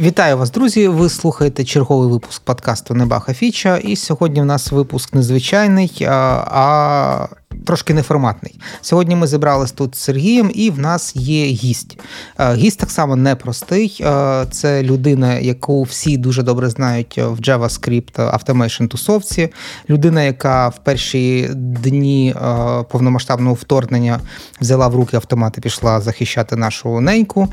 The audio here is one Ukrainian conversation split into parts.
Вітаю вас, друзі. Ви слухаєте черговий випуск подкасту Небаха Фіча. І сьогодні в нас випуск незвичайний, а трошки неформатний. Сьогодні ми зібрались тут з Сергієм, і в нас є гість. Гість так само непростий. Це людина, яку всі дуже добре знають в JavaScript Automation тусовці. Людина, яка в перші дні повномасштабного вторгнення взяла в руки автомат і пішла захищати нашу неньку.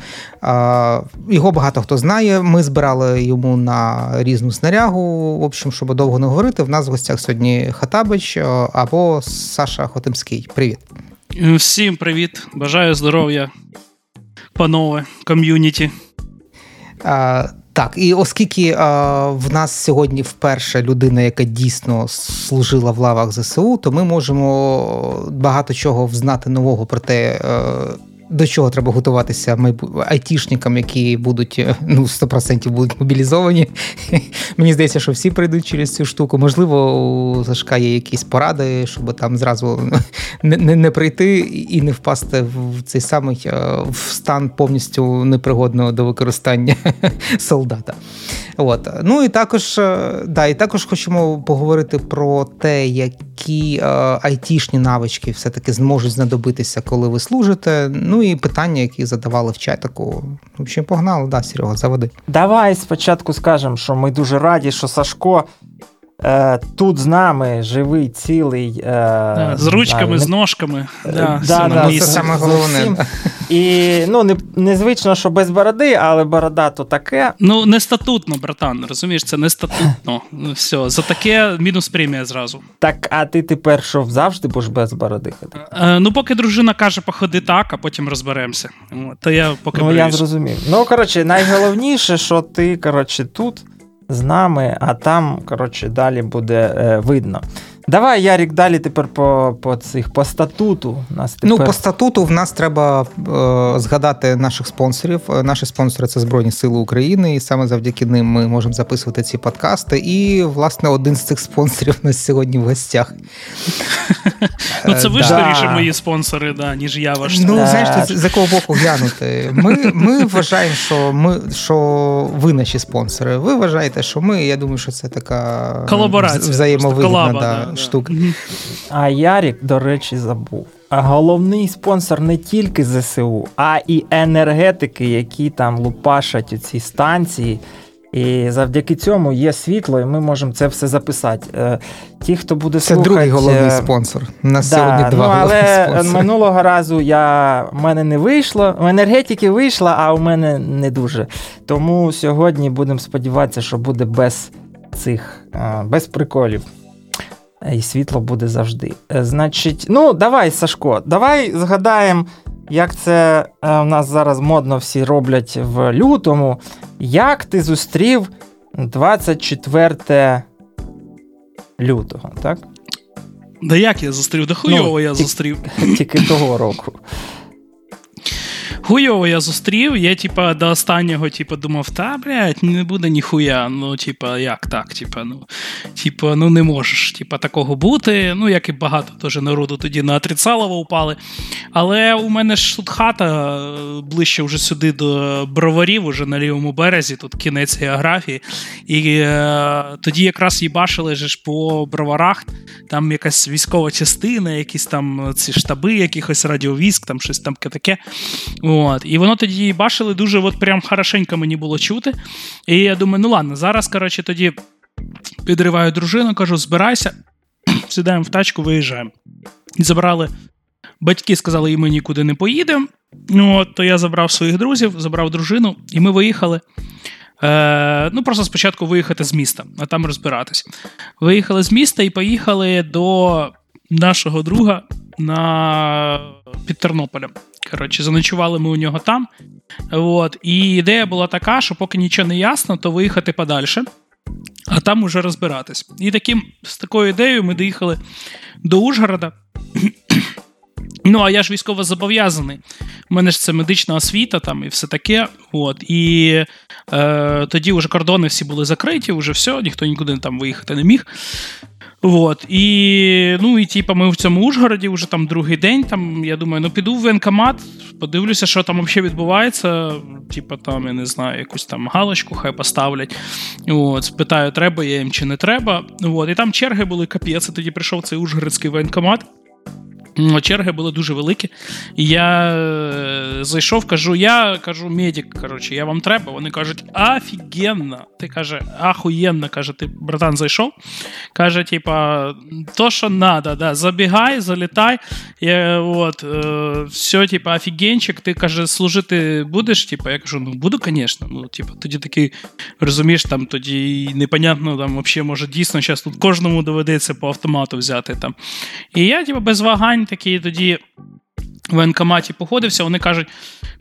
Його багато хто знає. Ми збирали йому на різну снарягу. В общем, щоб довго не говорити, в нас в гостях сьогодні Хатабич або Саша Хотимський. Привіт. Всім привіт. Бажаю здоров'я, панове, ком'юніті. А, Так, і оскільки а, в нас сьогодні вперше людина, яка дійсно служила в лавах ЗСУ, то ми можемо багато чого взнати нового про те. А, е, до чого треба готуватися айтішникам, які будуть е, ну 100% будуть мобілізовані. Мені здається, що всі прийдуть через цю штуку. Можливо, у Сашка є якісь поради, щоб там зразу не не, не прийти і не впасти в цей самий е, в стан повністю непригодного до використання солдата. От. Ну і також е, да, і також хочемо поговорити про те, які айтішні навички все-таки зможуть знадобитися, коли ви служите. Ну і питання, які задавали в чатику. Взагалі, погнали, да, Серега, заводи. Давай спочатку скажемо, що ми дуже раді, що Сашко. Е, тут з нами живий, цілий. Е, з ручками, да, з ножками. Е, да, да, да, Це саме головне. І ну, не, незвично, що без бороди, але борода то таке. Ну, не статутно, братан, розумієш, це не статутно. Все, за таке мінус премія зразу. Так, а ти тепер що завжди будеш без бороди ходити? Е, ну, поки дружина каже, походи так, а потім розберемося. То я поки Ну, я зрозумів. Ну, коротше, найголовніше, що ти, коротше, тут з нами, а там, коротше, далі буде е, видно. Давай, Ярік, далі тепер по по цих по статуту. Нас ну, тепер... Ну, по статуту в нас треба е, згадати наших спонсорів. Е, наші спонсори це Збройні Сили України, і саме завдяки ним ми можемо записувати ці подкасти. І, власне, один з цих спонсорів у нас сьогодні в гостях. Ну, це ви ж мої спонсори, да, ніж я ваш. Ну, знаєш, з якого боку глянути. Ми ми вважаємо, що ми що ви наші спонсори. Ви вважаєте, що ми. Я думаю, що це така колаборація взаємовигідна штук. А Ярік, до речі, забув. А головний спонсор не тільки ЗСУ, а і енергетики, які там лупашать у ці станції. І завдяки цьому є світло, і ми можемо це все записати. Е, ті, хто буде це слухати... другий головний спонсор. У нас да, сьогодні два ну, але спонсори. минулого разу я в мене не вийшло. У енергетики вийшло, а у мене не дуже. Тому сьогодні будемо сподіватися, що буде без цих е, без приколів і світло буде завжди. Е, значить, ну, давай, Сашко, давай згадаємо, як це е, нас зараз модно всі роблять в лютому. Як ти зустрів 24 лютого, так? Да як я зустрів? Да хуйово ну, я ті, зустрів. Тільки того року. Хуйово я зустрів, я, типа, до останнього, типа, думав, та, блядь, не буде ніхуя. Ну, типа, як так? Типа, ну, типа, ну не можеш типа, такого бути. Ну, як і багато теж народу тоді на отрицалово упали. Але у мене ж тут хата е, ближче вже сюди до броварів, уже на лівому березі, тут кінець географії. І е, тоді якраз їбашили ж по броварах, там якась військова частина, якісь там ці штаби, якихось радіовійськ, там щось там таке. От. І воно тоді бачили дуже от прям хорошенько мені було чути. І я думаю, ну ладно, зараз, коротше, тоді підриваю дружину, кажу, збирайся, сідаємо в тачку, виїжджаємо. Забрали. Батьки сказали, і ми нікуди не поїдемо. Ну, от, То я забрав своїх друзів, забрав дружину, і ми виїхали. Е, Ну, просто спочатку виїхати з міста, а там розбиратись. Виїхали з міста і поїхали до нашого друга на під Тернополем. Коротше, заночували ми у нього там. От. І ідея була така, що поки нічого не ясно, то виїхати подальше, а там уже розбиратись. І таким, з такою ідеєю ми доїхали до Ужгорода. Ну, а я ж військово зобов'язаний. У мене ж це медична освіта там і все таке. От. І е, тоді вже кордони всі були закриті, вже все, ніхто нікуди там виїхати не міг. Вот. І ну, і типа, ми в цьому Ужгороді вже там другий день. Там, Я думаю, ну піду в воєнкомат, подивлюся, що там взагалі відбувається. Типа, там, я не знаю, якусь там галочку хай поставлять. От, Спитаю, треба я їм чи не треба. От. І там черги були капець. Тоді прийшов цей Ужгородський воєнкомат. Черги були дуже великі. І я е, зайшов, кажу, я кажу, медик, коротше, я вам треба. Вони кажуть, офігенно. Ти каже, ахуєнно, каже, ти, братан, зайшов. Каже, типа, то, що надо, да, забігай, залітай. Я, от, е, Все, типа, офігенчик, ти каже, служити будеш? Типа, я кажу, ну буду, звісно. Ну, типа, тоді такий, розумієш, там тоді непонятно, там, взагалі, може, дійсно, зараз тут кожному доведеться по автомату взяти. там. І я, типа, без вагань такий тоді в воєнкоматі походився, вони кажуть: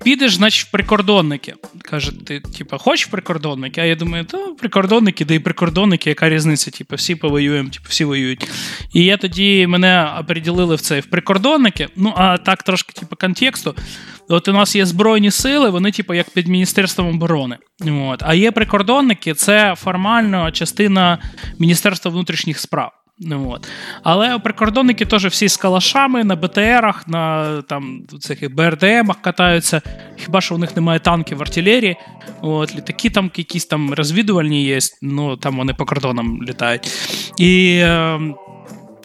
підеш, значить, в прикордонники. Каже, ти, типу, хочеш в прикордонники? А я думаю, то прикордонники, да і прикордонники, яка різниця? Типу, всі повоюємо, типу, всі воюють. І я тоді мене оприділили в цей в прикордонники. Ну, а так трошки, типу, контексту. От у нас є Збройні сили, вони, типу, як під Міністерством оборони. От. А є прикордонники, це формально частина Міністерства внутрішніх справ. Ну, от. Але прикордонники теж всі з калашами на БТРах, на там, цих БРДМах катаються. Хіба що у них немає танків артилерії. От, Літаки там якісь там розвідувальні є, ну там вони по кордонам літають. І е,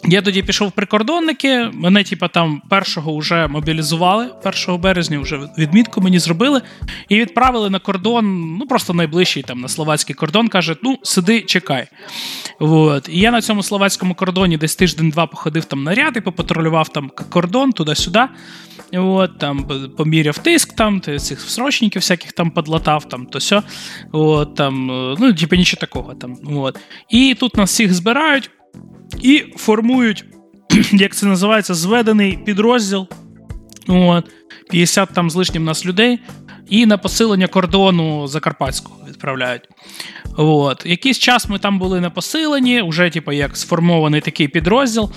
я тоді пішов в прикордонники, мене, типа, там першого вже мобілізували, 1 березня вже відмітку мені зробили і відправили на кордон, ну просто найближчий там на словацький кордон, каже: ну, сиди, чекай. От. І я на цьому словацькому кордоні десь тиждень-два походив там наряд і попатрулював там кордон туди-сюди. От, там Поміряв тиск, там, цих срочників всяких там подлатав, там, то все. От, там, ну, типу, нічого такого. там. От. І тут нас всіх збирають і формують, як це називається, зведений підрозділ. От, 50 там з лишнім нас людей, і на посилення кордону Закарпатського відправляють. От. Якийсь час ми там були на посиленні, вже типу, як сформований такий підрозділ.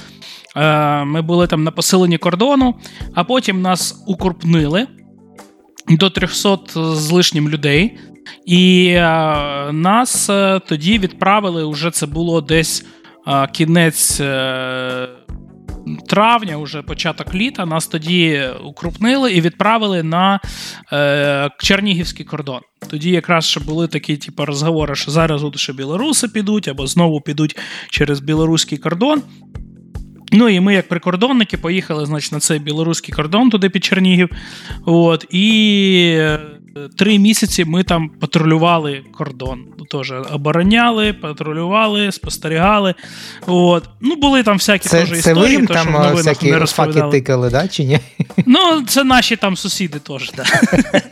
Е, Ми були там на посиленні кордону, а потім нас укрупнили до 300 з лишнім людей. І е, нас е, тоді відправили, вже це було десь кінець е, травня, уже початок літа, нас тоді укрупнили і відправили на е, Чернігівський кордон. Тоді якраз ще були такі типу, розговори, що зараз ще білоруси підуть або знову підуть через білоруський кордон. Ну і ми, як прикордонники, поїхали значить, на цей білоруський кордон туди під Чернігів. От, І Три місяці ми там патрулювали кордон. Теж обороняли, патрулювали, спостерігали. От. Ну, були там всякі це, теж це історії, ви їм то, там всякі не факи тикали, да, чи ні? Ну, це наші там сусіди теж, да.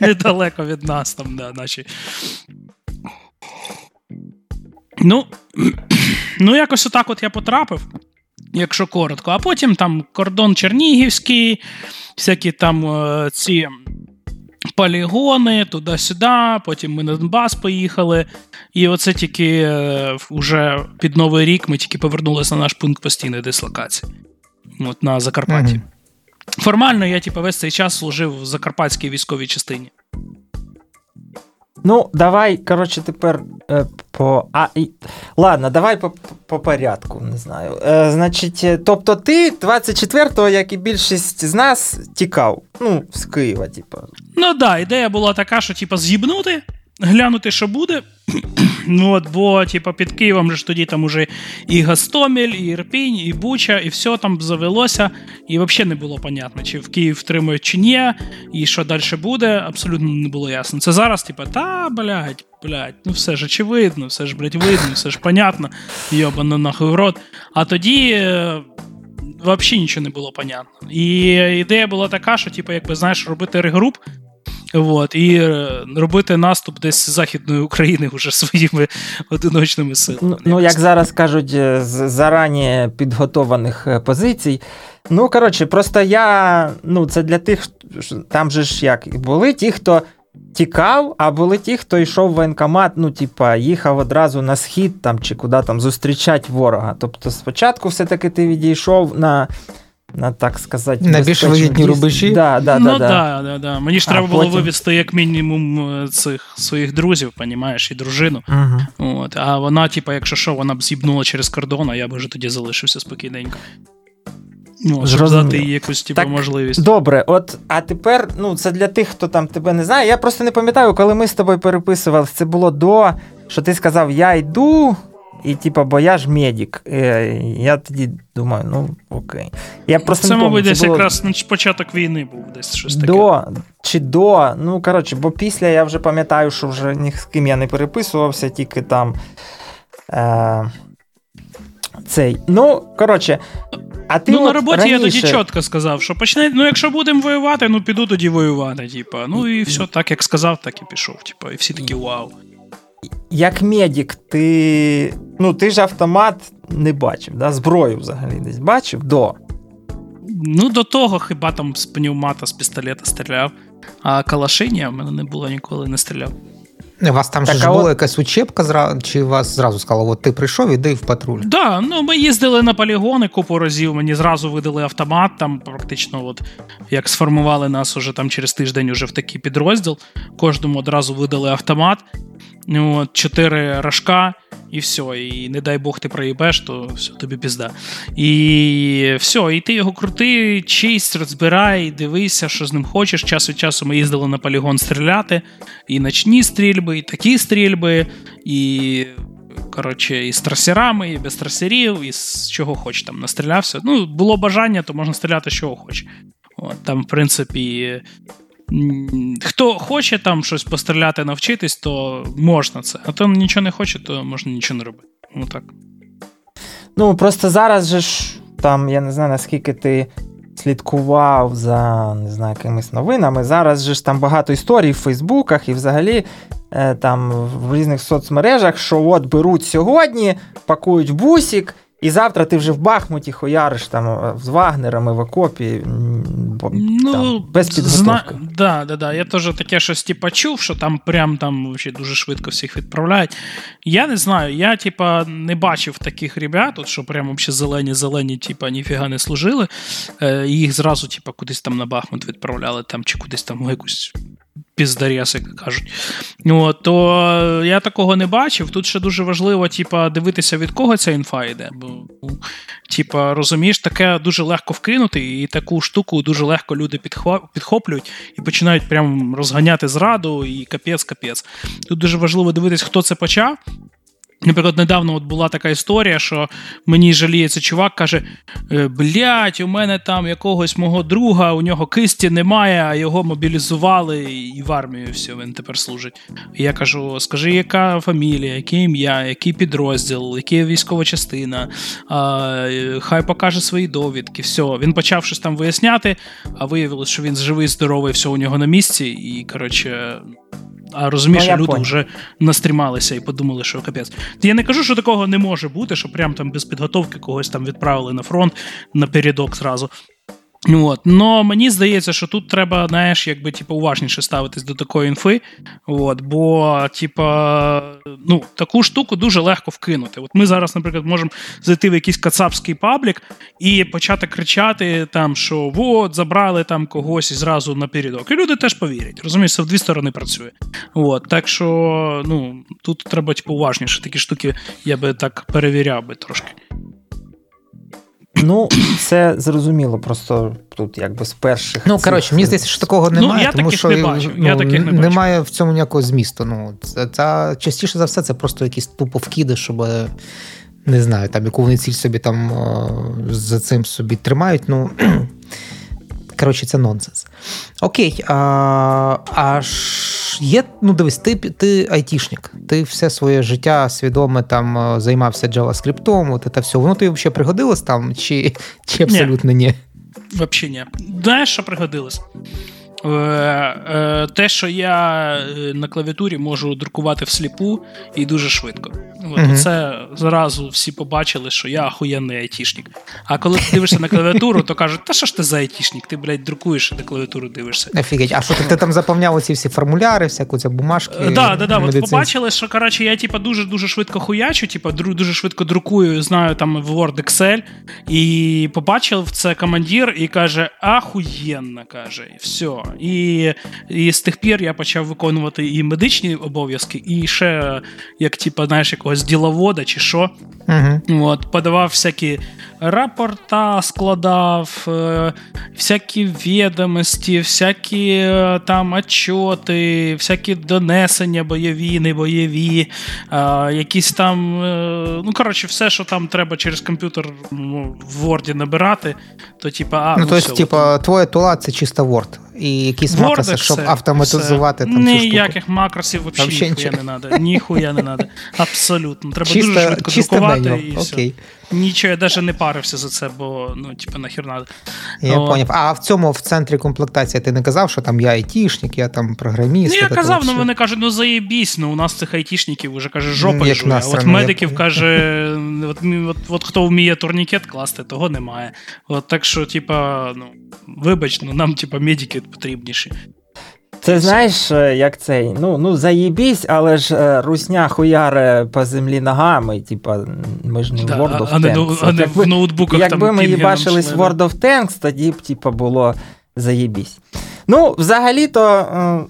недалеко від нас там, да, наші. Ну, ну, якось отак от я потрапив, якщо коротко. А потім там кордон Чернігівський, всякі там е, ці полігони, туди-сюди, потім ми на Донбас поїхали. І оце тільки вже е, під Новий рік ми тільки повернулися на наш пункт постійної дислокації От на Закарпатті. Mm-hmm. Формально я типу, весь цей час служив в Закарпатській військовій частині. Ну, давай, коротше, тепер е, по. А, і... Ладно, давай по по порядку, не знаю. Е, Значить, е, тобто, ти 24-го, як і більшість з нас, тікав. Ну, з Києва, типу. Ну так, да, ідея була така, що, типу, з'їбнути глянути, що буде. ну, от, Бо, типу, під Києвом ж тоді там уже і Гастомель, і Ірпінь, і Буча, і все там завелося. І взагалі не було понятно, чи в Київ втримують, чи ні, і що далі буде, абсолютно не було ясно. Це зараз, типу, та, блядь, блядь, ну все ж очевидно, все ж, блядь, видно, все ж понятно, йобано нахуй в рот. А тоді. Е, взагалі нічого не було понятно. І ідея була така, що, типу, якби знаєш, робити регруп От, І е, робити наступ десь з Західної України вже своїми одиночними силами. Ну, ну як зараз кажуть, з зарані підготованих е, позицій. Ну, коротше, просто я. Ну, це для тих, там же ж як були ті, хто тікав, а були ті, хто йшов в воєнкомат, ну, типа, їхав одразу на схід там, чи куди там зустрічати ворога. Тобто, спочатку, все-таки ти відійшов на на так сказати, на більш вигідні рубежі. Да, да, ну да, да, да, да. Мені ж а треба потім... було вивезти як мінімум е, цих своїх друзів, понімаєш, і дружину. Угу. От. А вона, типа, якщо що, вона б з'їбнула через кордон, а я б вже тоді залишився спокійненько. Ну, щоб дати їй якусь типу, так, можливість. Добре, от, а тепер, ну, це для тих, хто там тебе не знає. Я просто не пам'ятаю, коли ми з тобою переписувалися, це було до, що ти сказав, я йду, і типу, бо я ж медик. Е, я тоді думаю, ну окей. Я просто Це, не мабуть, десь було... якраз початок війни був десь щось таке. До, чи до, ну коротше, бо після я вже пам'ятаю, що вже ні з ким я не переписувався, тільки там. Е, цей. Ну, коротше. А ти ну, на роботі раніше... я тоді чітко сказав, що почне, ну, якщо будемо воювати, ну піду тоді воювати. Типа. Ну і все, так як сказав, так і пішов. Типа, і всі такі вау. Як медик, ти. Ну, ти ж автомат не бачив, да? зброю взагалі десь бачив до. Ну, до того хіба там з пневмата, з пістолета стріляв. А калашині в мене не було ніколи не стріляв. У вас там так, ж а була от... якась учебка, зра... чи вас зразу сказали, от ти прийшов, іди в патруль? Так, да, ну ми їздили на полігони купу разів, мені зразу видали автомат, там практично, от як сформували нас уже там через тиждень уже в такий підрозділ. Кожному одразу видали автомат, ну, от, чотири рожка, і все. І не дай Бог ти проїбеш, то все, тобі пізда. І все, і ти його крути, чисть, розбирай, дивися, що з ним хочеш. Час від часу ми їздили на полігон стріляти, і ночні стрільби, і такі стрільби, і. Коротше, і з трасерами, і без трасерів, і з чого хоч там настрілявся. Ну, було бажання, то можна стріляти з чого хоч. От, Там, в принципі, хто хоче там щось постріляти, навчитись, то можна це. А то нічого не хоче, то можна нічого не робити. Ну так. Ну, просто зараз же ж там, я не знаю, наскільки ти слідкував за не знаю, якимись новинами. Зараз же ж там багато історій в Фейсбуках і взагалі е, там в різних соцмережах, що от беруть сьогодні, пакують бусик. І завтра ти вже в Бахмуті хояриш там з Вагнерами в окопі ну, там, без підготовки. Зна... Да, да, да. Я теж таке щось типа, чув, що там прям там дуже швидко всіх відправляють. Я не знаю, я типа не бачив таких ребят, от, що прям взагалі зелені-зелені, типа, ніфіга не служили. Е, Їх зразу, типа, кудись там на Бахмут відправляли, там, чи кудись там в якусь піздарєс, як кажуть. От, то я такого не бачив. Тут ще дуже важливо, типа, дивитися, від кого ця інфа йде. Бо, типа, розумієш, таке дуже легко вкинути, і таку штуку дуже легко люди підхоплюють і починають прям розганяти зраду, і капець-капець. Тут дуже важливо дивитися, хто це почав. Наприклад, недавно от була така історія, що мені жаліється чувак, каже: «Е, блять, у мене там якогось мого друга, у нього кисті немає, а його мобілізували і в армію все, він тепер служить. І я кажу: скажи, яка фамілія, яке ім'я, який підрозділ, яка військова частина, а, хай покаже свої довідки. Все, він почав щось там виясняти, а виявилось, що він живий, здоровий, все у нього на місці, і коротше. А розумієш, ну, люди понял. вже настрімалися і подумали, що капець. Я не кажу, що такого не може бути, що прям там без підготовки когось там відправили на фронт напередок зразу. От. Но мені здається, що тут треба, знаєш, якби типу, уважніше ставитись до такої інфи. От, Бо, типа, ну, таку штуку дуже легко вкинути. От Ми зараз, наприклад, можемо зайти в якийсь кацапський паблік і почати кричати, там, що от, забрали там когось і зразу напередок. І люди теж повірять. Розумієш, це в дві сторони працює. От, Так що ну, тут треба типу, уважніше. Такі штуки я би так перевіряв би трошки. Ну, це зрозуміло, просто тут якби з перших. Ну, коротше, мені здається, що такого немає, ну, я тому що не бачу. Ну, я таких не немає в цьому ніякого змісту. Ну, це, це частіше за все, це просто якісь тупо вкиди, щоб. Не знаю, там яку вони ціль собі там за цим собі тримають. Ну коротше, це нонсенс. Окей, а а є, ну дивись, ти ти айтішник, ти все своє життя свідоме там займався JavaScript, от це все. Воно тобі взагалі пригодилось там, чи чи абсолютно ні? Взагалі ні. Знаєш, що пригодилось? Е, е, те, що я е, на клавіатурі можу друкувати всліпу і дуже швидко. От, uh Це зразу всі побачили, що я охуєнний айтішник. А коли ти дивишся на клавіатуру, то кажуть, та що ж ти за айтішник? Ти, блядь, друкуєш і на клавіатуру дивишся. Офігеть, а що ти, ти там заповняв оці всі формуляри, всяку ця бумажки? Так, да, да, да. От побачили, що коротше, я типа, дуже дуже швидко хуячу, типа, дуже швидко друкую, знаю там в Word Excel. І побачив це командир і каже: ахуєнно, каже, і І і з тих пір я почав виконувати і медичні обов'язки, і ще, як типу, знаєш, якогось діловода чи що. Угу. От, Подавав всякі рапорта, складав, е, всякі відомості, всякі е, там отчоти, всякі донесення бойові, не бойові, е, якісь там. Ну, коротше, все, що там треба через комп'ютер ну, в Word набирати, то типа, а, ну, ну, то есть, типа, твоя тула це чисто Word і якісь Word, макроси, щоб все, автоматизувати все. там Ніяких макросів взагалі ніхуя не треба. Ніхуя не треба. Абсолютно. Треба чисто, дуже швидко друкувати меню. і Окей. Нічого, я навіть не парився за це, бо ну, типу, нахер надо. Я О. поняв. А в цьому в центрі комплектації ти не казав, що там я айтішник, я там програміст. Ну, я казав, ну, вони кажуть, ну заєбісь, ну у нас цих айтішників вже каже, жопа Як жує. От медиків я... каже, от, от, от хто вміє турнікет класти, того немає. От Так що, типа, ну, вибач, ну нам, типа, медики потрібніші. Це знаєш, е, як цей, ну ну заїбісь, але ж е, русня хуяре по землі ногами, типа, ми ж не да, World of а, Tanks. А не, в ноутбуках Якби там ми їбачились в World of Tanks, тоді б типа, було заєбісь. Ну, взагалі-то е,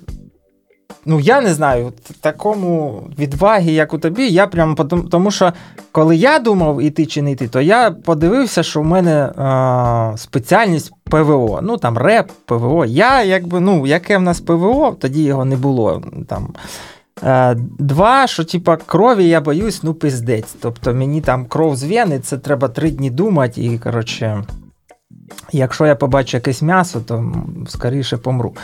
Ну, я не знаю, такому відваги, як у тобі, я прям тому що коли я думав іти чи не йти, то я подивився, що в мене а, спеціальність ПВО. Ну там РЕП, ПВО. Я якби, ну, яке в нас ПВО, тоді його не було. там. А, два, що типа крові я боюсь, ну пиздець. Тобто мені там кров з це треба три дні думати, і коротше, якщо я побачу якесь м'ясо, то скоріше помру.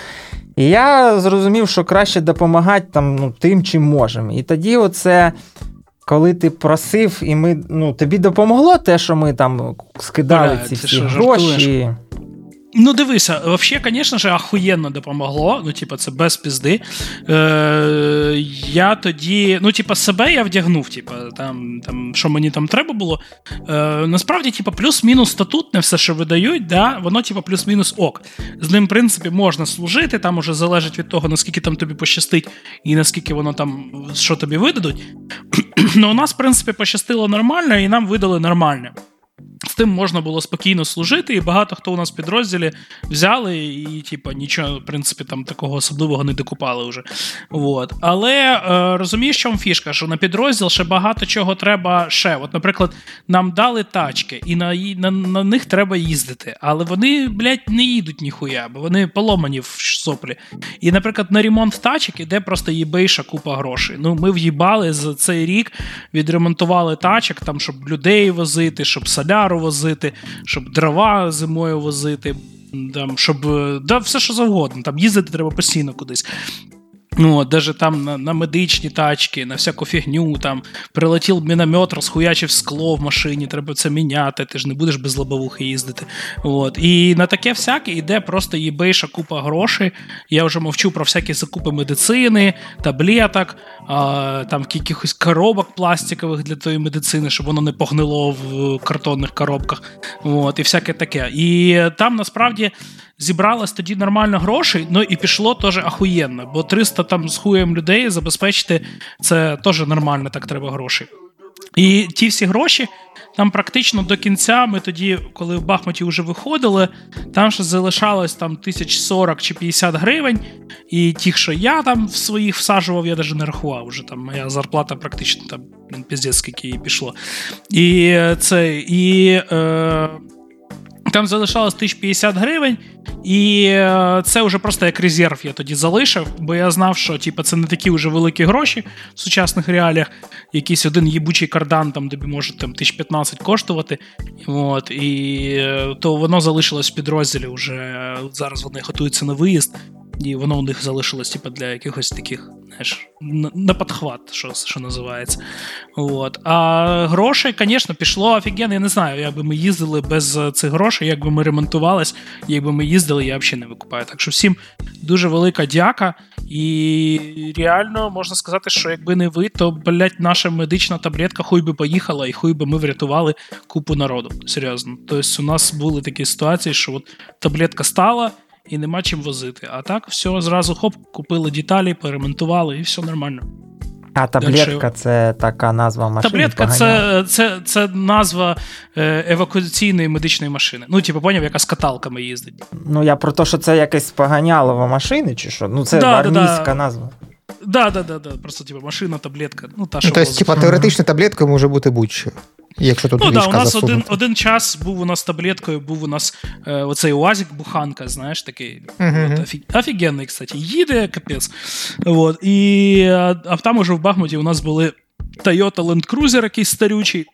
І я зрозумів, що краще допомагати там, ну, тим, чим можемо. І тоді, оце, коли ти просив, і ми, ну, тобі допомогло те, що ми там скидали Бля, ці всі гроші. Жартуєш? Ну, дивися, взагалі, звісно ж, ахуєнно допомогло. Ну, типа, це без пізди. Е, Я тоді, ну, типа, себе я вдягнув, типа, там, там, що мені там треба було. Е, Насправді, типа, плюс-мінус статутне все, що видають, да, воно, типа, плюс-мінус ок. З ним, в принципі, можна служити, там уже залежить від того, наскільки там тобі пощастить і наскільки воно там, що тобі видадуть. Ну, у нас, в принципі, пощастило нормально, і нам видали нормально. З тим можна було спокійно служити, і багато хто у нас в підрозділі взяли і, типу, нічого, в принципі, там такого особливого не докупали вже. От. Але е, розумієш, чому фішка? Що на підрозділ ще багато чого треба ще. От, наприклад, нам дали тачки, і на на, на них треба їздити. Але вони, блядь, не їдуть ніхуя, бо вони поломані в соплі. І, наприклад, на ремонт тачок іде просто їбейша купа грошей. Ну, Ми в'їбали за цей рік, відремонтували тачок, там, щоб людей возити, щоб соляр гітару возити, щоб дрова зимою возити, там, щоб да, все що завгодно. Там їздити треба постійно кудись. Ну, даже там на на медичні тачки, на всяку фігню, там прилетів міномет, розхуячив скло в машині, треба це міняти, ти ж не будеш без лобовухи їздити. От. І на таке всяке йде просто їбейша купа грошей. Я вже мовчу про всякі закупи медицини, таблеток, а, там якихось коробок пластикових для тої медицини, щоб воно не погнило в картонних коробках. От, І всяке таке. І там насправді зібралось тоді нормально грошей, ну і пішло теж ахуєнно, бо 300 там з хуєм людей забезпечити це теж нормально, так треба грошей. І ті всі гроші. Там практично до кінця ми тоді, коли в Бахмуті вже виходили, там ще залишалось там тисяч 40 чи 50 гривень. І ті, що я там в своїх всаджував, я навіть не рахував. Вже там моя зарплата практично там піздець, скільки їй пішло. І це, і е, там залишалось 1050 гривень, і е, це вже просто як резерв я тоді залишив, бо я знав, що типу, це не такі вже великі гроші в сучасних реаліях. Якийсь один їбучий кардан там тобі може там 1015 коштувати. От, І е, то воно залишилось в підрозділі вже зараз вони готуються на виїзд, і воно у них залишилось типу, для якихось таких знаєш, на подхват, що що називається. От. А грошей, звісно, пішло офігенно. Я не знаю, як би ми їздили без цих грошей, як би ми ремонтувались, якби ми їздили, я взагалі не викупаю. Так що всім дуже велика дяка. І реально можна сказати, що якби не ви, то блядь, наша медична таблетка хуй би поїхала, і хуй би ми врятували купу народу. Серйозно. Тобто, у нас були такі ситуації, що от таблетка стала і нема чим возити. А так, все, зразу хоп, купили деталі, перемонтували, і все нормально. А таблетка це така назва машини? Таблетка це це, це назва е, евакуаційної медичної машини. Ну, типу, поняв, яка з каталками їздить. Ну, я про те, що це якесь поганялова машини, чи що? Ну, це да, армійська да, назва. Да, да, да, да. Просто типу, машина, таблетка. Ну, та, що Тобто, типу, теоретично таблеткою може бути будь-що. Якщо тут ну, да, у нас один один час був у нас таблеткою, був у нас е, оцей УАЗик Буханка, знаєш, такий uh-huh. от, офігенний, кстати, їде капець. От, і, А там уже в Бахмуті у нас були Toyota Land Cruiser якийсь старючий,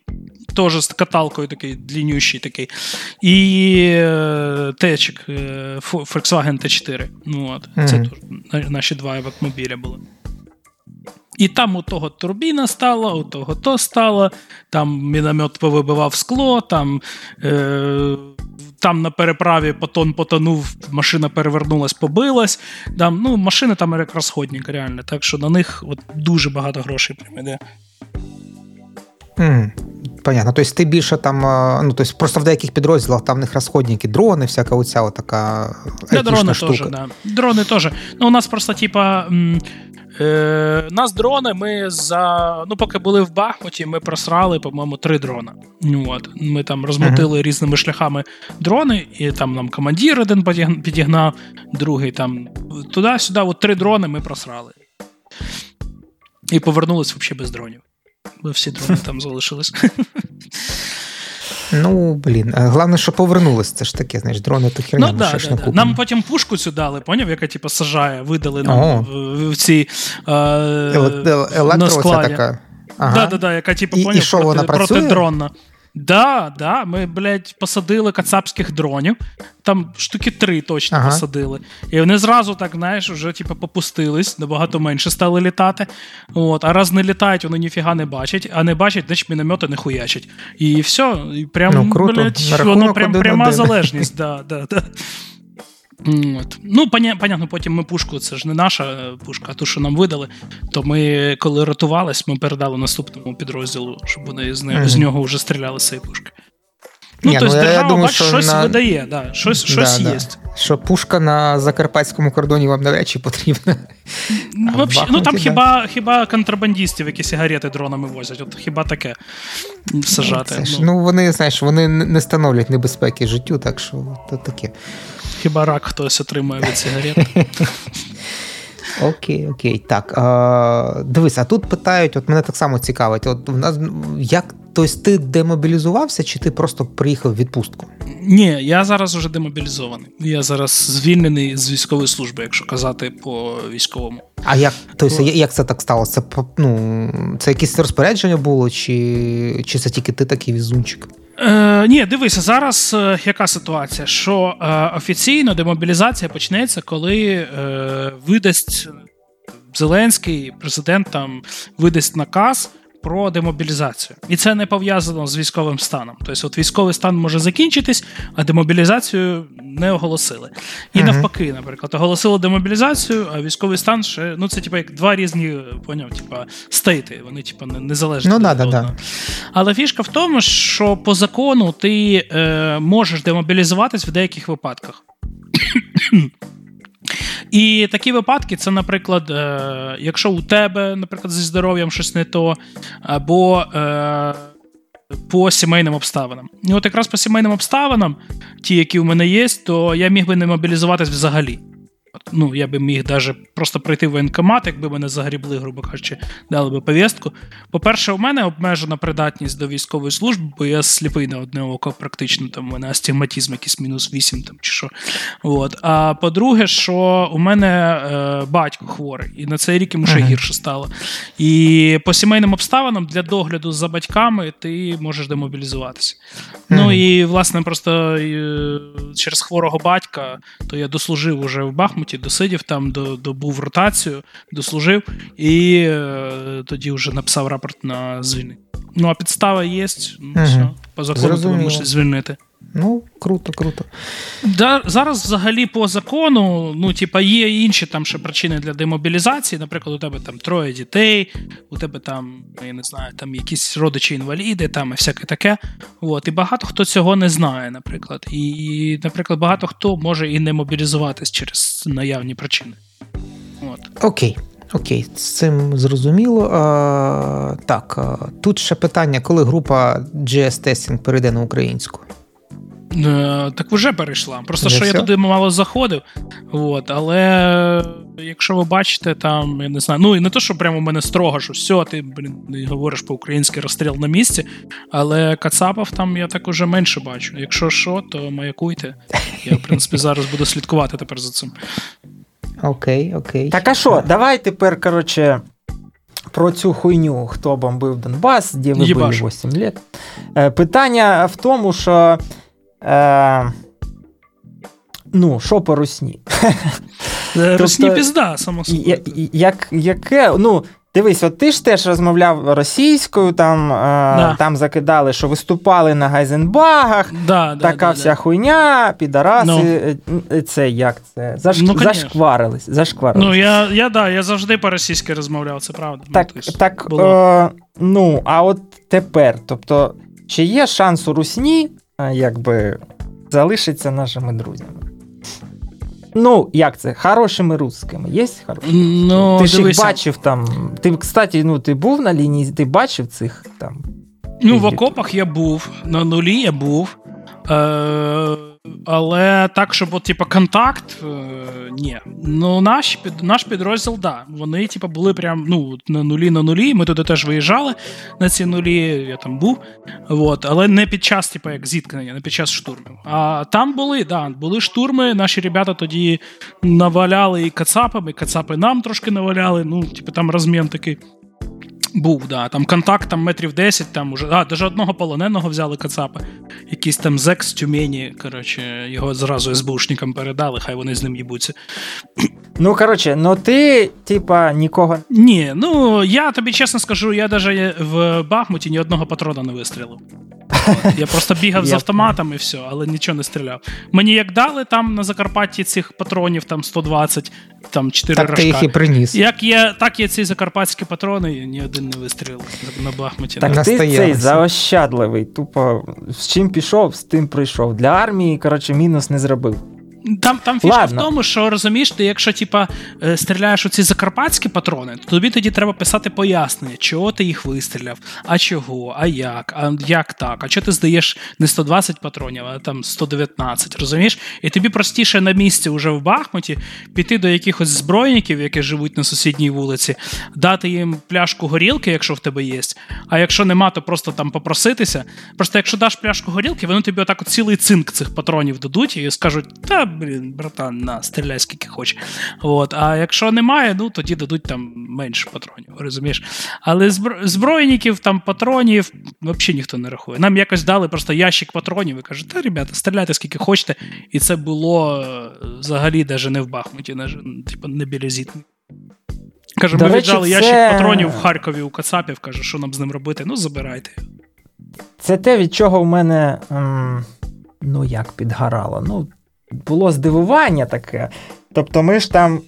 теж з каталкою такий длиннющий такий. І е, течик е, Volkswagen T4. Ну, от, uh-huh. Це наші два евакмобіля були. І там у того турбіна стала, у того то стало, там міномет повибивав скло, там е, там на переправі потон потонув, машина перевернулась, побилась. Там, ну, Машини там як розходник, реально. Так що на них от, дуже багато грошей прям іде. Mm, понятно. Тобто ти більше там, ну тобто просто в деяких підрозділах там в них розходники, дрони, всяка оця така. Дрони штука. теж, да. Дрони теж. Ну, у нас просто, типа, Е, Нас дрони ми за. Ну, поки були в Бахмуті, ми просрали, по-моєму, три дрона. Ну, от. Ми там розмотили uh-huh. різними шляхами дрони, і там нам командир один підігнав, другий там туди-сюди. От три дрони ми просрали. І повернулись взагалі без дронів. Бо всі дрони там залишились. Ну, блін, головне, що повернулись, це ж таке, знаєш, дрони то херня, ну, да, да, да. Нам потім пушку цю дали, поняв, яка типу, сажає, видали нам в, в ці е, Електро така. Ага. Да, да, да, яка, типу, поняв, і, і проти, вона протидронна. Да, да, ми, блядь, посадили кацапських дронів. Там штуки три точно ага. посадили. І вони зразу, так, знаєш, вже типу, попустились, набагато менше стали літати. От, А раз не літають, вони ніфіга не бачать, а не бачать, значить міномети не хуячать. І все. І прям, ну, круто. блядь, воно прям пряма залежність. Да, да, да. От. Ну, понятно, потім ми пушку, це ж не наша е, пушка, а ту, що нам видали. То ми, коли рятувались, ми передали наступному підрозділу, щоб вони з, не, mm-hmm. з нього вже стріляли з цієї пушки. Ну, Ні, тобто, ну, держава, думаю, бач, щось на... видає, да, щось щось да, є. Да. Що пушка на закарпатському кордоні вам навряд чи потрібна. Вообще, ну там да. хіба хіба контрабандистів, які сигарети дронами возять, от хіба таке сажати. Ну, ну. ну вони, знаєш, вони не становлять небезпеки життю, так що то таке. Хіба рак хтось отримує від сигарет? Окей, окей. Так. А, Дивись, а тут питають: от мене так само цікавить. От в нас як тобто ти демобілізувався, чи ти просто приїхав в відпустку? Ні, я зараз вже демобілізований. Я зараз звільнений з військової служби, якщо казати по військовому. А як тобто, як це так сталося? Це ну, це якесь розпорядження було, чи чи це тільки ти такий візунчик? Е, Ні, дивися, зараз е, яка ситуація? Що е, офіційно демобілізація почнеться, коли е, видасть Зеленський президент там видасть наказ про демобілізацію. І це не пов'язано з військовим станом. Тобто, от військовий стан може закінчитись, а демобілізацію не оголосили. І uh навпаки, наприклад, оголосили демобілізацію, а військовий стан ще ну це типу, як два різні поняв, типу, стейти. Вони типу, незалежні. Ну, да, да, да. Але фішка в тому, що по закону ти е, можеш демобілізуватись в деяких випадках. І такі випадки це, наприклад, е, якщо у тебе, наприклад, зі здоров'ям щось не то, або е, по сімейним обставинам. І от якраз по сімейним обставинам, ті, які у мене є, то я міг би не мобілізуватись взагалі ну, я би міг навіть просто прийти в воєнкомат, якби мене загрібли, грубо кажучи, дали би повістку. По-перше, у мене обмежена придатність до військової служби, бо я сліпий на одне око, практично там у мене астигматизм якийсь мінус 8 там чи що. От. А по-друге, що у мене е, батько хворий, і на цей рік йому ще гірше стало. І по сімейним обставинам для догляду за батьками ти можеш демобілізуватися. Ну і власне просто е, через хворого батька, то я дослужив уже в Бахмуті Бахмуті, досидів там, добув ротацію, дослужив і е, тоді вже написав рапорт на звільнення. Ну, а підстава є, ну, угу. все, по закону тебе можуть звільнити. Ну, круто, круто. Да, Зараз взагалі по закону, ну, типа, є інші там ще причини для демобілізації. Наприклад, у тебе там троє дітей, у тебе там, я не знаю, там якісь родичі-інваліди, там і всяке таке. От, І багато хто цього не знає, наприклад. І, наприклад, багато хто може і не мобілізуватись через наявні причини. От. Окей. Окей, з цим зрозуміло. А, Так, тут ще питання, коли група GS Testing перейде на українську. Е, так вже перейшла. Просто вже що все? я туди мало заходив. От, Але якщо ви бачите, там, я не знаю, ну і не то, що прямо у мене строго, що все, ти блін, говориш по-українськи розстріл на місці, але Кацапов там я так уже менше бачу. Якщо що, то маякуйте. Я, в принципі, зараз буду слідкувати тепер за цим. Окей, окей. Так а що, давай тепер, коротше. Про цю хуйню, хто бомбив Донбас, де ви були 8 лет. Е, питання в тому, що Е, Ну, що по русні? Е, русні тобто, пізда, само собою. Як, яке, ну, Дивись, от ти ж теж розмовляв російською, там е, да. там закидали, що виступали на Гайзенбагах, да, така да, вся хуйня, підараси. Ну. Це як це? Заш... Ну, зашкварились. зашкварились. Ну, я я, да, я завжди по-російськи розмовляв, це правда. Так, ну, так е, ну, а от тепер, тобто, чи є шанс у русні якби залишиться нашими друзями. Ну, як це? Хорошими русскими. Є хороші? Ну, Ти ж їх бачив там. Ти, кстати, ну, ти був на лінії, ти бачив цих там. Ну, в окопах я був, на нулі я був. Е- але так, щоб от, типу, контакт, е, ні. Ну, наш наш підрозділ, да. Вони, типу, були прям ну, на нулі на нулі. Ми туди теж виїжджали на ці нулі, я там був. От, але не під час, типу, як зіткнення, не під час штурмів. А там були, да, були штурми. Наші ребята тоді наваляли і кацапами, і кацапи нам трошки наваляли. Ну, типу, там розмін такий. Був, да. Там контакт там метрів 10, там уже. А, даже одного полоненого взяли Кацапи. Якийсь там зек з Тюмені, коротше, його зразу СБУшникам передали, хай вони з ним їбуться. Ну, коротше, ну ти, типа, нікого. Ні, ну я тобі чесно скажу, я навіть в Бахмуті ні одного патрона не вистрілив. Я просто бігав з автоматом і все, але нічого не стріляв. Мені як дали там на Закарпатті цих патронів там 120, там 4 так рожка. ти їх і приніс. Як є, так є ці закарпатські патрони, ні один не вистрілив на Бахмуті. Так ти цей заощадливий, тупо з чим пішов, з тим прийшов. Для армії, коротше, мінус не зробив. Там там фішка Ладно. в тому, що розумієш, ти, якщо типа е, стріляєш у ці закарпатські патрони, то тобі тоді треба писати пояснення, чого ти їх вистріляв, а чого, а як, а як так, а чого ти здаєш не 120 патронів, а там 119, розумієш? І тобі простіше на місці вже в Бахмуті піти до якихось збройників, які живуть на сусідній вулиці, дати їм пляшку горілки, якщо в тебе є. А якщо нема, то просто там попроситися. Просто якщо даш пляшку горілки, вони тобі отак от цілий цинк цих патронів дадуть і скажуть, та блін, братан, на, стріляй скільки хочеш. От. А якщо немає, ну тоді дадуть там менше патронів, розумієш? Але збройників, там патронів взагалі ніхто не рахує. Нам якось дали просто ящик патронів і кажуть, та, ребята, стріляйте скільки хочете. І це було е, взагалі навіть не в Бахмуті, типу, не біля зіткнень. Каже, ми віджали це... ящик патронів в Харкові у Кацапів, каже, що нам з ним робити? Ну, забирайте. Це те, від чого в мене. Ем, ну, як підгорало. Ну, було здивування таке. Тобто, ми ж там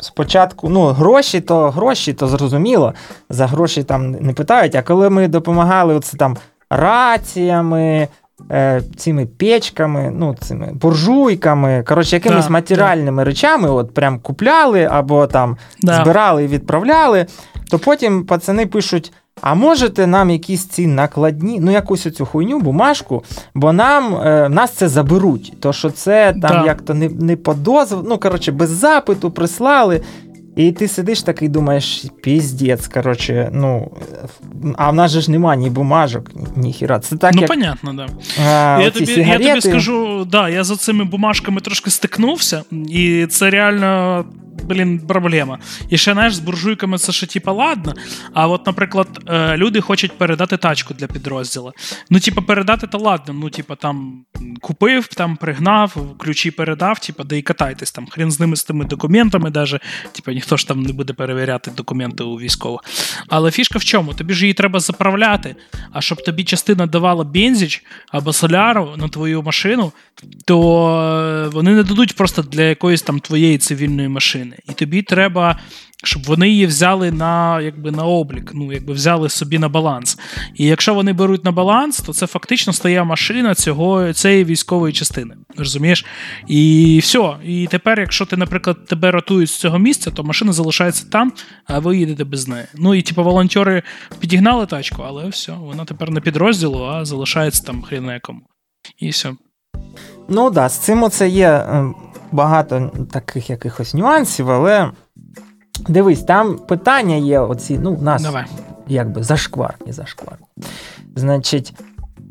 спочатку, ну, гроші, то гроші, то зрозуміло, за гроші там не питають. А коли ми допомагали оце там раціями, е, цими печками, ну, цими буржуйками, коротше, якимись да, матеріальними да. речами, от прям купляли або там да. збирали і відправляли, то потім пацани пишуть. А можете нам якісь ці накладні, ну якусь оцю хуйню, бумажку, бо нам е, нас це заберуть. То що це там да. як-то не не по дозволу, ну коротше, без запиту прислали. І ти сидиш такий думаєш, піздець, коротше, ну, а в нас же ж нема ні бумажок, ні, хіра. Це так, Ну, як, понятно, да. А, я, тобі, я тобі скажу, да, я за цими бумажками трошки стикнувся, і це реально блін, проблема. І ще знаєш, з буржуйками це ще типа ладно. А от, наприклад, е, люди хочуть передати тачку для підрозділу. Ну, типа, передати то ладно. Ну, типа, там купив, там пригнав, ключі передав, типа, да і катайтесь там. Хрін з ними з тими документами, даже. Типа, ніхто ж там не буде перевіряти документи у військових. Але фішка в чому? Тобі ж її треба заправляти. А щоб тобі частина давала бензич або соляру на твою машину, то е, вони не дадуть просто для якоїсь там твоєї цивільної машини. І тобі треба, щоб вони її взяли на якби, на облік, ну, якби взяли собі на баланс. І якщо вони беруть на баланс, то це фактично стає машина цього, цієї військової частини. Розумієш? І все. І тепер, якщо ти, наприклад, тебе ротують з цього місця, то машина залишається там, а ви їдете без неї. Ну і типу волонтери підігнали тачку, але все, вона тепер не підрозділу, а залишається там хрінекому. І все. Ну так, да, з цим оце є е, багато таких якихось нюансів, але дивись, там питання є оці, ну, в нас Давай. якби зашкварні, зашкварні. Значить,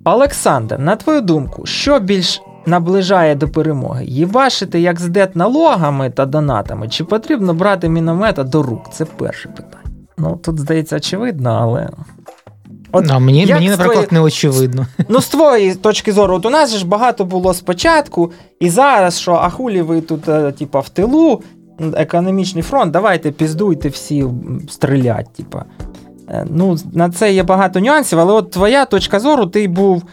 Олександр, на твою думку, що більш наближає до перемоги? Їбашити як здет налогами та донатами, чи потрібно брати міномета до рук? Це перше питання. Ну, тут здається, очевидно, але. От ну, Мені, мені наприклад, твої... не очевидно. Ну, з твоєї точки зору, от у нас ж багато було спочатку, і зараз, що ахулі ви тут, е, типа, в тилу, економічний фронт, давайте піздуйте всі стрілять. Типа. Е, ну, На це є багато нюансів, але от твоя точка зору, ти був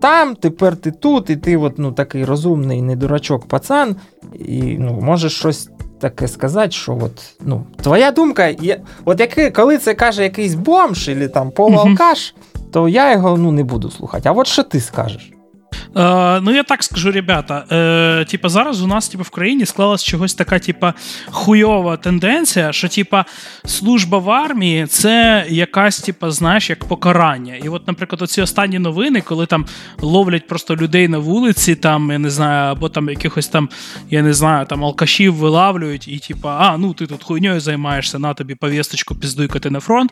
там, тепер ти тут, і ти от, ну, такий розумний, не дурачок пацан, і ну, можеш щось таке сказати, що от, ну, твоя думка, є, от яки, коли це каже якийсь бомж або там полуалкаш, то я його ну, не буду слухати. А от що ти скажеш? Е, Ну, я так скажу, ребята. Е, Типа, зараз у нас типу, в країні склалась чогось така, типа, хуйова тенденція, що типа, служба в армії це якась, типа, знаєш, як покарання. І от, наприклад, оці останні новини, коли там ловлять просто людей на вулиці, там, я не знаю, або там якихось там, я не знаю, там алкашів вилавлюють, і типа, а, ну ти тут хуйньою займаєшся, на тобі повісточку піздуйкати на фронт.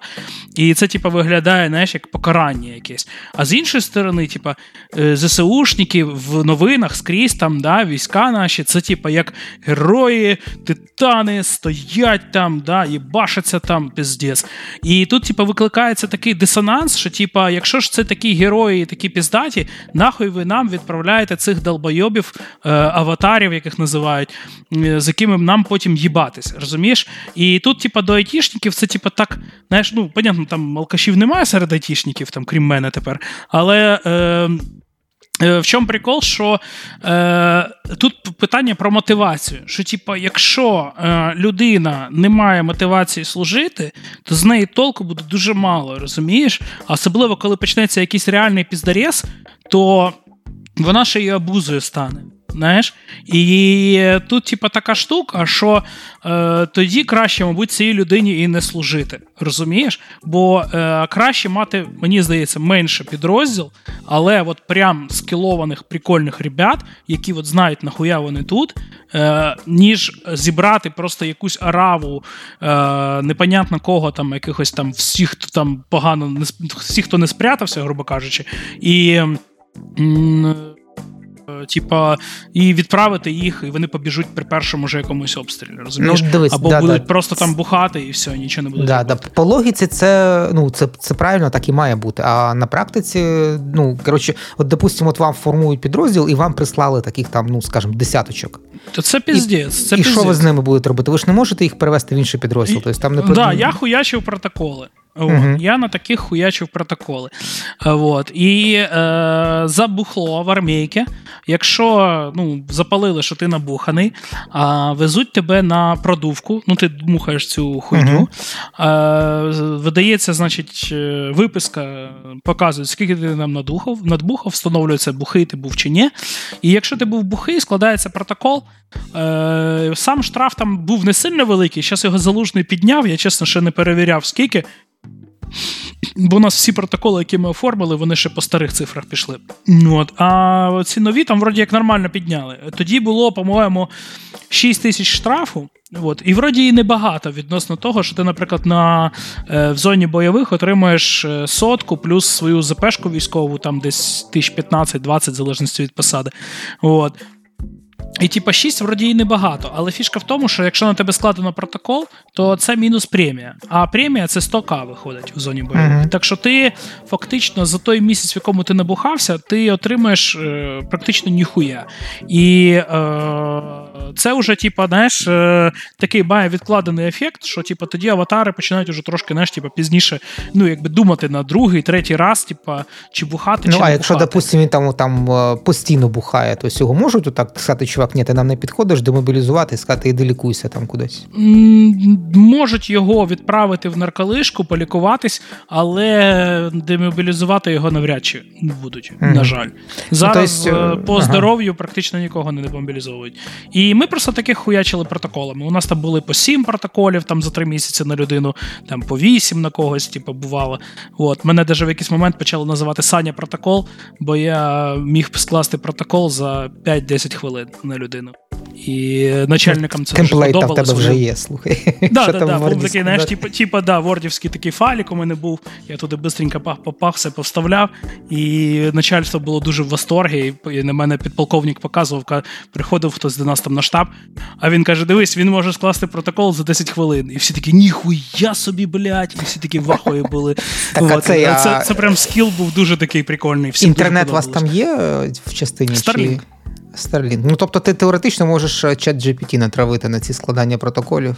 І це, типа, виглядає, знаєш, як покарання якесь. А з іншої сторони, типа, е, ЗСУ ЦРУшники в новинах скрізь там, да, війська наші, це типа як герої, титани стоять там, да, і башаться там піздець. І тут, типа, викликається такий дисонанс, що, типа, якщо ж це такі герої, такі піздаті, нахуй ви нам відправляєте цих долбойобів, е, аватарів, яких називають, е, з якими нам потім їбатись, розумієш? І тут, типа, до айтішників це, типа, так, знаєш, ну, понятно, там алкашів немає серед айтішників, там, крім мене тепер, але. Е, в чому прикол, що е, тут питання про мотивацію. Що, типу, якщо е, людина не має мотивації служити, то з неї толку буде дуже мало, розумієш? особливо, коли почнеться якийсь реальний піздарєс, то вона ще й абузою стане. Знаєш? І тут, типа, така штука, що е, тоді краще, мабуть, цій людині і не служити. Розумієш? Бо е, краще мати, мені здається, менше підрозділ, але от прям скілованих прикольних ребят, які от знають, нахуя вони тут, е, ніж зібрати просто якусь араву, е, непонятно кого там, якихось там всіх, хто там погано не всіх, хто не спрятався, грубо кажучи, і. М- типа, і відправити їх, і вони побіжуть при першому же якомусь обстрілі. розумієш? Ну, дивись, Або да, будуть да. просто там бухати і все, нічого не буде. Да, да. По логіці, це ну, це, це правильно, так і має бути. А на практиці, ну коротше, от, допустимо, от вам формують підрозділ, і вам прислали таких там, ну скажімо, десяточок. То це піздець. Це І що ви з ними будете робити? Ви ж не можете їх перевести в інший підрозділ. Тобто, там не да, я хуячив протоколи. Uh-huh. Я на таких хуячив протоколи. От. І е, забухло в армійки. Якщо ну, запалили, що ти набуханий, а везуть тебе на продувку, ну ти мухаєш цю хуйню. Uh-huh. Е, видається, значить, е, виписка, показує, скільки ти нам надухав, надбухав, встановлюється, бухий ти був чи ні. І якщо ти був бухий, складається протокол. Е, Сам штраф там був не сильно великий. Зараз його залужний підняв, я чесно ще не перевіряв, скільки. Бо у нас всі протоколи, які ми оформили, вони ще по старих цифрах пішли. От. А ці нові там вроді як нормально підняли. Тоді було, по-моєму, 6 тисяч штрафу. От. І вроді і небагато відносно того, що ти, наприклад, на, е, в зоні бойових отримуєш е, сотку плюс свою ЗПшку військову, там десь 1015-20, в залежності від посади. От. І типа 6 вроді і небагато, але фішка в тому, що якщо на тебе складено протокол, то це мінус премія. А премія це 100к виходить у зоні бою. Uh-huh. Так що ти фактично за той місяць, в якому ти набухався, ти отримаєш е, практично ніхуя. І е, це вже, типа, знаєш, е, такий має відкладений ефект, що типа, тоді аватари починають уже трошки знаєш, типа, пізніше ну, якби думати на другий, третій раз, типа, чи бухати, ну, чи а не якщо, бухати. допустимо, він там там е, постійно бухає, то його можуть отак сказати, чувак, ні, ти нам не підходиш, демобілізувати сказати, іди лікуйся там кудись. Можуть його відправити в нарколишку, полікуватись, але демобілізувати його навряд чи будуть, mm-hmm. на жаль. Ну, Зараз ну, есть, по ага. здоров'ю практично нікого не демобілізовують. І ми просто таких хуячили протоколами. У нас там були по сім протоколів там за три місяці на людину, там по вісім на когось, типу, бувало. От. Мене даже в якийсь момент почали називати Саня протокол, бо я міг скласти протокол за 5-10 хвилин на людину. І начальникам це Темплейт в тебе вже є, слухай. Да, да, да, був такий, знаєш, типу, типу, да, вордівський такий файлік у мене був. Я туди бистренько пах-пах, все повставляв. І начальство було дуже в восторгі. І на мене підполковник показував, приходив хтось до нас там на штаб. А він каже: Дивись, він може скласти протокол за 10 хвилин. І всі такі, ніхуя собі, блядь, і всі такі вахою були. Так, От, це, я... це, це прям скіл був дуже такий прикольний. Всім Інтернет у вас там є в частині? Starlink. Чи... Starlink. Ну, тобто, ти теоретично можеш е, чат GPT натравити на ці складання протоколів.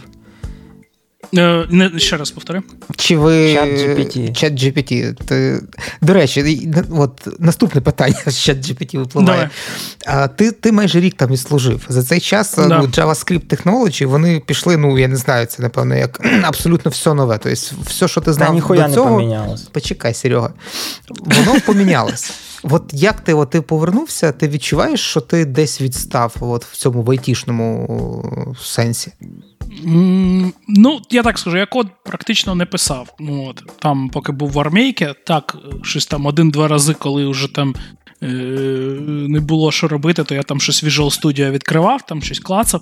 Е, не, Ще раз повтори. Чи ви чат GPT. Чат GPT. Ти... До речі, от наступне питання з чат GPT випливає. А, Ти ти майже рік там і служив. За цей час да. ну, JavaScript Technology, вони пішли, ну я не знаю, це напевно як абсолютно все нове. Тобто, все, що ти знав Та до цього. не помінялось. Почекай, Серега. Воно помінялось. От як ти от, ти повернувся, ти відчуваєш, що ти десь відстав от, в цьому в айтішному сенсі? Ну, я так скажу, я код практично не писав. Ну, от, Там, поки був в армійці, так, щось там один-два рази, коли вже там е- не було що робити, то я там щось Visual Studio відкривав, там щось клацав.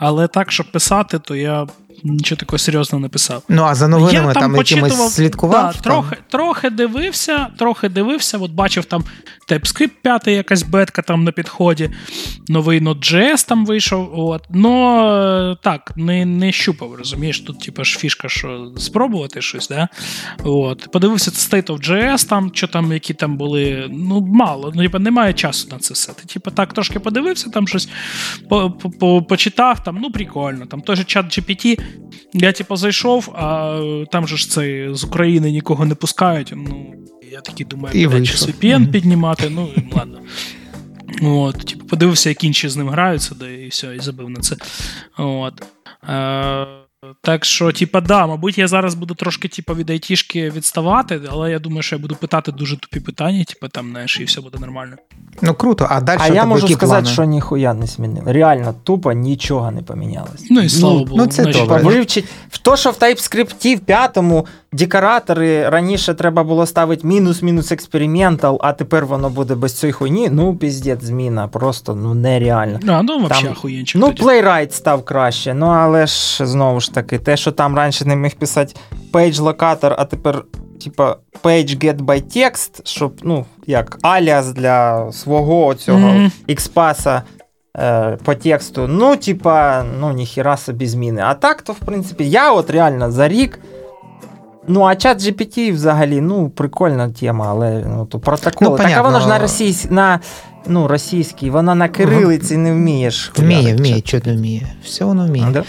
Але так, щоб писати, то я нічого такого серйозного не писав. Ну, а за новинами я там, там якимось слідкував? Да, трохи трохи дивився, трохи дивився, от бачив там TypeScript 5, якась бетка там на підході, новий Node.js там вийшов. От. Но так, не не щупав, розумієш, тут типу, ж фішка, що спробувати щось. да? От. Подивився State of JS, там, що там, які там були, ну, мало, ну, типу, немає часу на це все. Ти типу, так трошки подивився, там щось по, по, почитав, там, ну, прикольно. Там той же чат GPT я, типу, зайшов, а там же ж це з України нікого не пускають. Ну, я такий думаю, і блядь, щось VPN mm-hmm. піднімати, ну ладно. От, типу, подивився, як інші з ним граються, да, і все, і забив на це. От. Е, так що, типа, да, мабуть, я зараз буду трошки типу, від айтішки відставати, але я думаю, що я буду питати дуже тупі питання, типу, там, знаєш, і все буде нормально. Ну круто, а далі А я можу які сказати, плани? що ніхуя не змінило. Реально, тупо нічого не помінялось. Ну і слава ну, Богу. Ну, це добре. Вивчить в то, що в TypeScript в п'ятому декоратори раніше треба було ставити мінус-мінус експериментал, а тепер воно буде без цієї хуйні. Ну, піздець, зміна, просто ну нереально. А, ну взагалі охуєнчик. Ну, Playwright став краще, ну але ж знову ж таки, те, що там раніше не міг писати page локатор, а тепер. Типа page get by text, щоб, ну, як аліас для свого цього mm-hmm. експаса е, по тексту. Ну, типа, ну, ніхіра собі зміни. А так, то, в принципі, я от реально за рік. Ну, а чат GPT взагалі, ну, прикольна тема, але ну, то протоколи. Ну, так, а воно ж на російсь... на ну, російській, вона на кирилиці не вмієш. Вміє, вміє, що не вміє. Все воно вміє. Да?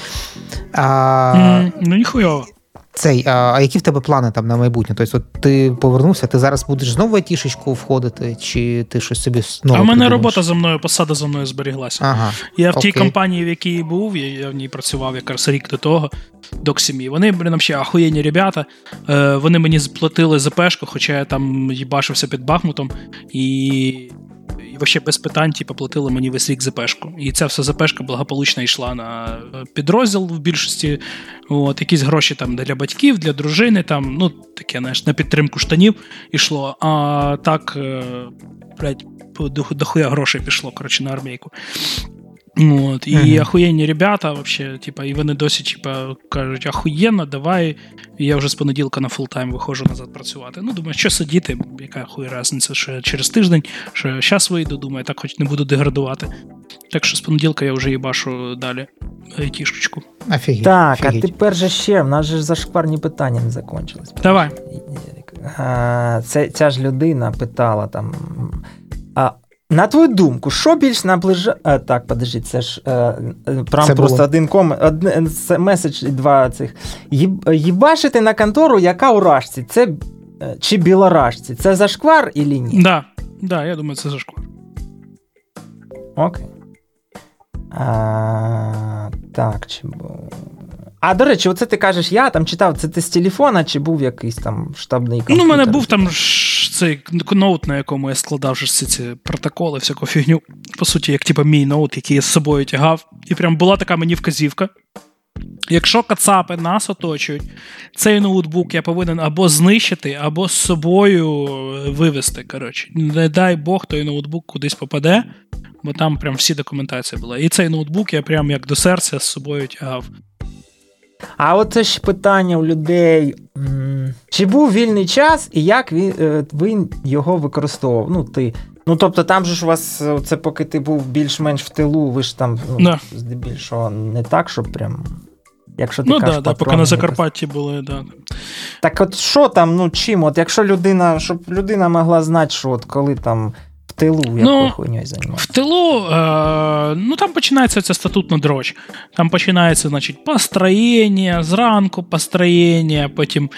А... Mm, ну, ніхуйово. Цей, а, а які в тебе плани там на майбутнє? Тобто, от ти повернувся, ти зараз будеш знову в айтішечку входити, чи ти щось собі знову А в мене придумаєш? робота за мною, посада за мною зберіглася. Ага, я в тій окей. компанії, в якій був, я, я в ній працював якраз рік до того, до сім'ї. Вони, блін, ще ахуєнні ребята. Е, вони мені сплатили за пешку, хоча я там їбашився під Бахмутом. І і вообще без питань типу, платили мені весь рік ЗПшку. І ця вся ЗПшка благополучно йшла на підрозділ в більшості. От, Якісь гроші там для батьків, для дружини, там, ну, таке, знаєш, на підтримку штанів йшло. А так, блядь, дохуя грошей пішло коротше, на армійку. От, І uh-huh. ахуєнні ребята, вообще, типа, і вони досі типа, кажуть, ахуєнно, давай. І я вже з понеділка на full-time виходжу назад працювати. Ну, думаю, що сидіти, яка хуй разниця, що я через тиждень, що я зараз вийду, думаю, так хоч не буду деградувати. Так що з понеділка я вже їбашу далі айтішечку. Офігеть, Так, офігеть. а тепер же ще, в нас же зашкварні питання не закончились. Давай. Це, Ця ж людина питала там. А на твою думку, що більш наближає. Е, так, подожди, це ж е, е прям це просто було. один ком... один меседж і два цих. Їбашити на контору, яка у рашці, це чи білорашці? Це зашквар і ні? Да, да, я думаю, це зашквар. Окей. А, Так, чи. А до речі, оце ти кажеш, я там читав, це ти з телефона, чи був якийсь там штабний комп'ютер? Ну, у мене був там цей ноут, на якому я складав всі ці протоколи, всяку фігню. По суті, як типу, мій ноут, який я з собою тягав. І прям була така мені вказівка. Якщо кацапи нас оточують, цей ноутбук я повинен або знищити, або з собою вивезти. Коротше. Не дай Бог, той ноутбук кудись попаде, бо там прям всі документації була. І цей ноутбук я прям як до серця з собою тягав. А от це ж питання у людей: чи був вільний час і як він, е, він його використовував? Ну, ти. Ну, тобто, там же ж у вас, це поки ти був більш-менш в тилу, ви ж там ну, да. здебільшого не так, щоб прям. Якщо ти Ну, кажеш, да, да, поки на Закарпатті були, да. Так от що там, ну чим? От якщо людина, щоб людина могла знати, що от коли там тилу якою ну, хуйньою займається? В тилу, е, ну там починається ця статутна дроч. Там починається, значить, построєння, зранку построєння, потім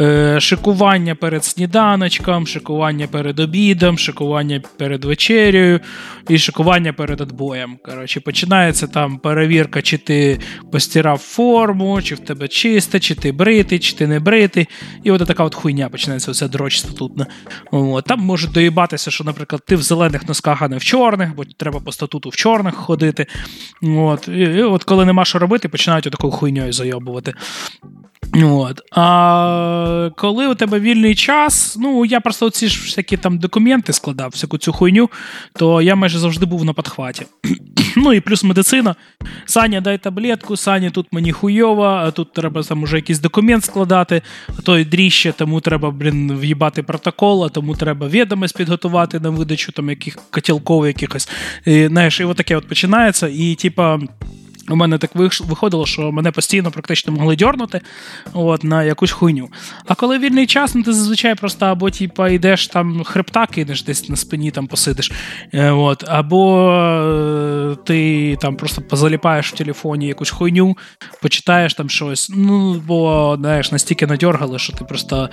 е, шикування перед сніданочком, шикування перед обідом, шикування перед вечерею і шикування перед отбоєм. Коротше, починається там перевірка, чи ти постирав форму, чи в тебе чисте, чи ти бритий, чи ти не бритий. І от така от хуйня починається оця дроч статутна. От, Там може доїбатися, що, наприклад, ти в зелених носках, а не в чорних, бо треба по статуту в чорних ходити. От. І, і от коли нема що робити, починають такою хуйньою зайобувати. От. А коли у тебе вільний час, ну я просто ці ж всякі там документи складав, всяку цю хуйню, то я майже завжди був на подхваті. Ну і плюс медицина. Саня, дай таблетку, Саня, тут мені хуйово, а тут треба там уже якийсь документ складати, а то й дріще, тому треба, блін, в'їбати протокол, а тому треба відомість підготувати на видачу там яких котілков якихось. І, знаєш, і от таке от починається, і типа. У мене так виходило, що мене постійно практично могли дьорнути от, на якусь хуйню. А коли вільний час, ну ти зазвичай просто або типа, йдеш там хребта, кинеш десь на спині там посидиш. Е, от, Або е, ти там просто позаліпаєш в телефоні якусь хуйню, почитаєш там щось. Ну, бо знаєш, настільки надьоргали, що ти просто.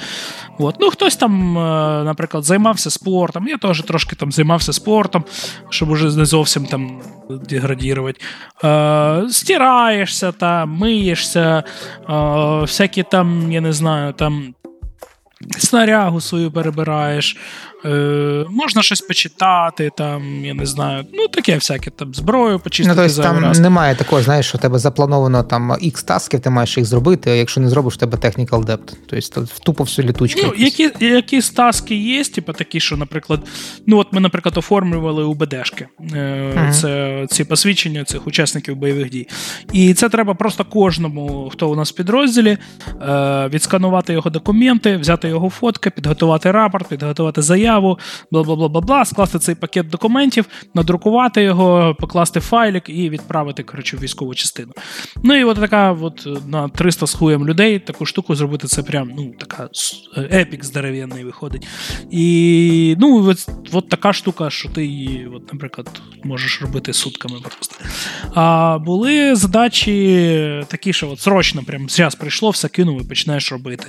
От. Ну, Хтось там, е, наприклад, займався спортом. Я теж трошки там займався спортом, щоб уже не зовсім там деградірувати стираєшся, та, миєшся, всякі там, я не знаю, там снарягу свою перебираєш, Е, Можна щось почитати, там, я не знаю, ну таке всяке там зброю почистити. Ну, тобто Там раз. немає такого, знаєш, що у тебе заплановано там X тасків, ти маєш їх зробити, а якщо не зробиш, у тебе technical debt. Тобто тупо всю літучку. Ну, які які таски є, типу такі, що, наприклад, ну от ми, наприклад, оформлювали УБДшки. Uh-huh. Це ці посвідчення цих учасників бойових дій. І це треба просто кожному, хто у нас в підрозділі, е, відсканувати його документи, взяти його фотки, підготувати рапорт, підготувати заяву заяву, бла бла бла бла бла скласти цей пакет документів, надрукувати його, покласти файлик і відправити коротше, в військову частину. Ну і от така от на 300 з хуєм людей таку штуку зробити це прям ну, така епік здоровенний виходить. І ну, от, от така штука, що ти її, от, наприклад, можеш робити сутками просто. А були задачі такі, що от срочно, прям зараз прийшло, все кинув і починаєш робити.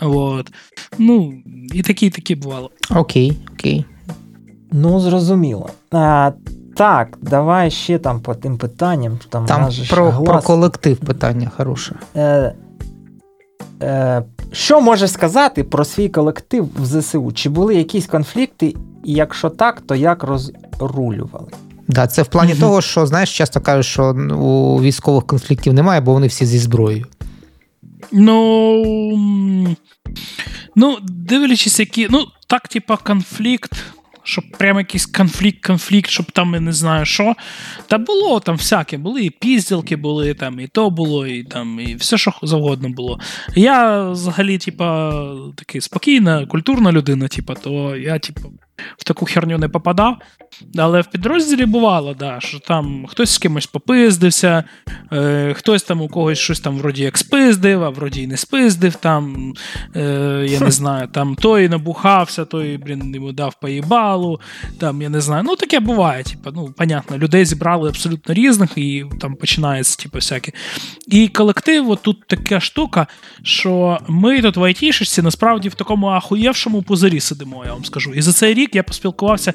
От. Ну, І такі, такі бувало. Окей, окей. Ну, зрозуміло. А, Так, давай ще там по тим питанням. Там, там про глас... про колектив питання хороше. Е, е, Що можеш сказати про свій колектив в ЗСУ? Чи були якісь конфлікти, і якщо так, то як розрулювали? Да, це в плані mm-hmm. того, що знаєш, часто кажуть, що у військових конфліктів немає, бо вони всі зі зброєю. Ну. Ну, дивлячись, які. Ну, так, типа, конфлікт. щоб прям якийсь конфлікт, конфлікт, щоб там я не знаю що. Та було там всяке, були і пізділки, були там, і то було, і там, і все, що завгодно було. Я взагалі, типа, такий спокійна, культурна людина, типа, то я, типа, в таку херню не попадав. Але в підрозділі бувало, да, що там хтось з кимось попиздився, е, хтось там у когось щось там вроді як спиздив, а вроді і не спиздив. там, е, Я не знаю, там той набухався, той, блін, йому дав поїбалу. там, я не знаю, Ну, таке буває. Типу, ну, понятно, людей зібрали абсолютно різних, і там починається типу, всяке. І колектив, от тут така штука, що ми тут в айтішечці насправді в такому ахуєвшому позорі сидимо, я вам скажу. І за цей рік я поспілкувався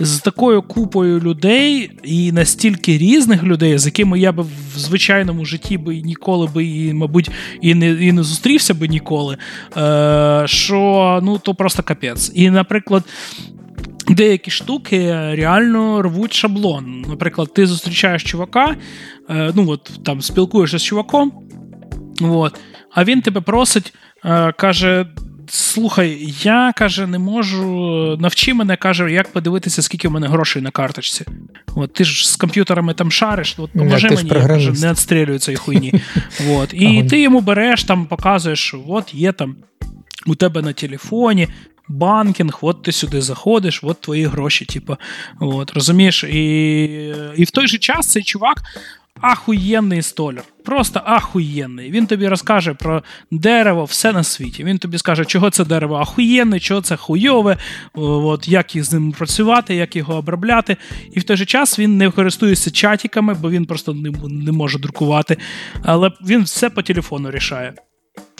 з такою купою людей і настільки різних людей, з якими я би в звичайному житті би ніколи би і, мабуть, і не і не зустрівся би ніколи. е, Що ну то просто капець. І, наприклад. Деякі штуки реально рвуть шаблон. Наприклад, ти зустрічаєш чувака, е, ну от там спілкуєшся з чуваком, от, а він тебе просить, е, каже: Слухай, я каже, не можу. Навчи мене, каже, як подивитися, скільки в мене грошей на карточці. От ти ж з комп'ютерами там шариш, от поможи мені, я каже, не відстрілюю цієї хуйні. От. І ти йому береш, там, показуєш, що от є там у тебе на телефоні. Банкінг, от ти сюди заходиш, от твої гроші, типу, от, розумієш? І і в той же час цей чувак ахуєнний столяр. Просто ахуєнний. Він тобі розкаже про дерево, все на світі. Він тобі скаже, чого це дерево ахуєнне, чого це хуйове, от, як з ним працювати, як його обробляти. І в той же час він не користується чатіками, бо він просто не, не може друкувати. Але він все по телефону рішає.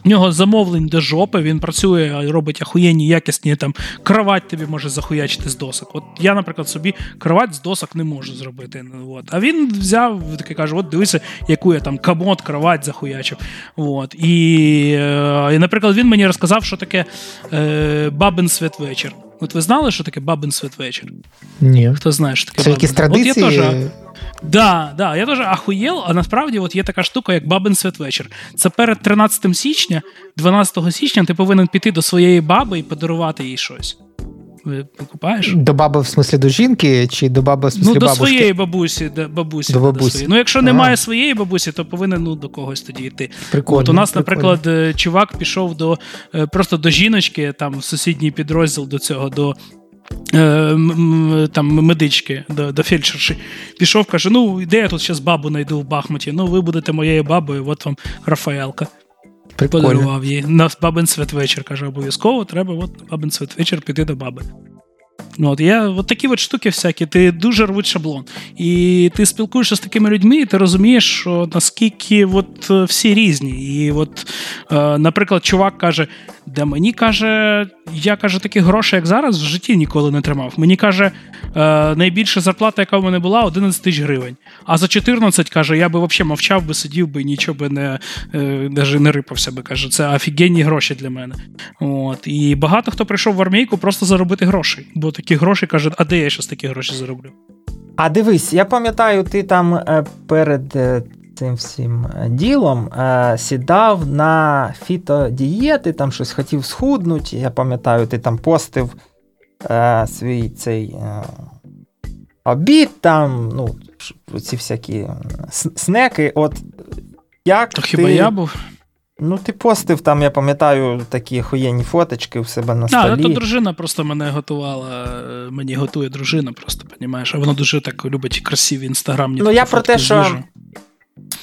В нього замовлень до жопи, він працює, робить ахуєнні, якісні там кровать тобі може захуячити з досок. От я, наприклад, собі кровать з досок не можу зробити. От. А він взяв, такий каже: от дивися, яку я там комод, кровать захуячив. От. І, і, наприклад, він мені розказав, що таке е, бабин святвечір. От ви знали, що таке бабин святвечір? Ні. Хто знає, що таке Це якісь традиції? От я теж, Да, да, я теж ахуєл, а насправді от є така штука, як бабин святвечір. Це перед 13 січня, 12 січня ти повинен піти до своєї баби і подарувати їй щось. Покупаєш? До баби, в смислі, до жінки, чи до баби в смислі Ну, до бабушки? своєї бабусі, до бабусі. До бабусі. До ну, якщо ага. немає своєї бабусі, то повинен ну, до когось тоді йти. Прикольно, От У нас, прикольно. наприклад, е, чувак пішов до е, просто до жіночки, там в сусідній підрозділ до цього, до там медички до до фельдшерші. Пішов, каже: ну, де я тут зараз бабу знайду в Бахмуті? Ну, ви будете моєю бабою, от вам Рафаелка. Прикольно. Подарував їй на бабин святвечір. Каже, обов'язково треба от на бабин святвечір піти до баби. Ну, от я, от такі от штуки всякі, ти дуже рвуть шаблон. І ти спілкуєшся з такими людьми, і ти розумієш, що наскільки от всі різні. І от, е, наприклад, чувак каже: де мені каже, я каже, таких грошей, як зараз, в житті ніколи не тримав. Мені каже, е, найбільша зарплата, яка в мене була, 11 тисяч гривень. А за 14, каже, я би взагалі мовчав би, сидів би нічого би не е, не рипався би. Каже, це офігенні гроші для мене. От. І багато хто прийшов в армійку просто заробити грошей. Бо такі гроші каже, а де я зараз такі гроші зароблю? А дивись, я пам'ятаю, ти там е, перед цим всім ділом е, сідав на фітодієти, там щось хотів схуднути. Я пам'ятаю, ти там постив е, свій цей е, обід, там, ну, ці всякі снеки. От як То ти... хіба я був? Ну, ти постив там, я пам'ятаю, такі охуєнні фоточки в себе на столі. А, ну, то дружина просто мене готувала, мені готує дружина, просто, понімаєш, а вона дуже так любить красиві інстаграмні. Ну, я про те, що.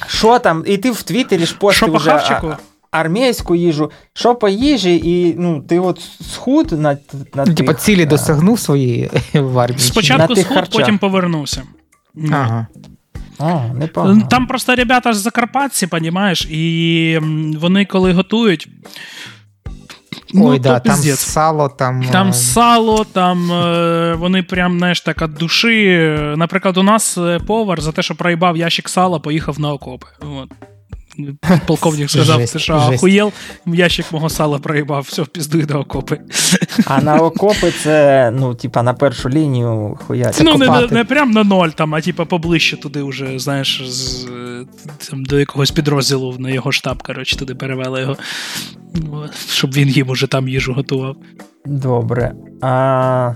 Що там? І ти в Твіттері ж постив вже а, армійську їжу. Що по їжі, і ну, ти от схуд на на ну, Типа цілі досягнув своєї в армії? Спочатку схуд, харчах. потім повернувся. Ага. А, Там просто ребята ж закарпатці, понімаєш, і вони коли готують. Ну, Ой, да, там сало, там. Там сало, там вони прям, знаєш, так від душі. Наприклад, у нас повар за те, що проїбав ящик сала, поїхав на окопи. От. Полковник сказав, ти що, охуєл, ящик мого сала проїбав, все, піздуй до окопи. А на окопи це, ну, типа, на першу лінію хуять. Ну, не, не прям на ноль, там, а типа поближче туди вже, знаєш, з, там, до якогось підрозділу на його штаб, коротше, туди перевели його. Щоб він їм уже там їжу готував. Добре. А...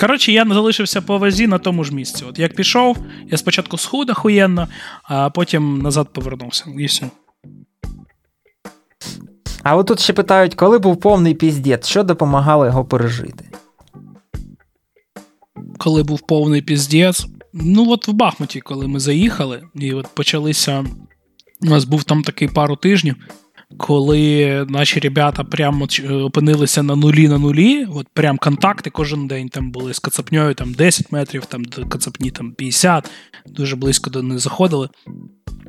Коротше, я залишився по вазі на тому ж місці. От як пішов, я спочатку схуд охуєнно, а потім назад повернувся. І все. А от тут ще питають, коли був повний піздець, що допомагало його пережити? Коли був повний піздець. Ну, от в Бахмуті, коли ми заїхали, і от почалися. У нас був там такий пару тижнів, коли наші ребята прямо опинилися на нулі на нулі, от прям контакти кожен день там були з кацапньою там 10 метрів, там кацапні там 50, дуже близько до них заходили.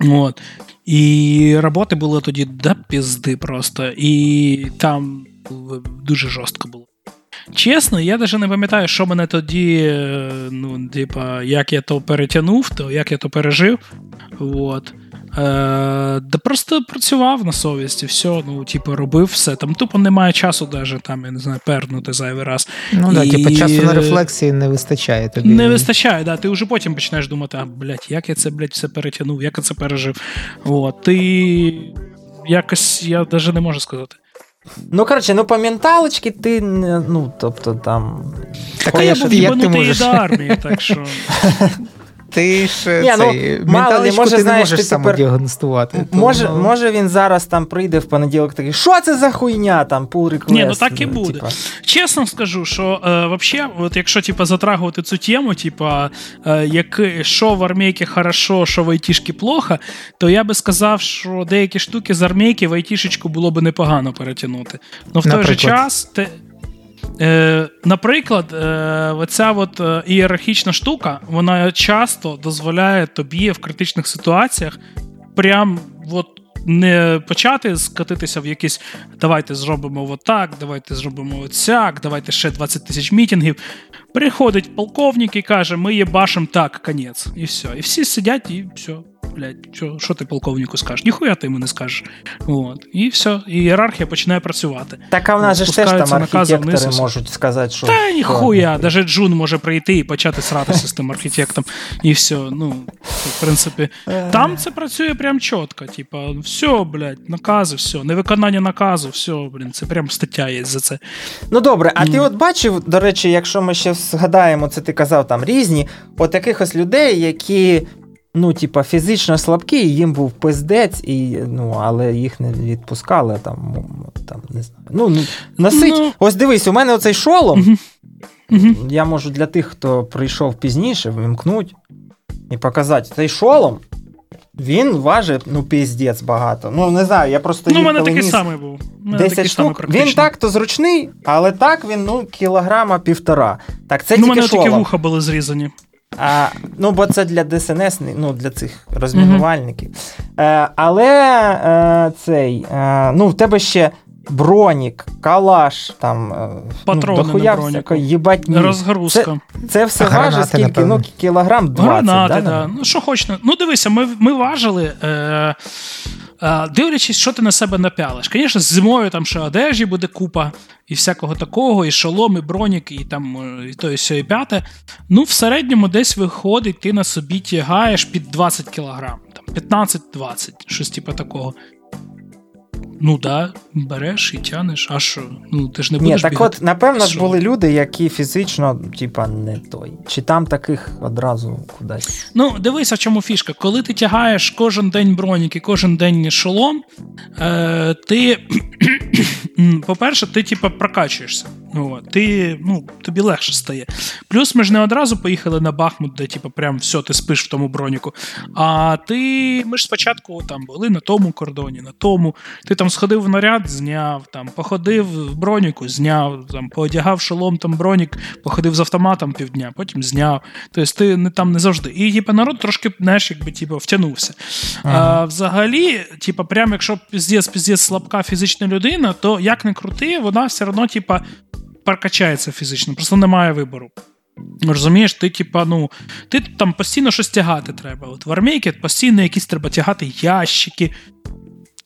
От. І роботи були тоді до пізди просто. І там дуже жорстко було. Чесно, я навіть не пам'ятаю, що мене тоді, е, ну, типа, як я то перетягнув, то як я то пережив. От. Е, Да просто працював на совісті, все, ну, типу, робив все. Там тупо немає часу, навіть там, я не знаю, пернути зайвий раз. Ну, так, типу, часу на рефлексії не вистачає тобі. Не вистачає, да. Ти вже потім починаєш думати, а, блядь, як я це, блядь, все перетягнув, як я це пережив. От, ти якось, я навіть не можу сказати. Ну, коротше, ну по менталочці ти, ну, тобто там. Так, а я був їбанутий до армії, так що. Ти ж Ні, ну, цей, мало ли, може, ти знаєш, не можеш ти самодіагностувати. Може, то... може він зараз там прийде в понеділок такий, що це за хуйня там, request? Ні, ну так і буде. Типа. Чесно скажу, що е, вообще, от якщо типа, затрагувати цю тему, типа, е, як, що в армійці хорошо, що в айтішки плохо, то я би сказав, що деякі штуки з армійки в айтішечку було б непогано перетягнути. Ну в Наприклад? той же час. Те, Е, Наприклад, е, ця от е, ієрархічна штука, вона часто дозволяє тобі в критичних ситуаціях прям от не почати скатитися в якісь давайте зробимо отак, давайте зробимо отсяк, давайте ще 20 тисяч мітингів. Приходить полковник і каже, ми є башем так, конець. І все. І всі сидять, і все блядь, що, що ти полковнику скажеш? Ніхуя ти йому не скажеш. От. І все, і ієрархія починає працювати. Так а в нас же теж там архітектори можуть сказати, що. Та ніхуя, навіть Джун може прийти і почати сратися з тим архітектом. І все. Ну, в принципі, там це працює прям чітко. Типа, все, блядь, накази, все, невиконання наказу, все, блін, це прям стаття є за це. Ну добре, а ти от бачив, до речі, якщо ми ще згадаємо, це ти казав там різні, от якихось людей, які ну, типа, фізично слабкі, їм був пиздець, і, ну, але їх не відпускали там, там не знаю. Ну, носить. Ну... Ось дивись, у мене оцей шолом. Я можу для тих, хто прийшов пізніше, вимкнуть і показати цей шолом. Він важить, ну, піздець багато. Ну, не знаю, я просто. Ну, у мене такий самий був. 10 штук. Він так то зручний, але так він ну, кілограма півтора. Так, це ну, тільки У мене такі вуха були зрізані. А, Ну, бо це для ДСНС, ну, для цих розмінувальників. Mm-hmm. А, але а, цей, а, ну, в тебе ще бронік, калаш, там е, ну, Патрони ну, дохуя всякої їбатні. Розгрузка. Це, це все а важить скільки? Напевно. Ну, кілограм 20. Гранати, да? да. Ну, що хоч. Ну, дивися, ми ми важили. Е, Дивлячись, що ти на себе напялиш. Звісно, зимою там ще одежі буде купа і всякого такого, і шолом, і бронік, і там і то, і все, і п'яте. Ну, в середньому десь виходить, ти на собі тягаєш під 20 кілограм, там 15-20, щось типу такого. Ну да, береш і тянеш, а що? Ну ти ж не будеш Ні, так бігати. от, напевно ж були люди, які фізично, типа, не той. Чи там таких одразу кудись. Ну, дивися, в чому фішка. Коли ти тягаєш кожен день бронік і кожен день шолом, е, ти, по-перше, ти типа прокачуєшся. От, ти, ну, Тобі легше стає. Плюс ми ж не одразу поїхали на Бахмут, де типу, прям все, ти спиш в тому броніку. А ти ми ж спочатку там були на тому кордоні, на тому. Ти там сходив в наряд, зняв, там, походив в броніку, зняв, там, поодягав шолом там бронік, походив з автоматом півдня, потім зняв. Тобто ти не, там не завжди. І типу, народ трошки знаєш, якби, типу, втягнувся. Ага. А, Взагалі, типу, прям якщо піздець, піздець слабка фізична людина, то як не крути, вона все одно, типу, прокачається фізично, просто немає вибору. Розумієш, ти, типа, ну, ти там постійно щось тягати треба. От В армійки постійно якісь треба тягати ящики,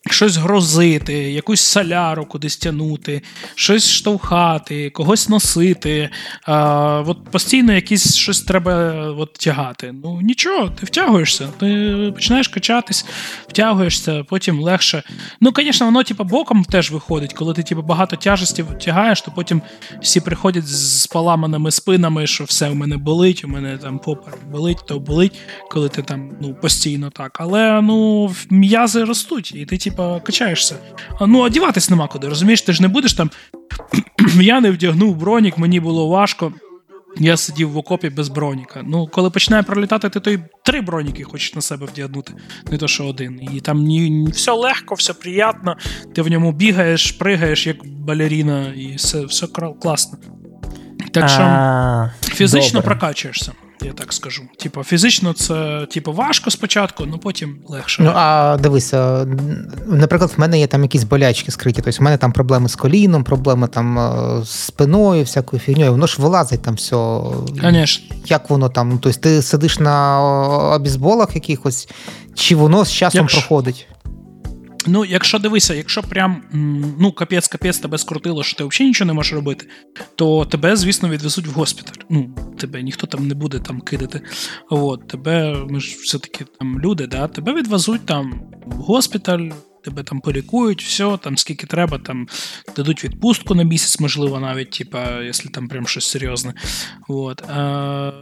щось грозити, якусь соляру кудись тягнути, щось штовхати, когось носити. А, от Постійно якісь щось треба от, тягати. Ну нічого, ти втягуєшся, ти починаєш качатись, втягуєшся, потім легше. Ну, звісно, воно типу, боком теж виходить. Коли ти типу, багато тяжестів тягаєш, то потім всі приходять з поламаними спинами, що все у мене болить, у мене там попа болить, то болить, коли ти там ну, постійно так. Але ну, м'язи ростуть, і ти, типу, качаєшся. Ну, одіватись нема куди, розумієш, ти ж не будеш там. Я не вдягнув бронік, мені було важко. Я сидів в окопі без броніка. Ну, коли починає пролітати, ти то й три броніки хочеш на себе вдягнути, не то що один. І там ні, все легко, все приємно, ти в ньому бігаєш, пригаєш, як балеріна, і все все класно. Так що фізично прокачуєшся я так скажу. Типу, фізично це типу, важко спочатку, ну потім легше. Ну а дивися, наприклад, в мене є там якісь болячки скриті. Тобто в мене там проблеми з коліном, проблеми там е, з спиною, всякою фігньою. Воно ж вилазить там все. Конечно. Як воно там? Тобто ти сидиш на обізболах якихось, чи воно з часом Якщо... проходить? Ну, якщо дивися, якщо прям ну капець-капець тебе скрутило, що ти взагалі нічого не можеш робити, то тебе, звісно, відвезуть в госпіталь. Ну, тебе ніхто там не буде там кидати. От, тебе, ми ж все-таки там люди, да, тебе відвезуть там в госпіталь. Тебе там полікують, все, там скільки треба, там дадуть відпустку на місяць, можливо, навіть, типа, якщо там прям щось серйозне. От. Е,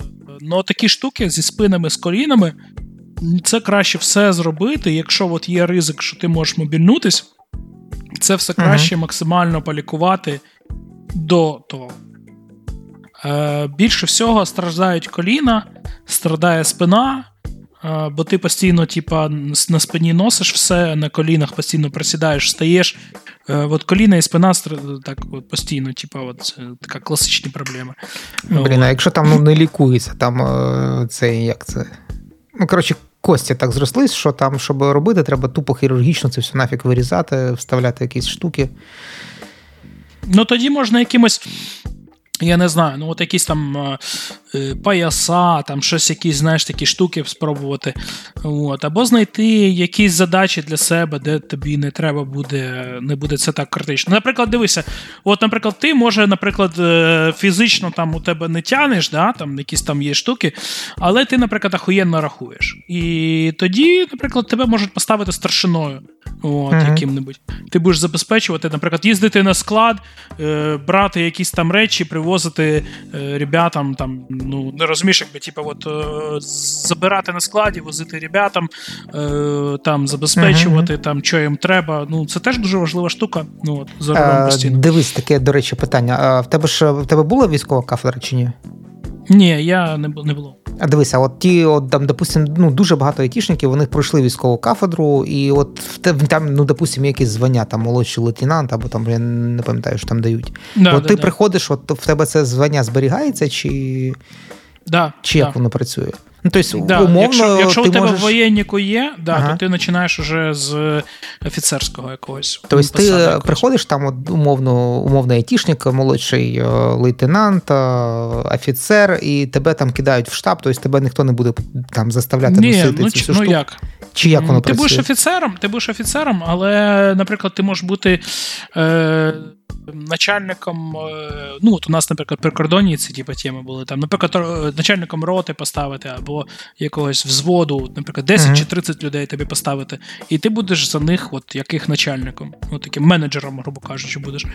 Ну, такі штуки зі спинами, з колінами, це краще все зробити, якщо от є ризик, що ти можеш мобільнутись, це все краще uh-huh. максимально полікувати до того. Е, Більше всього страждають коліна, страдає спина, е, бо ти постійно, типа, на спині носиш все, на колінах постійно присідаєш, встаєш. Е, от коліна і спина так от постійно, типа, от, це така класичні проблеми. Блін, а якщо там ну, не лікується, там е, це як це. Ну, коротше, кості так зрослись, що там, щоб робити, треба тупо хірургічно це все нафік вирізати, вставляти якісь штуки. Ну тоді можна якимось я не знаю, ну от якісь там е, е, пояса, там щось, якісь, знаєш, такі штуки спробувати. От. Або знайти якісь задачі для себе, де тобі не треба буде, не буде це так критично. Наприклад, дивися, от, наприклад, ти може, наприклад, е, фізично там у тебе не тянеш, да, там якісь там є штуки, але ти, наприклад, ахуєнно рахуєш. І тоді, наприклад, тебе можуть поставити старшиною. От, uh-huh. яким-небудь. Ти будеш забезпечувати, наприклад, їздити на склад, е, брати якісь там речі, привозити е, ребятам, там, ну, не розумієш, якби, типу, от, е, забирати на складі, возити ребятам, е, там, забезпечувати, uh-huh. там, що їм треба. Ну, Це теж дуже важлива штука. Ну, от, за постійно. Дивись, таке, до речі, питання. А в тебе ж в тебе була військова кафедра чи ні? Ні, я не не було. А дивися, от ті, от там, допустим, ну дуже багато айтішників, вони пройшли військову кафедру, і от там, ну, допустим, якісь звання, там молодший лейтенант, або там я не пам'ятаю, що там дають. Да, от да, ти да. приходиш, от в тебе це звання зберігається, чи, да, чи як воно працює? Ну, тобто, да, умовно, Якщо якщо ти у тебе можеш... воєнніку є, да, ага. то ти починаєш вже з офіцерського якогось. Тобто ти якогось. приходиш там от, умовно, умовний айтішник, молодший е, лейтенант, е, офіцер, і тебе там кидають в штаб, тобто тебе ніхто не буде там заставляти Ні, носити ну, цю ну, штуку. як? Чи як воно ти працює? будеш офіцером, ти будеш офіцером, але, наприклад, ти можеш бути. Е, начальником, е, ну от у нас, наприклад, прикордонні ці типу, теми були там, наприклад, начальником роти поставити, або якогось взводу, наприклад, 10 mm-hmm. чи 30 людей тобі поставити, і ти будеш за них, от яких начальником, от таким менеджером, грубо кажучи, будеш.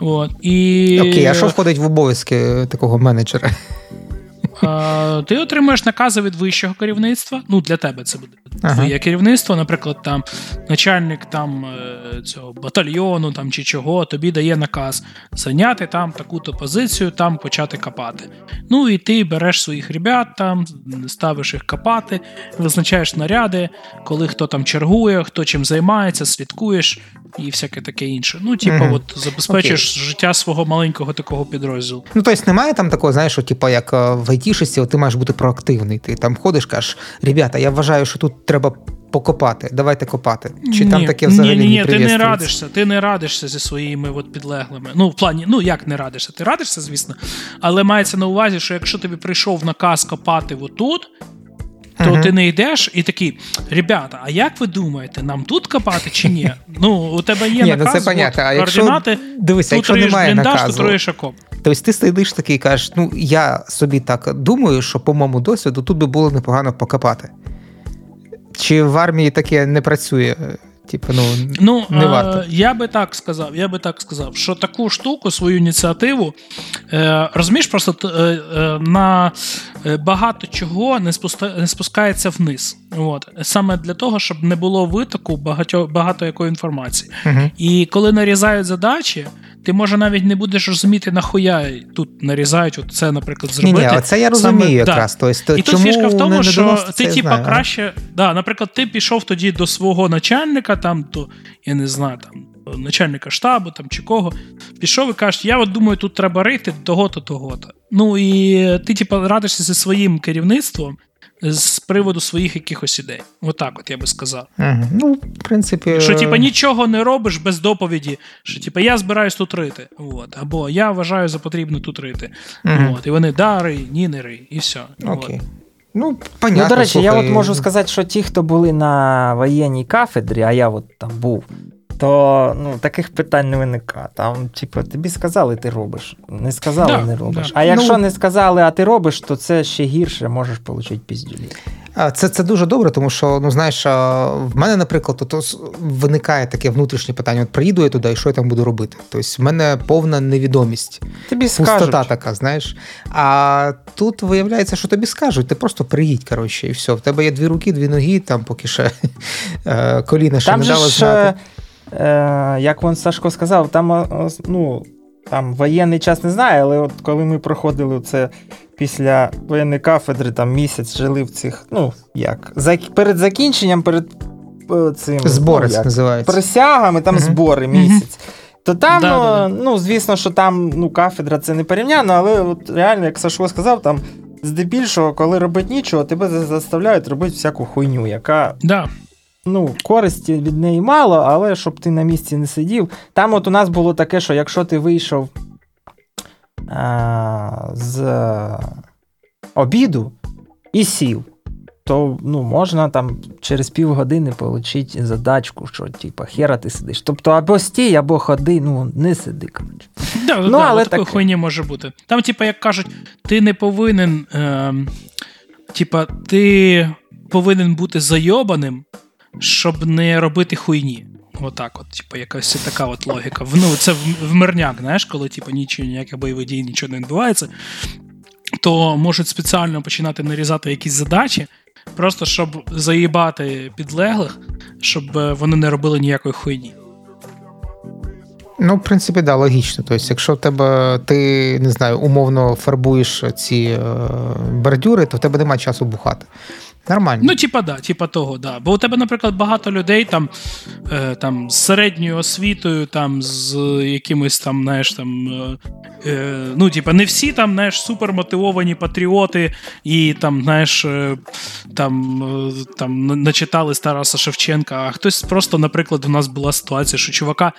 От, і... Окей, а що входить в обов'язки такого менеджера? Ти отримуєш накази від вищого керівництва. Ну, для тебе це буде ага. твоє керівництво, наприклад, там начальник там е, цього батальйону там чи чого, тобі дає наказ зайняти там таку-то позицію, там почати копати. Ну і ти береш своїх ребят, там, ставиш їх копати, визначаєш наряди, коли хто там чергує, хто чим займається, слідкуєш і всяке таке інше. Ну, типу, mm-hmm. от забезпечиш okay. життя свого маленького такого підрозділу. Ну, тобто немає там такого, знаєш, що, типу, як е, в айтішості, ти маєш бути проактивний. Ти там ходиш, кажеш, ребята, я вважаю, що тут треба. Покопати, давайте копати. Чи ні, там таке взагалі ні, ні, ні, ти не радишся, ти не радишся зі своїми от підлеглими. Ну, в плані, ну як не радишся? Ти радишся, звісно, але мається на увазі, що якщо тобі прийшов наказ копати отут, то uh-huh. ти не йдеш і такий, ребята, а як ви думаєте, нам тут копати чи ні? Ну, у тебе є ні, ну, наказ, ну, от, а координати, якщо, дивися, якщо немає бліндаж, наказу, тут окоп. Тобто ти сидиш такий і кажеш, ну я собі так думаю, що по моєму досвіду тут би було непогано покопати. Чи в армії таке не працює? Типу, ну, ну не варто. я би так сказав, я би так сказав, що таку штуку, свою ініціативу, е, розумієш, просто е, е, на багато чого не спускається вниз. От. Саме для того, щоб не було витоку багато, багато якої інформації. uh І коли нарізають задачі, ти може навіть не будеш розуміти, нахуя тут нарізають от це, наприклад, зробити. Ні, ні, це я розумію Саме, якраз. Да. Тобто, І тут фішка в тому, що ти, типа, краще. Да, Наприклад, ти пішов тоді до свого начальника, там, до, я не знаю, там. Начальника штабу там чи кого, пішов і кажеш, я от думаю, тут треба рити того-то, того-то. Ну і ти, типу, радишся зі своїм керівництвом, з приводу своїх якихось ідей. Отак, от я би сказав. Ага. Ну, в принципі. Що, типа, нічого не робиш без доповіді, що типа я збираюсь тут рити. От. Або я вважаю за потрібно тут рити. Ага. От. І вони да, рий, ні, не рий, і все. Окей. От. Ну, понятно, ну, до речі, слухай. я от можу сказати, що ті, хто були на воєнній кафедрі, а я от там був, то ну, таких питань не виникає. Там, типу, тобі сказали, ти робиш. Не сказали, да, не робиш. Да. А якщо ну, не сказали, а ти робиш, то це ще гірше, можеш отримати піздюлі. Це це дуже добре, тому що ну знаєш, в мене, наприклад, то, то виникає таке внутрішнє питання: от приїду я туди, і що я там буду робити? Тобто, в мене повна невідомість, тобі пустота скажуть. така, знаєш. А тут виявляється, що тобі скажуть, ти просто приїдь, коротше, і все. В тебе є дві руки, дві ноги, там поки ще е, коліна ще там не дало знати е, як вон Сашко сказав, там ну, там воєнний час не знаю, але от коли ми проходили це після воєнної кафедри, там місяць жили в цих, ну як, за, перед закінченням, перед е, цим збори ну, називається. присягами, там угу. збори місяць. То там, да, ну, да, да. ну, звісно, що там ну, кафедра це не порівняно, але от реально, як Сашко сказав, там здебільшого, коли робить нічого, тебе заставляють робити всяку хуйню, яка да ну, користі від неї мало, але щоб ти на місці не сидів. Там от у нас було таке, що якщо ти вийшов а, з обіду і сів, то ну, можна там через півгодини отримати задачку, що типа, хера ти сидиш. Тобто або стій, або ходи, ну не сиди. коротше. Да, ну, да, але такої хуйні може бути. Там, типа, як кажуть, ти не повинен. Е, типа, ти повинен бути зайобаним, щоб не робити хуйні. Отак, от, типу, якась така от логіка. Ну, Це в, в мирняк, знаєш, коли типу, нічого, ніяких бойових дій, нічого не відбувається, то можуть спеціально починати нарізати якісь задачі, просто щоб заїбати підлеглих, щоб е, вони не робили ніякої хуйні. Ну, в принципі, да, логічно. Тобто, якщо в тебе ти не знаю, умовно фарбуєш ці е, бордюри, то в тебе немає часу бухати. Нормально. Ну, типа, да, типа того, да. Бо у тебе, наприклад, багато людей там е, там з середньою освітою, там з якимось там, знаєш, там. Е, е ну, типа, не всі там, знаєш, супермотивовані патріоти і там, знаєш, е, там е, там начитали Тараса Шевченка, а хтось просто, наприклад, у нас була ситуація, що чувака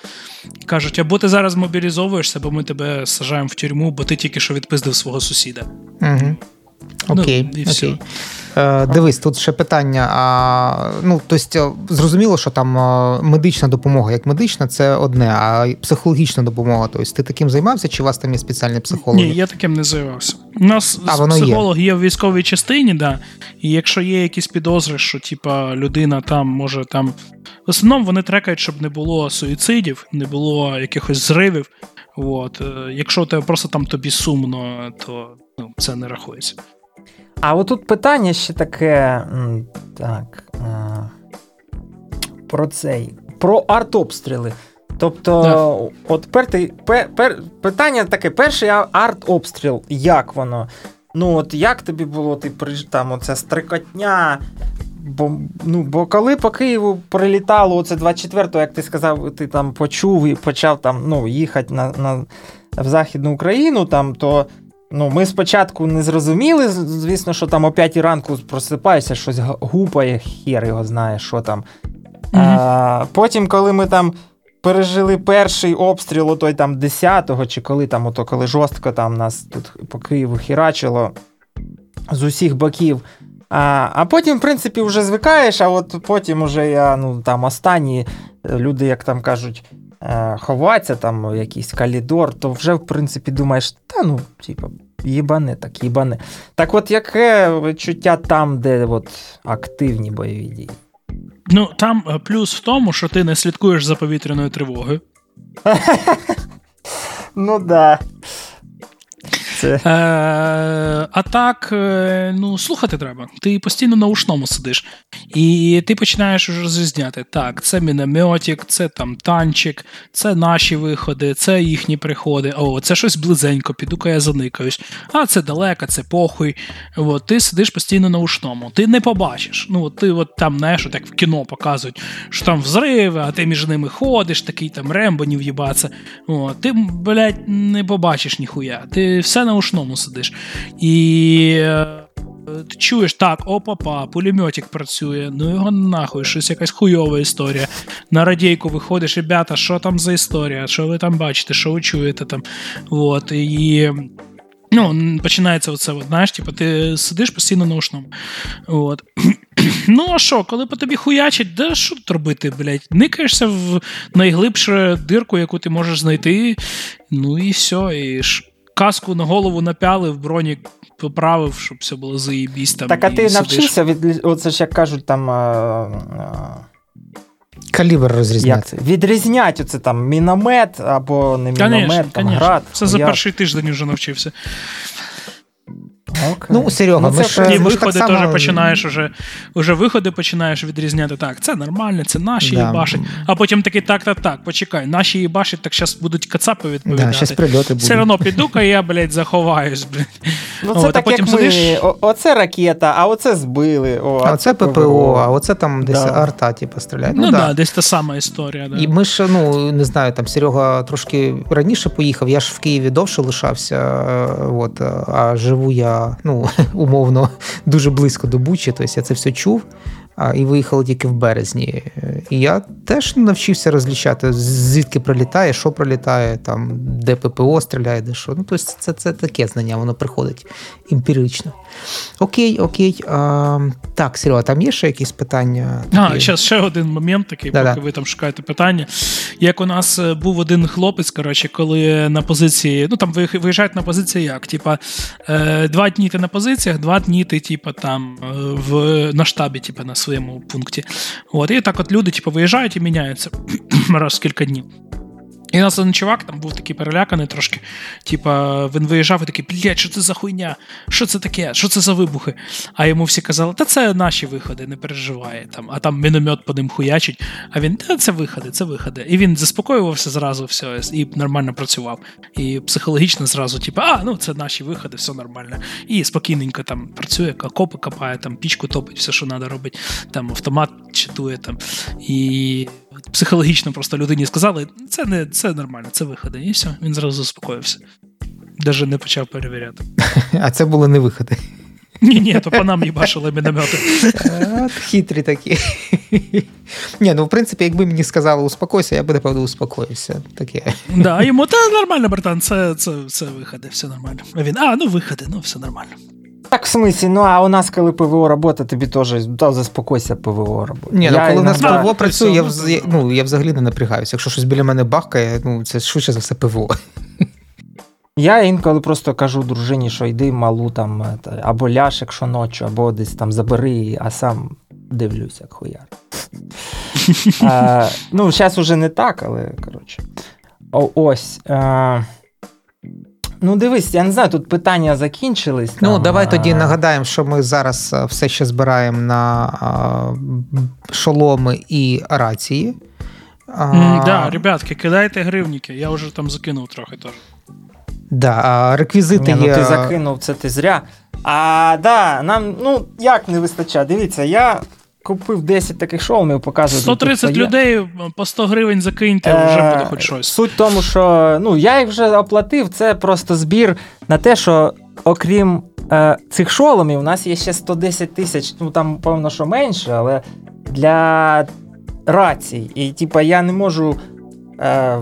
кажуть, або ти зараз мобілізовуєшся, або ми тебе сажаємо в тюрму, бо ти тільки що відпиздив свого сусіда. Угу. Окей. Ну, і все. окей. Е, дивись, тут ще питання. А, ну, тобто, Зрозуміло, що там медична допомога, як медична, це одне, а психологічна допомога. Тобто, ти таким займався, чи у вас там є спеціальні психологи? Ні, я таким не займався. У нас а, психолог є. є в військовій частині, да, і якщо є якісь підозри, що типа людина там може там. В основному вони трекають, щоб не було суїцидів, не було якихось зривів. От. Е, якщо тебе просто там тобі сумно, то ну, це не рахується. А отут питання ще таке. Так. Про цей. Про артобстріли. Тобто, да. от пер, пер, питання таке: перший артобстріл, як воно? Ну, от як тобі було ти там оця стрикотня? Бо ну, бо коли по Києву прилітало оце 24-го, як ти сказав, ти там почув і почав там ну, їхати на, на, в Західну Україну, там, то Ну, Ми спочатку не зрозуміли, звісно, що там о 5 ранку просипаєшся, щось гупає, хер його знає, що там. Mm-hmm. А, Потім, коли ми там пережили перший обстріл, отой там 10-го, чи коли там, ото, коли жорстко там нас тут по Києву хірачило з усіх боків, А а потім, в принципі, вже звикаєш, а от потім уже я, ну там останні люди, як там кажуть, е, ховаться там в якийсь калідор, то вже, в принципі, думаєш, та ну, типу, їбане, так їбане. Так от яке відчуття там, де от активні бойові дії? Ну, там е, плюс в тому, що ти не слідкуєш за повітряною тривогою. Ну да. Це... Е, А так, е, ну, слухати треба. Ти постійно на ушному сидиш. І ти починаєш уже розрізняти. Так, це мінометик, це там танчик, це наші виходи, це їхні приходи. О, це щось близенько, піду-ка я заникаюсь. А це далеко, це похуй. От, Ти сидиш постійно на ушному. Ти не побачиш. Ну, Ти от там, знаєш, як в кіно показують, що там взриви, а ти між ними ходиш, такий там рембо не в'їбаться. Ти, блядь, не побачиш ніхуя. Ти все на ушному сидиш. І е, ти чуєш, так, опа-па, пулеметик працює, ну його нахуй, щось якась хуйова історія. На радійку виходиш, ребята, що там за історія? Що ви там бачите, що ви чуєте там? От, і... Ну, починається оце, от, знаєш, типу, ти сидиш постійно на ушному. От. Ну, а що, коли по тобі хуячать, да що тут робити, блядь? Никаєшся в найглибшу дирку, яку ти можеш знайти, ну і все, і каску на голову напялив, бронік поправив, щоб все було заєбісь там. Так, а ти навчився від оце ж як кажуть там. А, а... Калібр розрізняти. Відрізняти оце там міномет або не міномет, конечно, там конечно. град. Це за перший тиждень вже навчився. Okay. Ну, Серега, ну, це ж, і виходи теж само... починаєш уже, уже виходи починаєш відрізняти. Так, це нормально, це наші да. їбашать. А потім такий, так, так, так, почекай, наші їбашать, так зараз будуть кацапи відповідати. Да, Все одно піду-ка я, блядь, заховаюсь, блядь. Ну, це От, так, а потім як сидиш... ми, оце ракета, а оце збили. О, а це ППО, ППО, а оце там десь да. арта, типу, стріляє. Ну, ну да. да, десь та сама історія. Да. І ми ж, ну, не знаю, там Серега трошки раніше поїхав, я ж в Києві довше лишався, от, а живу я, ну, умовно дуже близько до Бучі, тобто я це все чув і виїхали тільки в березні. І я теж навчився розлічати, звідки прилітає, що прилітає, там, де ППО стріляє, де що. Ну, тобто це це таке знання, воно приходить емпірично. Окей, окей. А, Так, Серега, там є ще якісь питання? А, зараз ще один момент такий, Да-да. поки ви там шукаєте питання. Як у нас е, був один хлопець, коротше, коли на позиції, ну там виїжджають на позиції як? Типа, е, два дні ти на позиціях, два дні ти, типа, там е, в, на штабі, типа, на своєму пункті. От, І так от люди типу, виїжджають і міняються раз в кілька днів. І нас один чувак там був такий переляканий трошки. Типа, він виїжджав і такий, блядь, що це за хуйня? Що це таке? Що це за вибухи? А йому всі казали, та це наші виходи, не переживає. Там, А там міномет по ним хуячить. А він, та це виходи, це виходи. І він заспокоювався зразу, все, і нормально працював. І психологічно зразу, типу, а, ну це наші виходи, все нормально. І спокійненько там працює, копи копає, там пічку топить, все, що треба робити, там автомат читує там. І психологічно просто людині сказали, це не це нормально, це виходи. І все, він зразу заспокоївся. Даже не почав перевіряти. А це були не виходи. Ні, ні, то по нам їбашили міномети. Хитрі такі. Ні, ну в принципі, якби мені сказали успокойся, я би напевно успокоївся. Таке. Да, йому та нормально, братан, це це, це виходи, все нормально. А він, а, ну виходи, ну все нормально. Так, в смислі, ну а у нас, коли ПВО робота, тобі теж та заспокойся ПВО робота. Ні, ну коли у нас ПВО працює, я вз... ну, я взагалі не напрягаюся. Якщо щось біля мене бахкає, ну це швидше за все ПВО. Я інколи просто кажу дружині, що йди малу там, або ляж, якщо ночі, або десь там забери, а сам дивлюся, як хуяр. а, ну, зараз уже не так, але коротше. О, Ось. А, Ну, дивись, я не знаю, тут питання закінчились. Ну, там, давай тоді нагадаємо, що ми зараз е, все ще збираємо на а, шоломи і рації. Так, mm, да, ребятки, кидайте гривніки, я вже там закинув трохи теж. Да, а реквізити є... Ну, ти закинув, це ти зря. А, да, нам, ну, як не вистачає? Дивіться, я купив 10 таких шоломів, показую. 130 тут, людей по 100 гривень закиньте, е, вже буде хоч щось. Суть в тому, що ну, я їх вже оплатив, це просто збір на те, що окрім е, цих шоломів, у нас є ще 110 тисяч, ну там, певно, що менше, але для рацій. І типа я не можу. Е,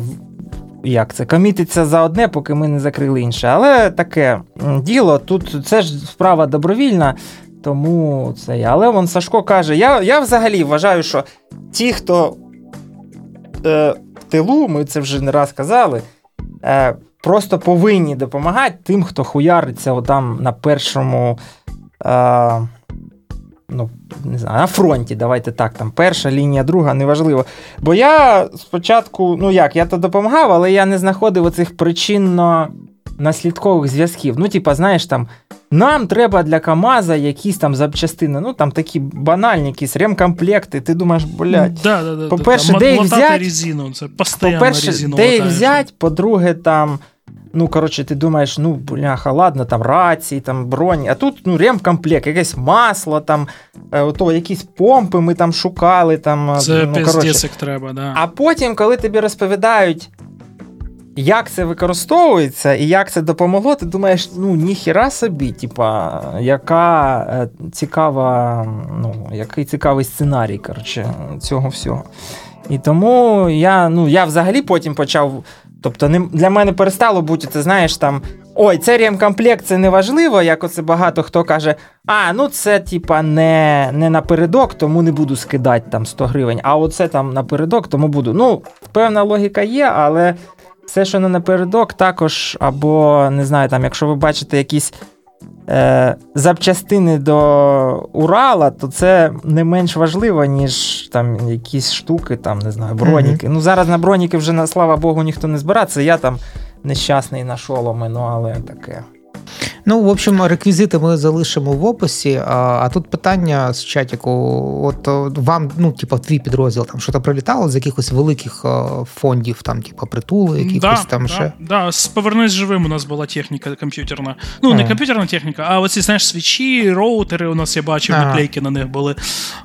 як це, комітиться за одне, поки ми не закрили інше. Але таке діло, тут це ж справа добровільна. Тому це. Але вон Сашко каже: я я взагалі вважаю, що ті, хто е, в тилу, ми це вже не раз казали, е, просто повинні допомагати тим, хто хуяриться отам на першому. Е, ну, не знаю, на фронті, давайте так, там перша лінія, друга, неважливо. Бо я спочатку, ну як, я то допомагав, але я не знаходив оцих причинно наслідкових зв'язків. Ну, типа, знаєш, там. Нам треба для Камаза якісь там запчастини, ну там такі банальні, якісь ремкомплекти. Ти думаєш, блядь, да, да, да, по-перше, де їх взять, резину, це по-перше, резину де їх взять, по-друге, там Ну, коротше, ти думаєш, ну, бляха, ладно, там рації, там броні, а тут ну, ремкомплект, якесь масло, там, е, ото, якісь помпи ми там шукали. Там, Це ну, коротше. треба, да. А потім, коли тобі розповідають, як це використовується і як це допомогло, ти думаєш, ну, ніхіра собі, типа, яка е, цікава, ну, який цікавий сценарій, коротше, цього всього. І тому я ну, я взагалі потім почав Тобто не, для мене перестало бути, ти знаєш, там. Ой, це ремкомплект, це не важливо, як оце багато хто каже, а, ну це типа не не напередок, тому не буду скидати там 100 гривень, а оце там напередок, тому буду. Ну, певна логіка є, але все, що не напередок, також, або не знаю, там, якщо ви бачите якісь е, запчастини до Урала, то це не менш важливо, ніж там якісь штуки, там, не знаю, броніки. Mm-hmm. Ну, зараз на броніки вже, на слава Богу, ніхто не збирається. Я там нещасний на шоломи, ну але таке. Ну, в общем, реквізити ми залишимо в описі. А а тут питання з чатіку: от вам, ну, типу, твій підрозділ там що-то прилітало з якихось великих фондів, там, типу, притули, якихось да, там да, ще. Да, з живим у нас була техніка комп'ютерна. Ну, а. не комп'ютерна техніка, а оці, знаєш, свічі, роутери у нас я бачив, наклейки на них були.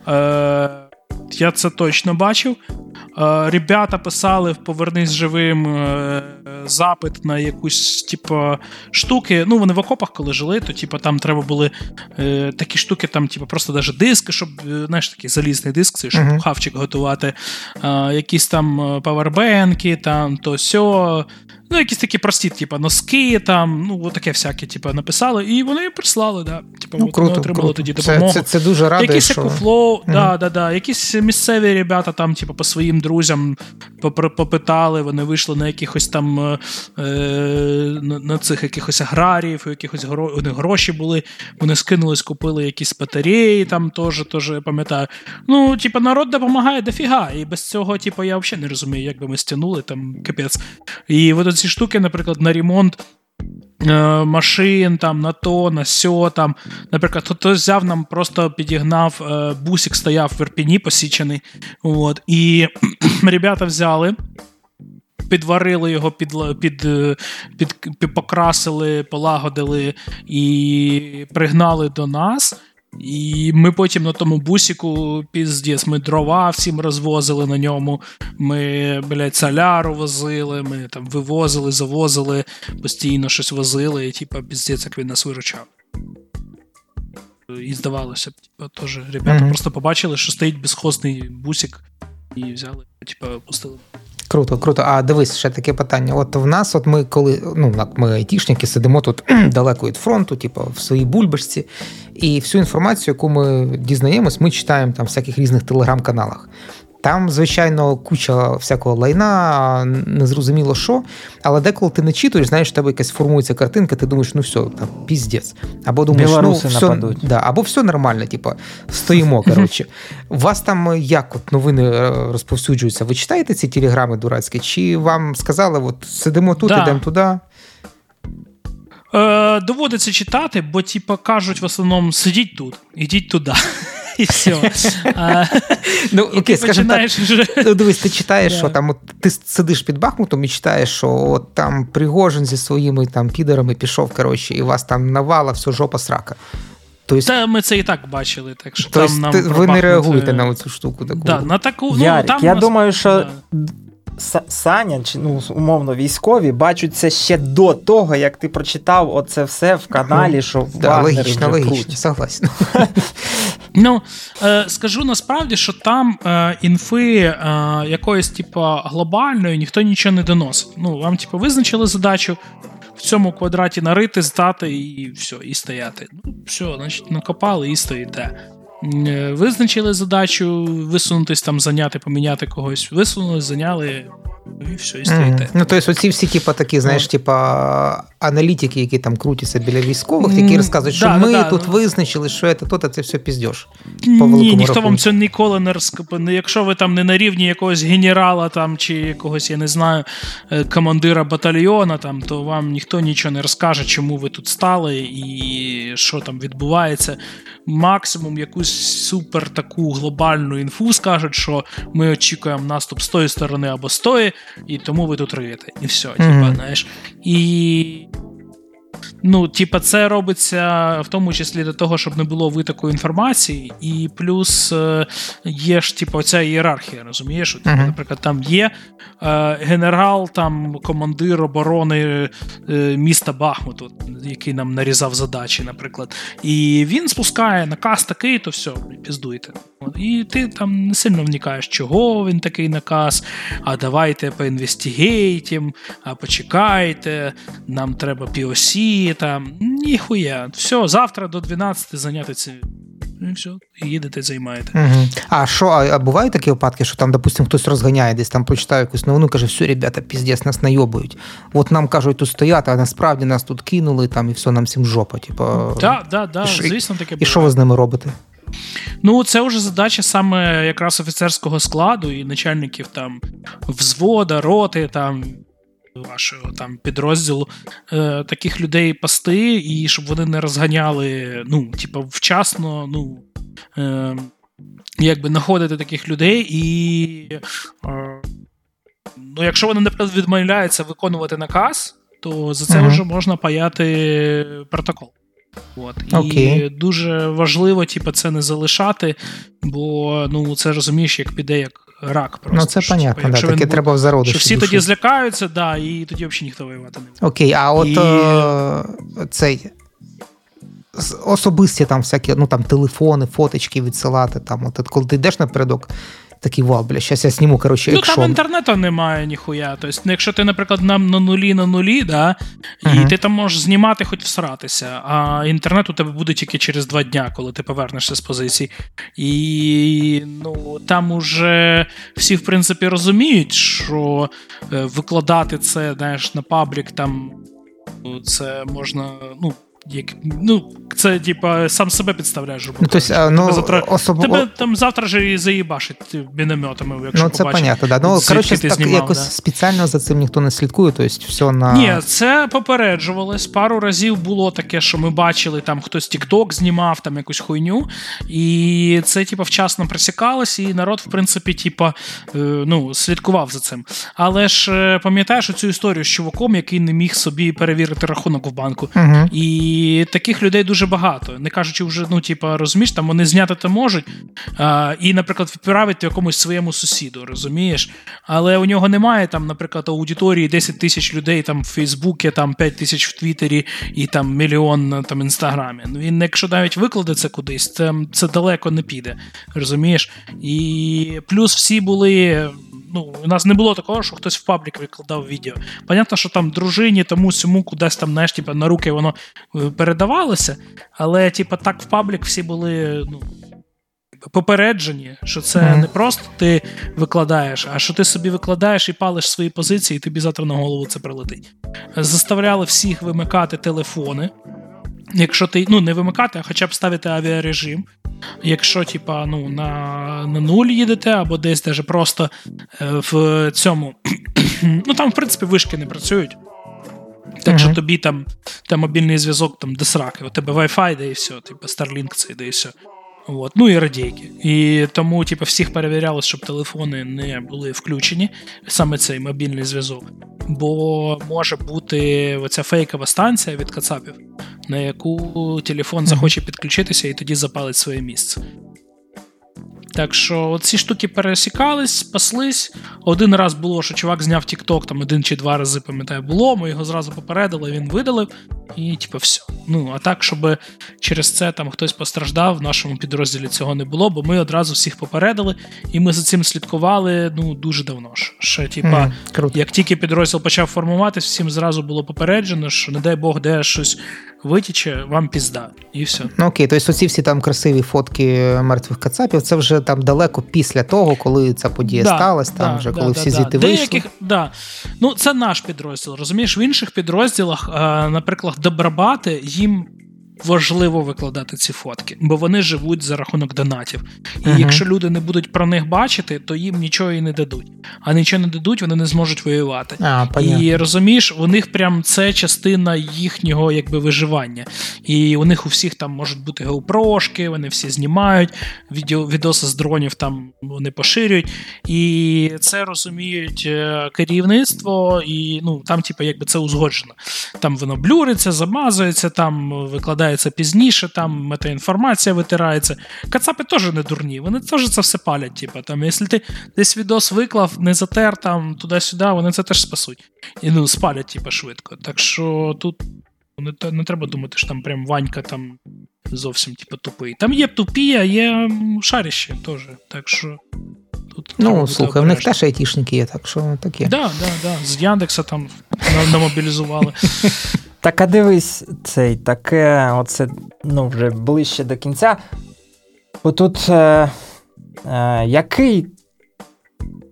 Е, Я це точно бачив. Е, ребята писали в Повернись живим е, запит на якусь, типу, штуки. Ну, вони в окопах, коли жили, то типу, там треба були е, такі штуки, там, типу, просто навіть диски, щоб, знаєш, такий залізний диск, щоб uh-huh. хавчик готувати. Якісь там павербанки, там то сьо. Ну, якісь такі прості, типу, носки, там, ну, таке всяке, типу, написали, і вони прислали, да. Типу, ну, круто, отримали круто. тоді допомогу. Це, це, це дуже радий, Якісь що... EcoFlow, mm-hmm. да, да, да. Якісь місцеві ребята там, типу, по своїм друзям попитали, вони вийшли на якихось там е, на, на цих якихось аграріїв, у якихось гро... у них гроші були, вони скинулись, купили якісь батареї, там теж, теж я пам'ятаю. Ну, типу, народ допомагає дофіга. І без цього, типу, я взагалі не розумію, як би ми стягнули там капець. І от ці штуки, наприклад, на ремонт. Е, машин там на то, на сьо там. Наприклад, хтось взяв нам, просто підігнав, е, бусик стояв в Ірпіні посічений. От, І ребята взяли, підварили його, під, під, під, під, покрасили, полагодили і пригнали до нас. І ми потім на тому бусіку піздець, ми дрова всім розвозили на ньому. Ми, блядь, соляру возили, ми там вивозили, завозили, постійно щось возили, і типа піздець, як він нас виручав. І здавалося б, типа, теж ребята mm-hmm. просто побачили, що стоїть безхозний бусик, і взяли, типа, пустили. Круто, круто. А дивись, ще таке питання. От в нас, от ми коли ну ми айтішники, сидимо тут далеко від фронту, типу в своїй бульбашці, і всю інформацію, яку ми дізнаємось, ми читаємо там в всяких різних телеграм-каналах. Там, звичайно, куча всякого лайна, незрозуміло що, але деколи ти не читуєш, знаєш, в тебе якась формується картинка, ти думаєш, ну все, там піздець. Або думаєш, ну все да, або все нормально, типу, стоїмо. коротше. У вас там як от новини е, розповсюджуються? Ви читаєте ці телеграми дурацькі? Чи вам сказали, от сидимо тут, да. ідемо туди? Е, Доводиться читати, бо типу, кажуть в основному сидіть тут, ідіть туди і все. А, ну, окей, скажімо так, ну, дивись, ти читаєш, що там, от, ти сидиш під Бахмутом і читаєш, що от там Пригожин зі своїми там підерами пішов, коротше, і вас там навала, все жопа срака. Тобто, Та ми це і так бачили, так що тобто, там нам ви не реагуєте на цю штуку. таку? Да, на таку, ну, Ярик, там Я нас... думаю, що да. Саня, чи ну умовно військові, бачать це ще до того, як ти прочитав оце все в каналі, що в да, логічно, логічно, согласен. Ну, е, скажу насправді, що там е, інфи е, якоїсь, типу, глобальної ніхто нічого не доносить. Ну, вам, типу, визначили задачу. в цьому квадраті нарити, здати і все, і стояти. Ну, все, значить, накопали і стоїте. Е, визначили задачу висунутись там, зайняти, поміняти когось, висунули, зайняли, і все, і стоїте. Mm. Ну, тобто, оці всі, типа, такі, знаєш, типа аналітики, які там крутяться біля військових, які розказують, що да, ми да, тут да. визначили, що це то, це все піздєш. Ні, ніхто рахунку. вам це ніколи не розкаже. Якщо ви там не на рівні якогось генерала там, чи якогось, я не знаю, е, командира батальйона, там, то вам ніхто нічого не розкаже, чому ви тут стали і що там відбувається. Максимум якусь супер таку глобальну інфу скажуть, що ми очікуємо наступ з тої сторони або з тої, і тому ви тут риєте. І все, mm-hmm. типа, знаєш. І Ну, типа, це робиться в тому числі для того, щоб не було витоку інформації, і плюс е, є ж типу, ця ієрархія, розумієш? Типу, uh-huh. Наприклад, там є е, генерал, там командир оборони е, міста Бахмуту, який нам нарізав задачі, наприклад. І він спускає наказ такий, то все, піздуйте. І ти там не сильно вникаєш, чого він такий наказ, а давайте поінвестігейтім, а почекайте, нам треба POC, там, ніхуя. Все, завтра до 12 зайняти це. І все, і їдете, займаєте. Угу. А що, а бувають такі випадки, що там, допустим, хтось розганяє, десь там прочитає якусь новину, каже, все, ребята, піздець, нас найобують. От нам кажуть, тут стояти, а насправді нас тут кинули, там, і все, нам всім жопа. Типу, Так, так, так, звісно, таке І що ви з ними робите? Ну, це вже задача саме якраз офіцерського складу і начальників там взвода, роти, там. Вашого там підрозділу е, таких людей пасти, і щоб вони не розганяли, ну, типу, вчасно, ну, е, якби знаходити таких людей, і е, ну, якщо вони наприклад, відмовляються виконувати наказ, то за це uh вже можна паяти протокол. От. Okay. І дуже важливо, типу, це не залишати, бо ну, це розумієш, як піде як рак. просто. Ну, це що, понятно, типу, да, таке буде, треба в зародиш. Що всі душу. тоді злякаються, да, і тоді взагалі ніхто воювати не буде. Окей, а от і... о, цей. Особисті там всякі, ну там телефони, фоточки відсилати. Там, от, Коли ти йдеш напередок, такий вау, бля, зараз я сніму, коротше, екшон. Ну, там інтернету немає ніхуя. Тобто, ну, якщо ти, наприклад, нам на нулі на нулі, да, uh-huh. і ти там можеш знімати, хоч всратися, а інтернет у тебе буде тільки через два дня, коли ти повернешся з позицій. І ну, там уже всі, в принципі, розуміють, що е, викладати це знаєш, на паблік там. Це можна, ну, як, ну, Це, типа, сам себе підставляєш. Ну, то есть, ну, тебе завтра, особ... тебе там завтра же і заїбашить мінометами, якщо Ну, це побачить, понятно, да. Ну, коротше, так знімав, якось да. спеціально за цим ніхто не слідкує, то есть все на... Ні, це попереджувалось. Пару разів було таке, що ми бачили, там хтось TikTok знімав, там якусь хуйню, і це, типа, вчасно присікалось, і народ, в принципі, типа, е, ну, слідкував за цим. Але ж е, пам'ятаєш оцю історію з чуваком, який не міг собі перевірити рахунок в банку. Угу. І таких людей дуже багато. Не кажучи, вже, ну, типа, розумієш, там вони зняти то можуть. А, І, наприклад, відправити якомусь своєму сусіду, розумієш? Але у нього немає там, наприклад, аудиторії 10 тисяч людей там в Фейсбуці, там 5 тисяч в Твіттері і там мільйон там Інстаграмі. Ну, Він, якщо навіть викладе це кудись, це, це далеко не піде. Розумієш? І плюс всі були ну, у нас не було такого, що хтось в паблік викладав відео. Понятно, що там дружині, тому сьому кудись там, знаєш, типу, на руки воно е, передавалося, але, типу, так в паблік всі були. ну, Попереджені, що це mm-hmm. не просто ти викладаєш, а що ти собі викладаєш і палиш свої позиції, і тобі завтра на голову це прилетить. Заставляли всіх вимикати телефони. Якщо ти ну не вимикати, а хоча б ставити авіарежим. Якщо типа, ну, на на нуль їдете, або десь даже просто е, в цьому. ну там, в принципі, вишки не працюють. Так що тобі там там мобільний зв'язок там десраки, у тебе Wi-Fi, де і все, типу Starlink це де і все. От. Ну і радійки. І тому, типу, всіх перевіряли, щоб телефони не були включені, саме цей мобільний зв'язок. Бо може бути оця фейкова станція від Кацапів, на яку телефон захоче підключитися і тоді запалить своє місце. Так що ці штуки пересікались, спаслись. Один раз було, що чувак зняв TikTok, там один чи два рази, пам'ятаю, було. Ми його зразу попередили, він видалив. і типу, все. Ну, а так, щоб через це там хтось постраждав, в нашому підрозділі цього не було, бо ми одразу всіх попередили, і ми за цим слідкували ну, дуже давно. Ще, типа, mm, як тільки підрозділ почав формуватись, всім зразу було попереджено, що не дай Бог, де щось витіче, вам пізда. І все. Ну окей, тобто оці всі там красиві фотки мертвих кацапів, це вже там далеко після того, коли ця подія да, сталася, там да, вже да, коли всі звідти вийшли. Деяких, да. Ну, це наш підрозділ. Розумієш, в інших підрозділах, наприклад, Добробати їм важливо викладати ці фотки, бо вони живуть за рахунок донатів. І uh-huh. якщо люди не будуть про них бачити, то їм нічого і не дадуть. А нічого не дадуть, вони не зможуть воювати. А, І розумієш, у них прям це частина їхнього якби виживання. І у них у всіх там можуть бути геопрошки, вони всі знімають, відео, відоси з дронів там вони поширюють. І це розуміють е, керівництво, і ну там, типу, якби це узгоджено. Там воно блюриться, замазується, там викладає викладається пізніше, там метаінформація витирається. Кацапи теж не дурні, вони теж це все палять. Типу, там, Якщо ти десь відос виклав, не затер там туди-сюди, вони це теж спасуть. І ну, спалять типу, швидко. Так що тут не, не треба думати, що там прям Ванька там зовсім типу, тупий. Там є тупі, а є шаріші теж. Так що. Тут ну, слухай, в них теж айтішники є, так що таке. Так, да, да, да. з Яндекса там намобілізували. Так, а дивись, цей таке, оце ну, вже ближче до кінця. Отут е, е, який.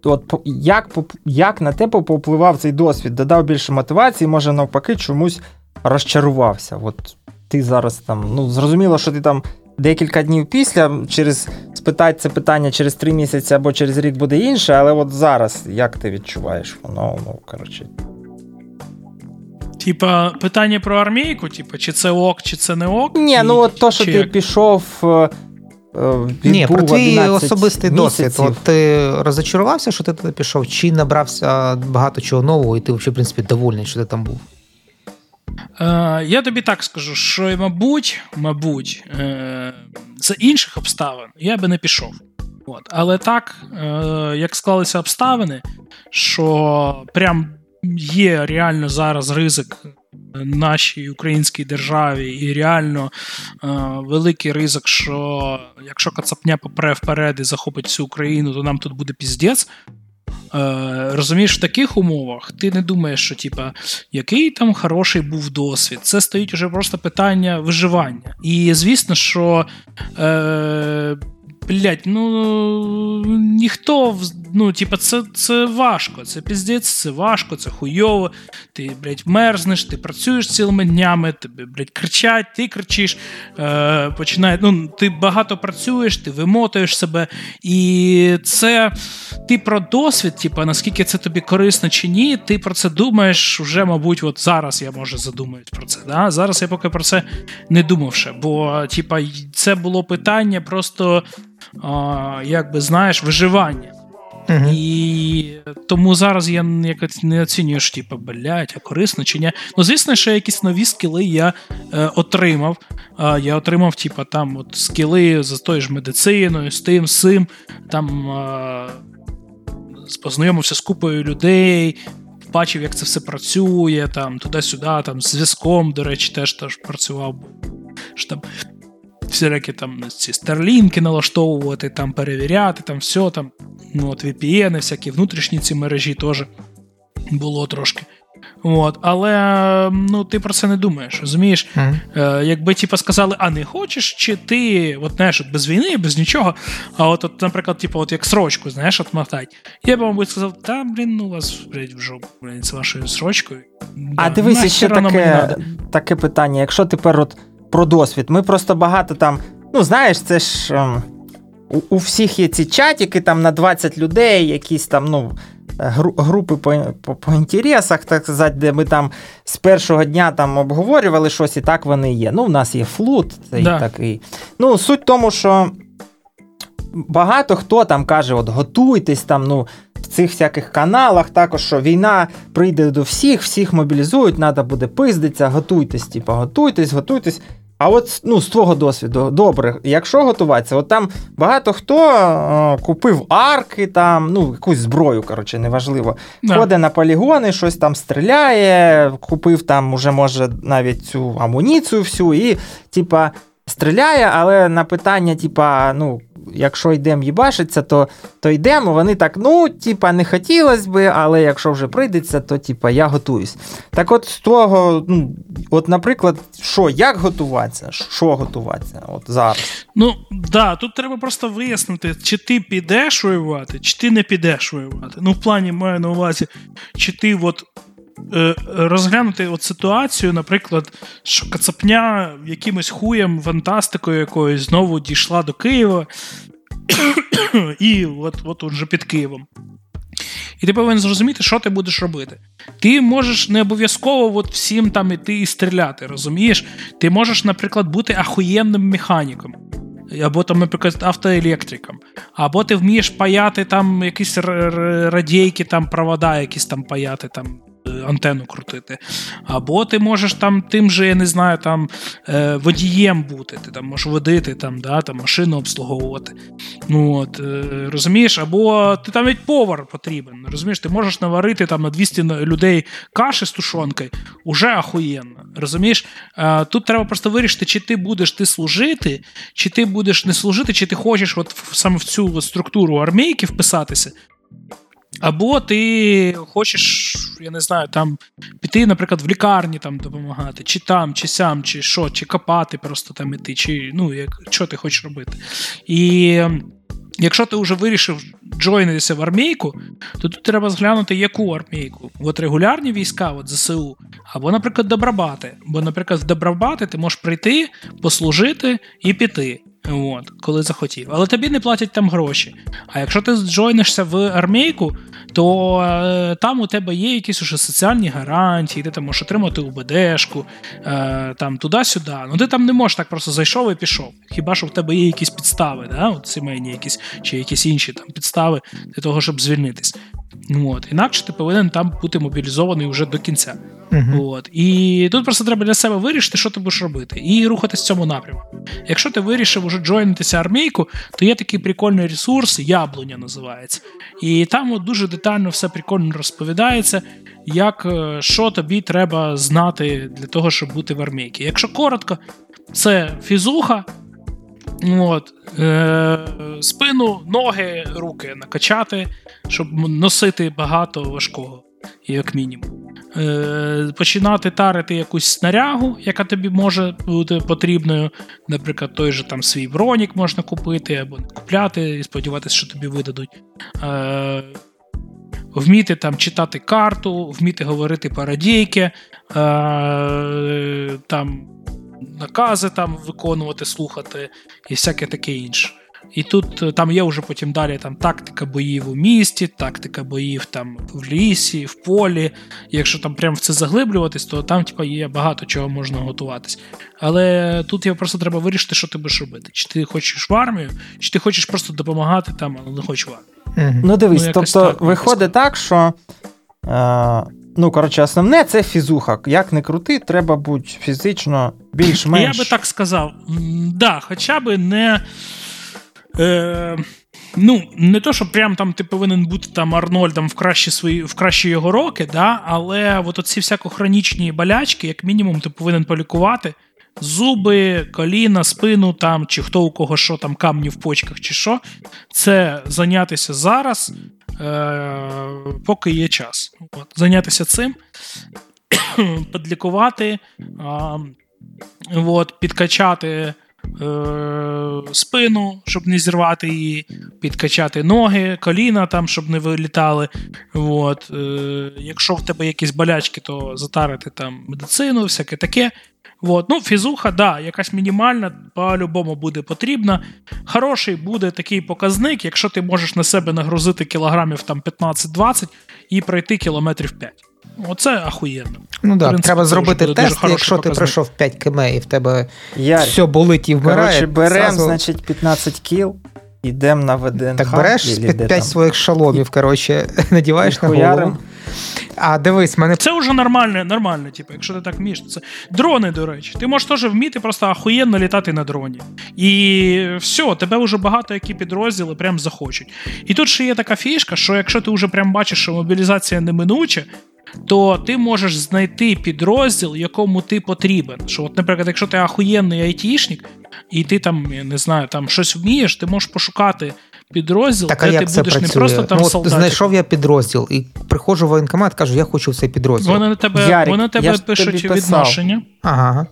От, як як на тебе попливав цей досвід? Додав більше мотивації, може навпаки, чомусь розчарувався. От ти зараз там, ну, зрозуміло, що ти там декілька днів після, через спитати це питання через три місяці або через рік буде інше, але от зараз як ти відчуваєш воно, ну, коротше. Типа, питання про армійку, типа, чи це ок, чи це не ок? Ні, ну от то, що чи... ти пішов. Е, е, Ні, про твій особистий досвід. От Ти розочарувався, що ти туди пішов, чи набрався багато чого нового, і ти, взагалі, в принципі, довольний, що ти там був? Е, Я тобі так скажу, що, мабуть, мабуть, е, за інших обставин я би не пішов. От. Але так, е, як склалися обставини, що прям є реально зараз ризик нашій українській державі, і реально е, великий ризик, що якщо Кацапня попре вперед і захопить всю Україну, то нам тут буде піздець. Е, Розумієш, в таких умовах ти не думаєш, що типа, який там хороший був досвід. Це стоїть уже просто питання виживання. І звісно, що. Е, блять, ну ніхто ну, типа, це це важко, це піздець, це важко, це хуйово. Ти, блядь, мерзнеш, ти працюєш цілими днями, тебе, блядь, кричать, ти кричиш, е, починає, ну, ти багато працюєш, ти вимотуєш себе. І це ти про досвід, типа, наскільки це тобі корисно чи ні, ти про це думаєш вже, мабуть, от зараз я може задумаюсь про це. Да? Зараз я поки про це не думав ще, бо, типа, це було питання просто як би знаєш, виживання. Uh І тому зараз я якось не оцінюю, що типу, блядь, а корисно чи ні. Ну, звісно, що якісь нові скіли я е, отримав. Е, я отримав, типу, там от скіли з тою ж медициною, з тим, з цим. Там е, познайомився з купою людей, бачив, як це все працює, там, туди-сюди, там, зв'язком, до речі, теж теж працював. Що там всілякі там ці старлінки налаштовувати, там перевіряти, там все там. Ну, от VPN, всякі внутрішні ці мережі теж було трошки. От, Але ну, ти про це не думаєш, розумієш? Mm-hmm. Е, Якби типу, сказали, а не хочеш, чи ти от, знаєш, от без війни, без нічого, а от, от наприклад, типу, от як срочку, знаєш, отмотать. Я б, мабуть, сказав, та, блін, ну вас блядь, в жопу, блін, з вашою срочкою. А да, дивись, ще таке, таке питання. Якщо тепер от про досвід. Ми просто багато там. Ну, знаєш, це ж ем, у, у всіх є ці чатики там на 20 людей, якісь там, ну. Групи по по, по інтересах, так сказати, де ми там з першого дня там обговорювали щось, і так вони є. Ну, в нас є флут, цей да. такий. Ну, суть в тому, що багато хто там каже: от готуйтесь там, ну, в цих всяких каналах, також що війна прийде до всіх, всіх мобілізують, треба буде пиздитися, готуйтесь, типу, готуйтесь, готуйтесь. А от ну, з твого досвіду, добре, якщо готуватися, от там багато хто о, купив арки, там, ну, якусь зброю, коротше, неважливо. Да. Ходить на полігони, щось там стріляє, купив там, уже, може, навіть цю амуніцію всю, і, типа, стріляє, але на питання, типа, ну, якщо йдемо їбашиться, то то йдемо. Вони так, ну, типа, не хотілося би, але якщо вже прийдеться, то типа я готуюсь. Так от з того, ну, от, наприклад, що, як готуватися? Що готуватися от зараз? Ну, да, тут треба просто вияснити, чи ти підеш воювати, чи ти не підеш воювати. Ну, в плані маю на увазі, чи ти от розглянути от ситуацію, наприклад, що Кацапня якимось хуєм, фантастикою якоюсь знову дійшла до Києва, і от от уже під Києвом. І ти повинен зрозуміти, що ти будеш робити. Ти можеш не обов'язково от всім там іти і стріляти, розумієш? Ти можеш, наприклад, бути ахуєнним механіком. Або там, наприклад, автоелектриком, або ти вмієш паяти там якісь радійки, там провода, якісь там паяти там антенну крутити. Або ти можеш там тим же, я не знаю, там е, водієм бути, ти там можеш водити, там, да, там машину обслуговувати. Ну, от, е, Розумієш, або ти там навіть повар потрібен. Розумієш, ти можеш наварити там на 200 людей каші з тушонкою, уже ахуєнно. Розумієш? Е, тут треба просто вирішити, чи ти будеш ти служити, чи ти будеш не служити, чи ти хочеш от саме в цю структуру армійки вписатися. Або ти хочеш, я не знаю, там піти, наприклад, в лікарні там допомагати, чи там, чи сям, чи що, чи копати, просто там іти, чи ну, як, що ти хочеш робити. І якщо ти вже вирішив джойнитися в армійку, то тут треба зглянути, яку армійку. От регулярні війська, от ЗСУ, або, наприклад, добробати. Бо, наприклад, в добробати ти можеш прийти, послужити і піти. От, коли захотів. Але тобі не платять там гроші. А якщо ти джойнишся в армійку, то е, там у тебе є якісь уже соціальні гарантії, ти там можеш отримати УБДшку, е, там туди-сюди. Ну ти там не можеш так просто зайшов і пішов. Хіба що в тебе є якісь підстави, да? От сімейні якісь чи якісь інші там підстави для того, щоб звільнитись. От. Інакше ти повинен там бути мобілізований вже до кінця. Uh-huh. От. І тут просто треба для себе вирішити, що ти будеш робити, і рухатись в цьому напрямку. Якщо ти вирішив уже джойнитися армійку, то є такий прикольний ресурс, яблуня називається. І там от дуже детально все прикольно розповідається, як е, що тобі треба знати для того, щоб бути в армійці. Якщо коротко, це фізуха. От, е, Спину, ноги, руки накачати, щоб носити багато важкого, як мінімум. Е, Починати тарити якусь снарягу, яка тобі може бути потрібною. Наприклад, той же там свій бронік можна купити або не купляти і сподіватися, що тобі видадуть. Е, Вміти там читати карту, вміти говорити парадійки, е, там накази там виконувати, слухати і всяке таке інше. І тут е, там є вже потім далі там тактика боїв у місті, тактика боїв там в лісі, в полі. І якщо там прямо в це заглиблюватись, то там типу, є багато чого можна готуватись. Але тут я просто треба вирішити, що ти будеш робити. Чи ти хочеш в армію, чи ти хочеш просто допомагати там, але не хочеш в армію. Ну дивись, ну, тобто так, виходить так, що. Е- Ну, коротше, основне це фізуха. Як не крути, треба бути фізично більш-менш. Я би так сказав. Да, Хоча б не. Е, Ну, не то, що прям там ти повинен бути там Арнольдом в кращі свої в кращі його роки, да, але от оці всякохронічні болячки, як мінімум, ти повинен полікувати. Зуби, коліна, спину там, чи хто у кого що там камні в почках, чи що, це зайнятися зараз, поки є час. От, Зайнятися цим, підлікувати, е, от, підкачати е, спину, щоб не зірвати її, підкачати ноги, коліна, там, щоб не вилітали. От, е, Якщо в тебе якісь болячки, то затарити там медицину, всяке таке. От. Ну, Фізуха, да, якась мінімальна, по-любому буде потрібна. Хороший буде такий показник, якщо ти можеш на себе нагрузити кілограмів там 15-20 і пройти кілометрів 5. Оце ахуєнно. Ну так, треба зробити тест, якщо ти пройшов 5 км і в тебе Я... все болить і вмирає. Коротше, беремо, сразу... значить, 15 кіл. Йдемо на ВДНХ. Так береш 5 своїх шаломів, коротше, надіваєш на голову. А дивись, мене це вже нормально, нормально, типу, якщо ти так вмієш. Це дрони, до речі. Ти можеш теж вміти просто ахуєнно літати на дроні. І все, тебе вже багато які підрозділи прям захочуть. І тут ще є така фішка, що якщо ти вже прям бачиш, що мобілізація неминуча, то ти можеш знайти підрозділ, якому ти потрібен. Що, от, наприклад, якщо ти ахуєнний айтішник, і ти там, я не знаю, там щось вмієш, ти можеш пошукати підрозділ, так, де як ти це будеш працює? не просто там ну, от солдатик. Знайшов я підрозділ і приходжу в воєнкомат, кажу, я хочу в цей підрозділ. Вони на тебе, Ярик, вони на тебе тобі пишуть писав. відношення. Ага.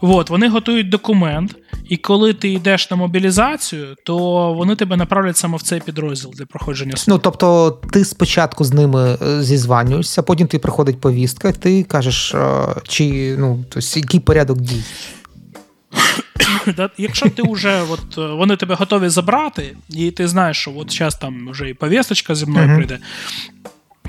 От, вони готують документ, і коли ти йдеш на мобілізацію, то вони тебе направлять саме в цей підрозділ для проходження служби. Ну, тобто, ти спочатку з ними е, зізванюєшся, потім ти приходить повістка, ти кажеш, е, чи ну, тобто, який порядок дій. Якщо ти вже от, е, вони тебе готові забрати, і ти знаєш, що от зараз там вже і повісточка зі мною прийде.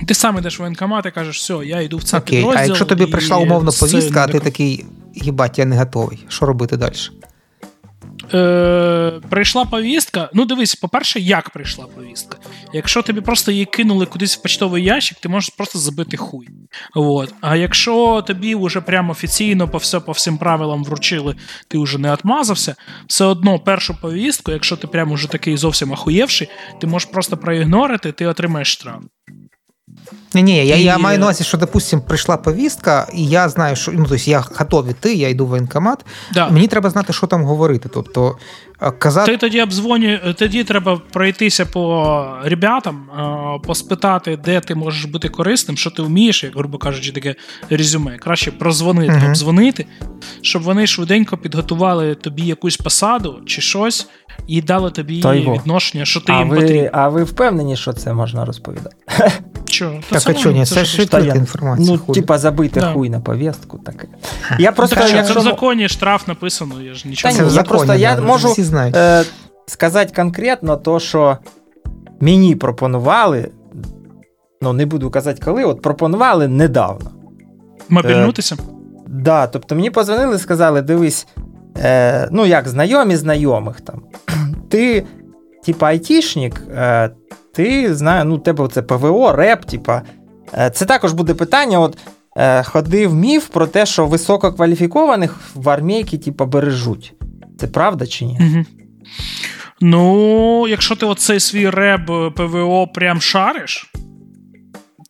Ти сам йдеш в воєнкомат і кажеш, все, я йду в цей Окей, підрозділ. а якщо тобі прийшла умовно повістка, а ти такий, їбать, я не готовий. Що робити далі? Е, прийшла повістка. Ну, дивись, по-перше, як прийшла повістка. Якщо тобі просто її кинули кудись в почтовий ящик, ти можеш просто забити хуй. От. А якщо тобі вже прямо офіційно по все по всім правилам вручили, ти вже не отмазався, все одно першу повістку, якщо ти прямо вже такий зовсім ахуєвший, ти можеш просто проігнорити, ти отримаєш штраф. Ні, ні, я, І- я маю на увазі, що, допустим, прийшла повістка, і я знаю, що ну, тобто я готовий йти, я йду в воєнкомат. Да. Мені треба знати, що там говорити. Тобто, казати. Ти тоді обдзвонює, тоді треба пройтися по ребятам, поспитати, де ти можеш бути корисним, що ти вмієш, як, грубо кажучи, таке резюме. Краще прозвонити, Мгм. обдзвонити, щоб вони швиденько підготували тобі якусь посаду чи щось і дали тобі Та відношення, що ти А їм ви, потрібен. а ви впевнені, що це можна розповідати? Чого? Так, а чого ні, це ж ж інформація. Ну, типа, забити Да. хуй на повістку. Таке. Я просто, Так, що, це в законі штраф написано, я ж нічого Та Це в ні, я законі, просто- я да, можу- знають. Е, сказати конкретно то, що мені пропонували, ну не буду казати коли, от пропонували недавно. мобільнутися. Да, тобто мені позвонили і сказали: дивись, е, ну як знайомі знайомих там. Ти, типа, айтішник, е, ти знає, ну, тебе це ПВО, реп, типа. Е, це також буде питання. От е, ходив міф про те, що висококваліфікованих в армійки, типа, бережуть. Це правда чи ні? Угу. Ну, якщо ти оцей свій реб е, ПВО прям шариш,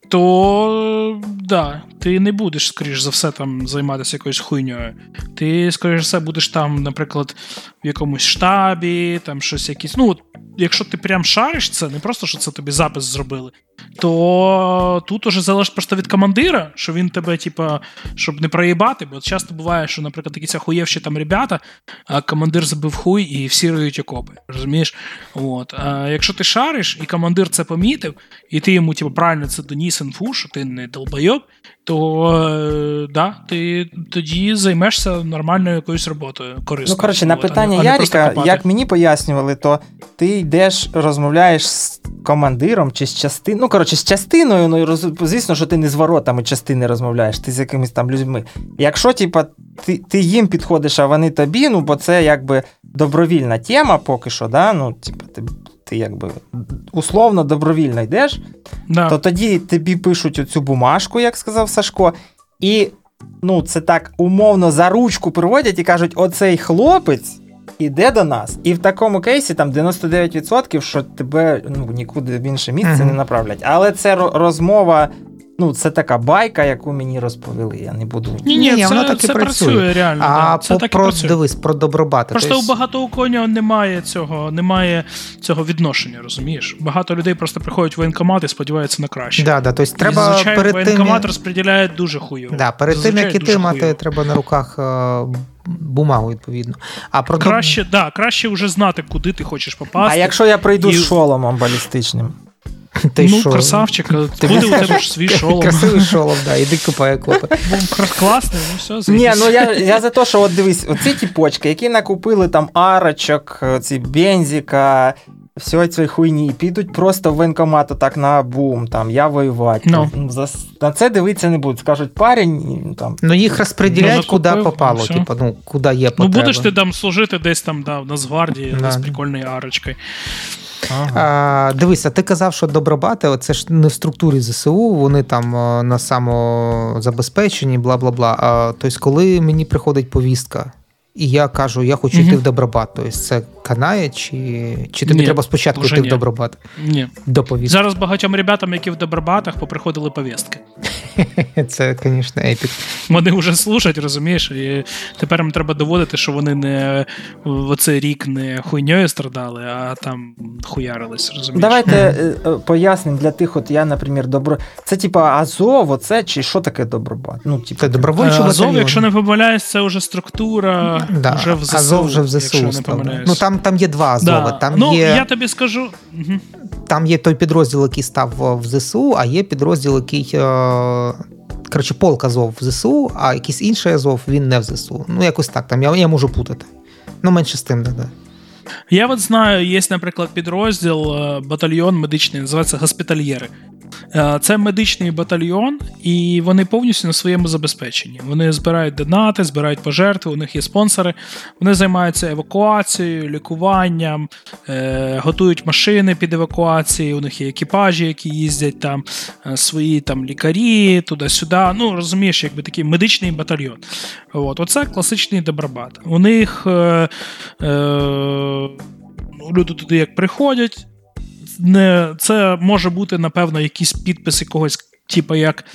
то да, ти не будеш, скоріш за все, там займатися якоюсь хуйньою. Ти, скоріш за все, будеш там, наприклад, в якомусь штабі, там щось якісь. Ну, якщо ти прям шариш це, не просто що це тобі запис зробили, то тут уже залежить просто від командира, що він тебе, типа, щоб не проїбати, бо часто буває, що, наприклад, якісь ахуєвші там ребята, а командир забив хуй і всі риють окопи. Розумієш? От. А якщо ти шариш, і командир це помітив, і ти йому типу, правильно це доніс інфу, що ти не долбойоб, то е, да, ти тоді займешся нормальною якоюсь роботою. корисною. Ну, коротше, на питання а Яріка, як мені пояснювали, то ти йдеш, розмовляєш з командиром чи з частиною. Ну, коротше, з частиною, ну, роз- звісно, що ти не з воротами частини розмовляєш, ти з якимись там людьми. Якщо, типа, ти, ти їм підходиш, а вони тобі, ну, бо це якби добровільна тема поки що, да? ну, типа, ти, ти якби условно добровільно йдеш, Да. то тоді тобі пишуть оцю бумажку, як сказав Сашко, і ну, це так умовно за ручку приводять і кажуть: оцей хлопець іде до нас. І в такому кейсі там 99%, що тебе ну, нікуди в інше місце не направлять. Але це розмова. Ну, це така байка, яку мені розповіли. Я не буду. Ні, ні, Ні, це, воно так і працює. працює реально. А да, це по, так і про, працює. дивись, про добробати. Просто Тобто, у багато у коня немає цього, немає цього відношення, розумієш? Багато людей просто приходять в воєнкомат і сподіваються на краще. да, да, тобто І треба зазвичай перед воєнкомат як- розподіляє дуже хуйово. да, перед тим, як іти мати, треба на руках е, бумагу, відповідно. А про Краще, да, краще вже знати, куди ти хочеш попасти. А якщо я прийду І- з шоломом балістичним? Ти ну, що? красавчик, Ти буде у тебе ж свій шолом. Красивий шолом, да, іди купай окопи. Класний, ну все, Ні, ну я, я за те, що от дивись, оці ті почки, які накупили там арочок, ці бензика, всього цієї хуйні, і підуть просто в воєнкомат так на бум, там, я воювати. Ну. Ну, за, на це дивитися не будуть. Скажуть, парень, там, Ну їх розподіляють, Ну, куди попало, типу, ну, куди є Ну, будеш ти там служити десь там, да, в Нацгвардії, Да. з прикольною арочкою. Ага. А, Дивися, ти казав, що добробати це ж не в структурі ЗСУ, вони там на самозабезпеченні, бла бла бла. А, Тобто, коли мені приходить повістка і я кажу, я хочу угу. йти в Добробат. Тобто це канає, чи чи тобі ні, треба спочатку йти ні. в Добробат? Ні. До повістки? Зараз багатьом ребятам, які в Добробатах, поприходили повістки. Це, звісно, епік. Вони вже слушать, розумієш, і тепер їм треба доводити, що вони не в оцей рік не хуйньою страдали, а там хуярились. розумієш? Давайте mm. пояснимо для тих, от я, наприклад, добро. Це типа Азов, оце чи що таке Добробат? Ну, типу, це добровольчий Азов, батальйон. якщо не помиляюсь, це вже структура да. вже в ЗСУ. Азов вже в ЗСУ. Не ну там там є два Азови. Да. Там ну, є... я тобі скажу. Угу. Там є той підрозділ, який став в ЗСУ, а є підрозділ, який. Е, коротше, полк Азов в ЗСУ, а якийсь інший Азов він не в ЗСУ. Ну, якось так. Там я я можу путати. Ну, менше з тим, да. Я от знаю, є, наприклад, підрозділ, е, батальйон медичний, називається госпітальєри. Е, це медичний батальйон, і вони повністю на своєму забезпеченні. Вони збирають донати, збирають пожертви, у них є спонсори. Вони займаються евакуацією, лікуванням, е, готують машини під евакуацією. У них є екіпажі, які їздять там, е, свої там лікарі, туди-сюди. Ну, розумієш, якби такий медичний батальйон. От, Оце класичний добробат. У них е, е, люди туди як приходять не це може бути, напевно, якийсь підпис якогось, типу як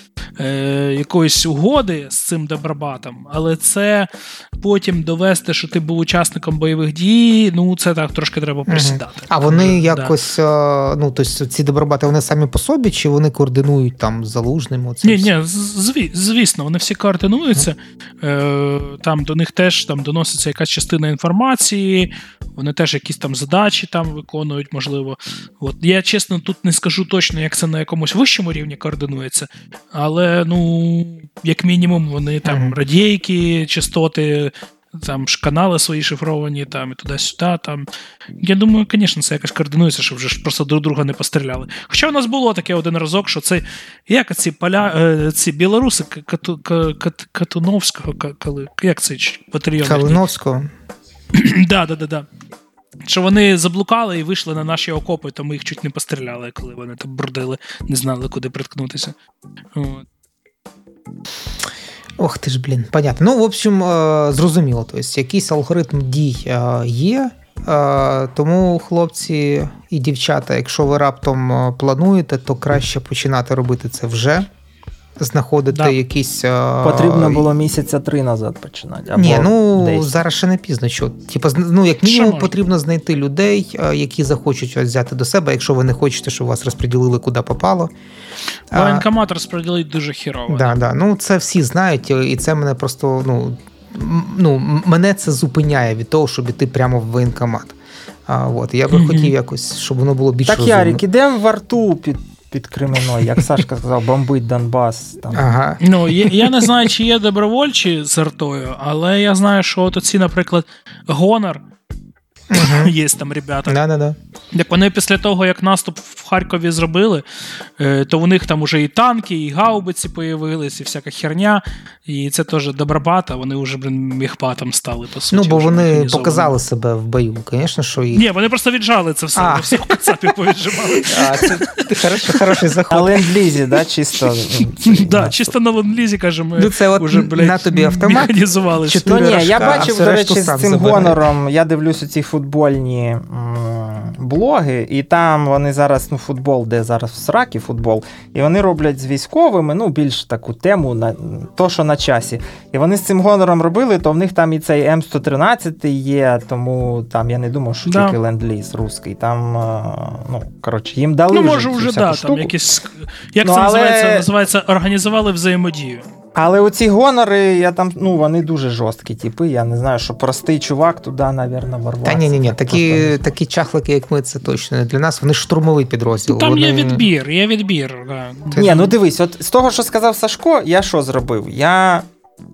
е, якоїсь угоди з цим добробатом, але це потім довести, що ти був учасником бойових дій. Ну це так трошки треба присідати. Угу. А вони Дуже, якось, да. Е, ну тобто ці добробати вони самі по собі, чи вони координують там залужним? Оце ні, ні, зві, звісно, вони всі координуються. Е, Там до них теж там доноситься якась частина інформації. Вони теж якісь там задачі там виконують, можливо. От я чесно тут не скажу точно, як це на якомусь вищому рівні координується, але ну, як мінімум, вони там mm-hmm. радійки, частоти, там ж канали свої шифровані, там і туди-сюди. Там. Я думаю, звісно, це якось координується, щоб вже просто друг друга не постріляли. Хоча у нас було таке один разок, що це як ці поля, е, ці білоруси Кату, Катуновського, як цей батальйон? Калиновського. Да, да, да, да. Що вони заблукали і вийшли на наші окопи, то ми їх чуть не постріляли, коли вони там бродили, не знали, куди приткнутися. Ох ти ж, блін, понятно. Ну, в общем, е, зрозуміло. Тобто, якийсь алгоритм дій е, є. Е, тому, хлопці і дівчата, якщо ви раптом плануєте, то краще починати робити це вже знаходити да. якісь. Потрібно було місяця три назад починати. Або Ні, ну десь. зараз ще не пізно. Що типу, ну як мінімум потрібно знайти людей, які захочуть взяти до себе, якщо ви не хочете, щоб вас розподілили куди попало. Воєнкомат розподілить дуже хірово. Да, да. Ну це всі знають, і це мене просто ну. Ну, мене це зупиняє від того, щоб іти прямо в воєнкомат. А, от, Я би mm-hmm. хотів якось, щоб воно було більш Так, розумно. Ярик, ідемо в арту під під Креміною, як Сашка сказав, бомбить Донбас. Там. Ага. Ну, Я я не знаю, чи є добровольчі з артою, але я знаю, що от оці, наприклад, Гонор. Угу. Є там ребята. Да-да-да. Як вони після того, як наступ в Харкові зробили, е, то у них там уже і танки, і гаубиці появились, і всяка херня. І це теж добробата, вони вже блин, міхпатом стали. по суті. Ну, бо вони показали себе в бою, звісно, що їх... Ні, вони просто віджали це все, вони всіх кацапів повіджимали. А, це хороший, хороший заход. На ленд-лізі, да, чисто? Да, чисто на ленд-лізі, кажемо, ну, це от блядь, на тобі автомат. механізувалися. Ну, ні, я бачив, до речі, з цим гонором, я дивлюся ці футбольні блоги, і там вони зараз, ну, футбол, де зараз в сракі футбол, і вони роблять з військовими, ну, більш таку тему, на то, що на часі. І вони з цим гонором робили, то в них там і цей М113 є, тому там я не думав, що да. тільки ленд-ліз русський. Там, ну, коротше, їм дали. Ну, може, вже, да, там якісь. Як ну, це але... називається? Називається організували взаємодію. Але оці гонори, я там, ну, вони дуже жорсткі, типи. Я не знаю, що простий чувак туди, навірно, ворвався. Та ні, ні, ні, такі такі чахлики, як ми, це точно не для нас. Вони штурмовий підрозділ. Ну, там вони... є відбір, є відбір. Да. Ні, ну дивись, от з того, що сказав Сашко, я що зробив? Я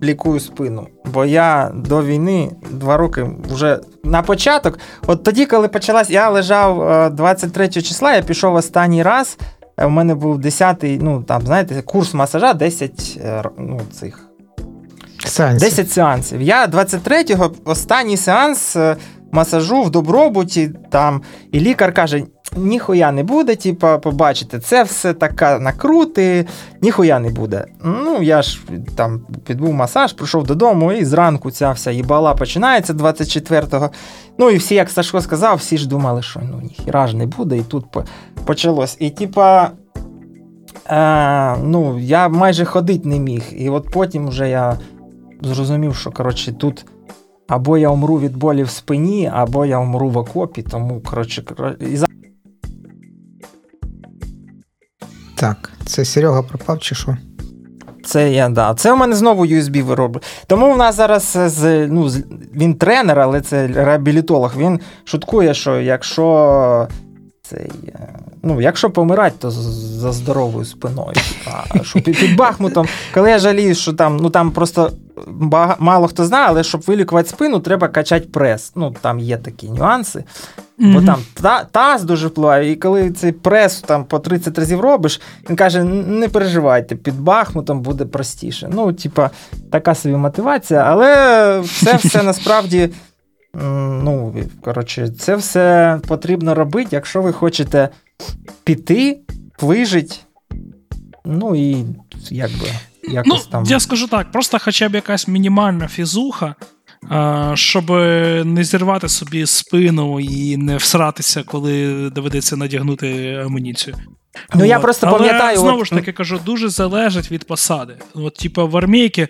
лікую спину. Бо я до війни два роки вже на початок. От тоді, коли почалась, я лежав 23 числа, я пішов останній раз. У мене був 10-й, ну там, знаєте, курс масажа 10 е, ну, цих. Сеансів. 10 сеансів. Я 23-го останній сеанс е, масажу в добробуті, там, і лікар каже: ніхуя не буде, типа, побачите, це все така накрути, ніхуя не буде. Ну, я ж там підбув масаж, прийшов додому, і зранку ця вся їбала починається 24-го. Ну і всі, як Сашко сказав, всі ж думали, що ну ніхіра ж не буде, і тут почалось. І типа. Е, ну, я майже ходити не міг. І от потім вже я зрозумів, що коротше, тут або я умру від болі в спині, або я умру в окопі, тому коротше, і Так, це Серега пропав чи що? Це я, да. Це у мене знову USB вироблює. Тому в нас зараз з, ну, він тренер, але це реабілітолог. Він шуткує, що якщо цей, е, ну, якщо помирати, то за здоровою спиною. А що під, під Бахмутом, коли я жалію, що там ну там просто мало хто знає, але щоб вилікувати спину, треба качати прес. Ну, Там є такі нюанси. Mm-hmm. Бо там та, таз дуже впливає, і коли цей прес там по 30 разів робиш, він каже: не переживайте, під Бахмутом буде простіше. Ну, типа, така собі мотивація, але це все насправді. Ну, коротше, це все потрібно робити, якщо ви хочете піти, вижити, ну і якби якось ну, там. Я скажу так, просто хоча б якась мінімальна фізуха, щоб не зірвати собі спину і не всратися, коли доведеться надягнути амуніцію. Ну, я просто Але пам'ятаю. знову ж таки кажу, дуже залежить від посади. От, типу, в армійки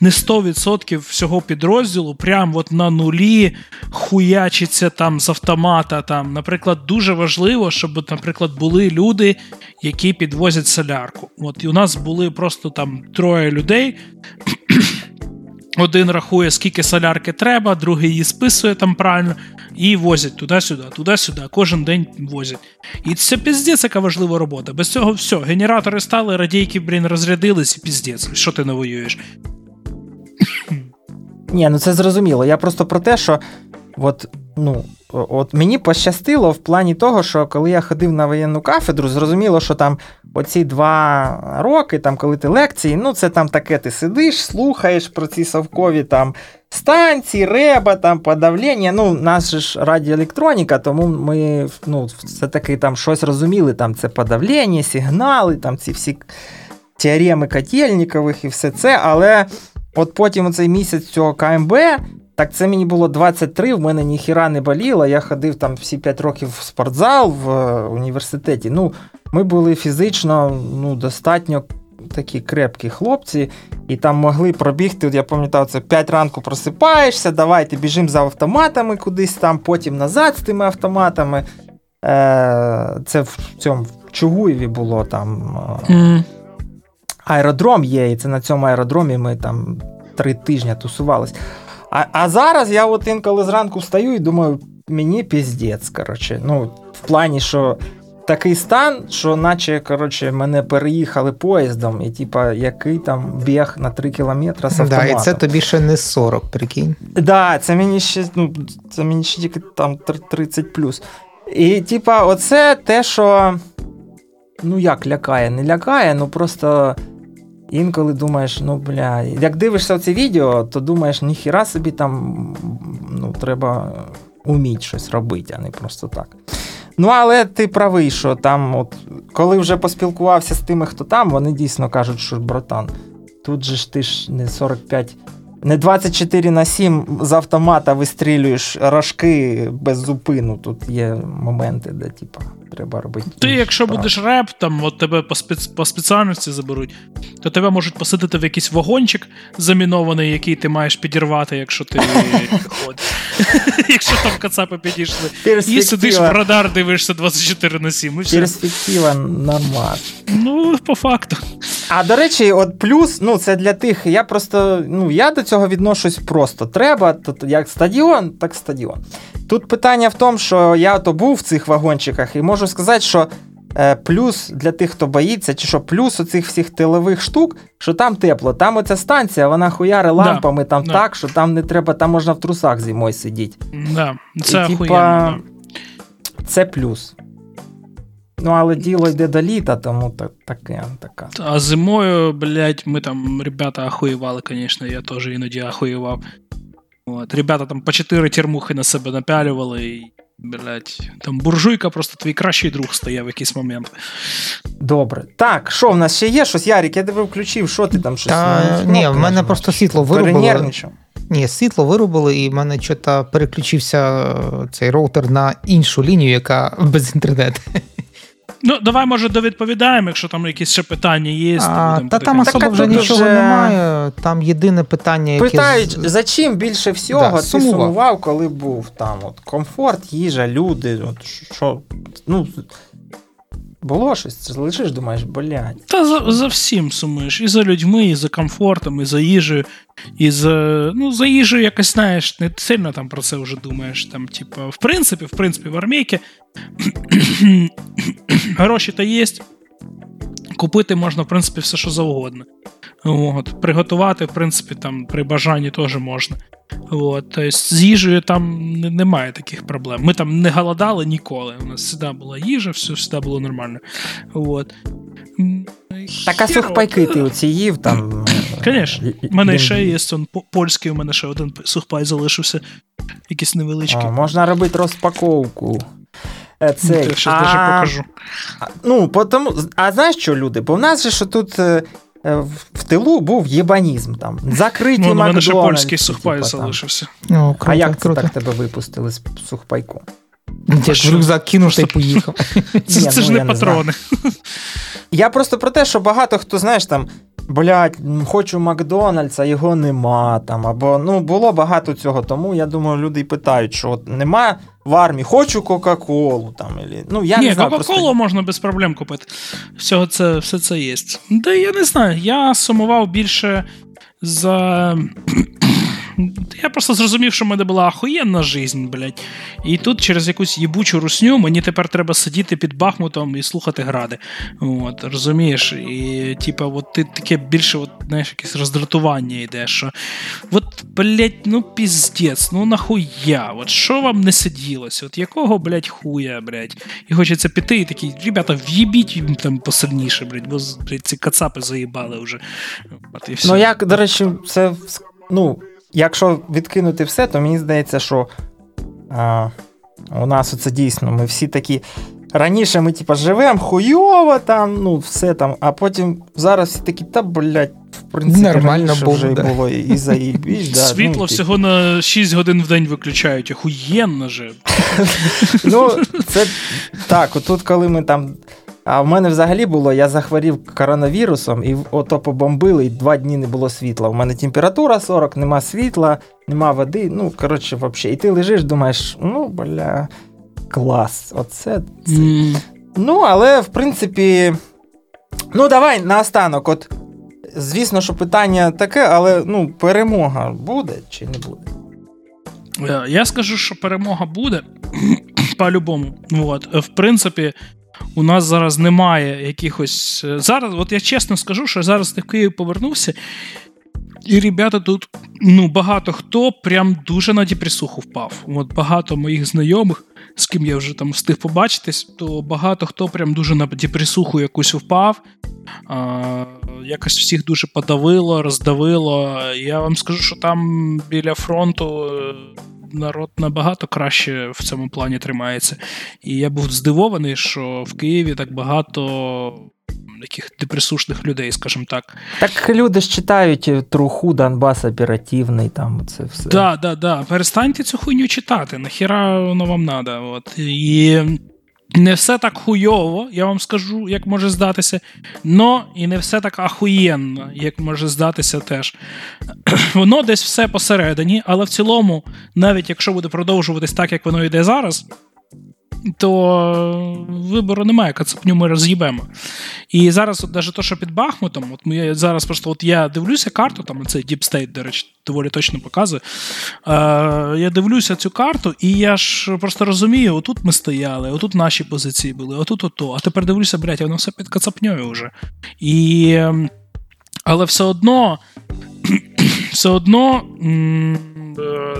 не 100% всього підрозділу, прям от на нулі хуячиться там з автомата. Там, Наприклад, дуже важливо, щоб, наприклад, були люди, які підвозять солярку. От і у нас були просто там троє людей. Один рахує, скільки солярки треба, другий її списує там правильно і возять туди-сюди, туди-сюди, кожен день возять. І це піздець, яка важлива робота. Без цього все. Генератори стали, радійки, блін, розрядились і піздець. Що ти не воюєш? Ні, ну це зрозуміло. Я просто про те, що от, ну, от мені пощастило в плані того, що коли я ходив на воєнну кафедру, зрозуміло, що там оці два роки, там, коли ти лекції, ну це там таке, ти сидиш, слухаєш про ці совкові там станції, реба, там подавлення. Ну, нас же ж радіоелектроніка, тому ми ну, все-таки там щось розуміли, там це подавлення, сигнали, там ці всі теореми Котельнікових і все це. Але от потім цей місяць цього КМБ. Так це мені було 23, в мене ніхіра не боліло. Я ходив там всі 5 років в спортзал в е, університеті. Ну, Ми були фізично ну, достатньо такі крепкі хлопці, і там могли пробігти. От я пам'ятаю, це 5 ранку просипаєшся, давайте біжимо за автоматами кудись там, потім назад з тими автоматами. Е, Це в цьому в Чугуєві було там. Mm. Аеродром є, і це на цьому аеродромі ми там три тижні тусувались. А а зараз я от інколи зранку встаю і думаю, мені піздець, коротше. Ну, в плані, що такий стан, що наче коротше, мене переїхали поїздом, і типа, який там біг на 3 кілометри з автоматом. Да, І це тобі ще не 40, прикинь. Да, це мені ще ну, це мені ще тільки там 30 плюс. І, типа, оце те, що. Ну, як лякає, не лякає, ну просто. Інколи думаєш, ну бля, як дивишся це відео, то думаєш, ніхіра собі там ну, треба уміти щось робити, а не просто так. Ну, але ти правий, що там, от, коли вже поспілкувався з тими, хто там, вони дійсно кажуть, що братан, тут же ж ти ж не 45, не 24 на 7 з автомата вистрілюєш рожки без зупину. Тут є моменти, де, типа треба робити. Ти, якщо справи. будеш реп, там от тебе по спец... по спеціальності заберуть, то тебе можуть посадити в якийсь вагончик замінований, який ти маєш підірвати, якщо ти ходиш. Якщо там кацапи підійшли. І сидиш в радар, дивишся 24 на 7. Перспектива нормальна. Ну, по факту. А до речі, от плюс, ну це для тих. Я просто ну я до цього відношусь просто. Треба, то як стадіон, так стадіон. Тут питання в тому, що я то був в цих вагончиках, і можу сказати, що е, плюс для тих, хто боїться, чи що плюс у цих всіх тилових штук, що там тепло. Там оця станція, вона хуяри лампами да, там да. так, що там не треба, там можна в трусах зимою сидіти. Да, це і, типа, Це плюс. Ну, але діло йде до літа, тому так, таке. така. А зимою, блядь, ми там, ребята, ахуєвали, звісно, я теж іноді ахуєвав. От, Ребята там по чотири термухи на себе напялювали. І блядь, там буржуйка просто твій кращий друг стає в якийсь момент. Добре. Так, що в нас ще є щось? Ярік, я тебе включив, що ти там щось? Та, ну, ні, в мене просто світло вирубило. Ні, світло вирубили, і в мене щось переключився е, цей роутер на іншу лінію, яка без інтернету. Ну, давай, може, довідповідаємо, якщо там якісь ще питання є. А, та там особо вже нічого вже- немає. Там єдине питання, яке. Питають, за чим більше всього Да, ти сумував. сумував, коли був там? От, комфорт, їжа, люди. От, що, ну, було щось, лежиш, думаєш, блядь. Та за, за всім сумуєш. І за людьми, і за комфортом, і за їжею, і за. Ну, за їжею якось, знаєш, не сильно там про це вже думаєш. Там, типу, в принципі, в принципі, в армійки гроші то є. Купити можна, в принципі, все, що завгодно. От. Приготувати, в принципі, там при бажанні теж можна. От. Тобто, з їжею там немає таких проблем. Ми там не голодали ніколи. У нас завжди була їжа, все завжди було нормально. От. Так, а сухпайки ти оці їв там. Конечно. е, У мене ще є он, по- польський, у мене ще один сухпай залишився. Якийсь невеличкий. А, можна робити розпаковку. Е, Цей. Я а, покажу. а, Ну, потому, а знаєш що, люди? Бо в нас же що тут е, е, в- в тилу був єбанізм там. Закриті Ну, у мене ще польський сухпай там. залишився. Ну, круто, А як це так тебе випустили з сухпайку? Як що? в рюкзак кинув та й поїхав. Це, Ні, це ж ну, не я не патрони. Я просто про те, що багато хто, знаєш, там, блядь, м, хочу Макдональдса, його нема там. Або ну було багато цього. Тому я думаю, люди й питають, що от нема в армії, хочу Кока-Колу там. Или... ну, я Ні, не знаю, Кока-Колу просто... можна без проблем купити. Всього це, все це є. Да я не знаю, я сумував більше за. Я просто зрозумів, що в мене була ахуєнна жизнь, блядь. І тут через якусь їбучу русню мені тепер треба сидіти під Бахмутом і слухати гради. От, розумієш? І, типа, от ти таке більше, от, знаєш, якесь роздратування йде, що. От, блядь, ну піздець, ну нахуя? От що вам не сиділося? От якого, блядь, хуя, блядь? І хочеться піти і такий, ребята, в'їбіть їм там посильніше, блядь, бо блядь, ці кацапи заїбали вже. От, і все. Ну, як, до речі, це. Ну, якщо відкинути все, то мені здається, що а, у нас оце дійсно, ми всі такі. Раніше ми, типа, живемо хуйово там, ну, все там, а потім зараз всі такі, та, блядь, в принципі, Нормально раніше було, вже да. було і, заїбісь, да. Світло ну, всього на 6 годин в день виключають, охуєнно же. Ну, це так, отут, коли ми там. А в мене взагалі було, я захворів коронавірусом, і ото побомбили, і два дні не було світла. У мене температура 40, нема світла, нема води. Ну, коротше, взагалі. І ти лежиш, думаєш, ну, бля, клас. Оце. Це. М, Ну, але в принципі. Ну, давай наостанок. От, звісно, що питання таке, але ну, перемога буде чи не буде? Е, Я скажу, що перемога буде по-любому. От. В принципі, у нас зараз немає якихось. е, Зараз, от я чесно скажу, що зараз ти в Київ повернувся, і ребята тут ну, багато хто прям дуже на депресуху впав. От багато моїх знайомих, з ким я вже там встиг побачитись, то багато хто прям дуже на депресуху якусь впав. А, якось всіх дуже подавило, роздавило. Я вам скажу, що там біля фронту. Народ набагато краще в цьому плані тримається. І я був здивований, що в Києві так багато таких депресушних людей, скажімо так. Так люди ж читають труху Донбас оперативний, там це все. Да, да, да. Перестаньте цю хуйню читати. Нахіра воно вам треба. І не все так хуйово, я вам скажу, як може здатися. Но і не все так ахуєнно, як може здатися теж. Воно десь все посередині, але в цілому, навіть якщо буде продовжуватись так, як воно йде зараз. То вибору немає, кацапню ми роз'їбемо. І зараз, от навіть то, що під Бахмутом, от ми зараз просто от я дивлюся карту, там цей State, до речі, доволі точно показує. Е, я дивлюся цю карту, і я ж просто розумію, отут ми стояли, отут наші позиції були, отут ото. А тепер дивлюся, блядь, воно все під кацапньою вже. І, ем, але все одно, все одно м, е,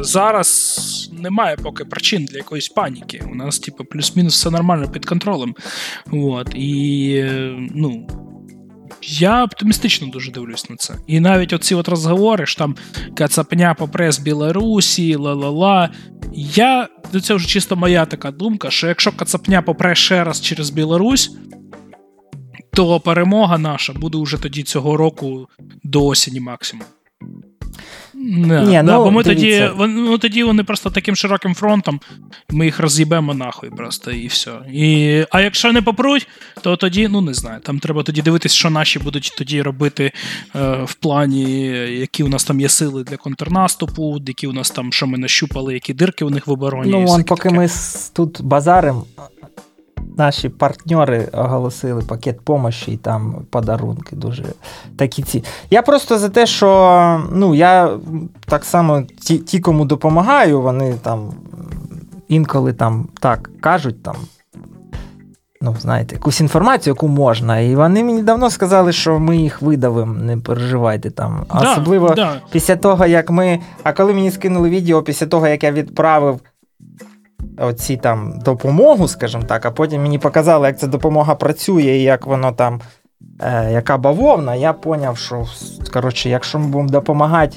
зараз немає поки причин для якоїсь паніки. У нас, типу, плюс-мінус все нормально під контролем. От. І, е, ну. Я оптимістично дуже дивлюсь на це. І навіть оці от розговори ж там Кацапня попрес Білорусі, ла-ла-ла. Я це вже чисто моя така думка, що якщо Кацапня попре ще раз через Білорусь, то перемога наша буде вже тоді цього року до осені максимум. Не, Ні, да, ну, Бо ми тоді ну, тоді вони просто таким широким фронтом ми їх роз'їбемо нахуй просто і все. І, А якщо не попруть, то тоді, ну не знаю, там треба тоді дивитися, що наші будуть тоді робити е, в плані, які у нас там є сили для контрнаступу, які у нас там, що ми нащупали, які дирки у них в обороні. Ну, вон, поки таке. ми тут базарим, наші партнери оголосили пакет помощі і там подарунки дуже такі ці. Я просто за те, що ну, я так само ті, ті кому допомагаю, вони там інколи там так кажуть там. Ну, знаєте, якусь інформацію, яку можна. І вони мені давно сказали, що ми їх видавимо, не переживайте там. Да, Особливо да. після того, як ми. А коли мені скинули відео після того, як я відправив оці там допомогу, скажімо так, а потім мені показали, як ця допомога працює і як воно там, е, яка бавовна, я поняв, що коротше, якщо ми будемо допомагати,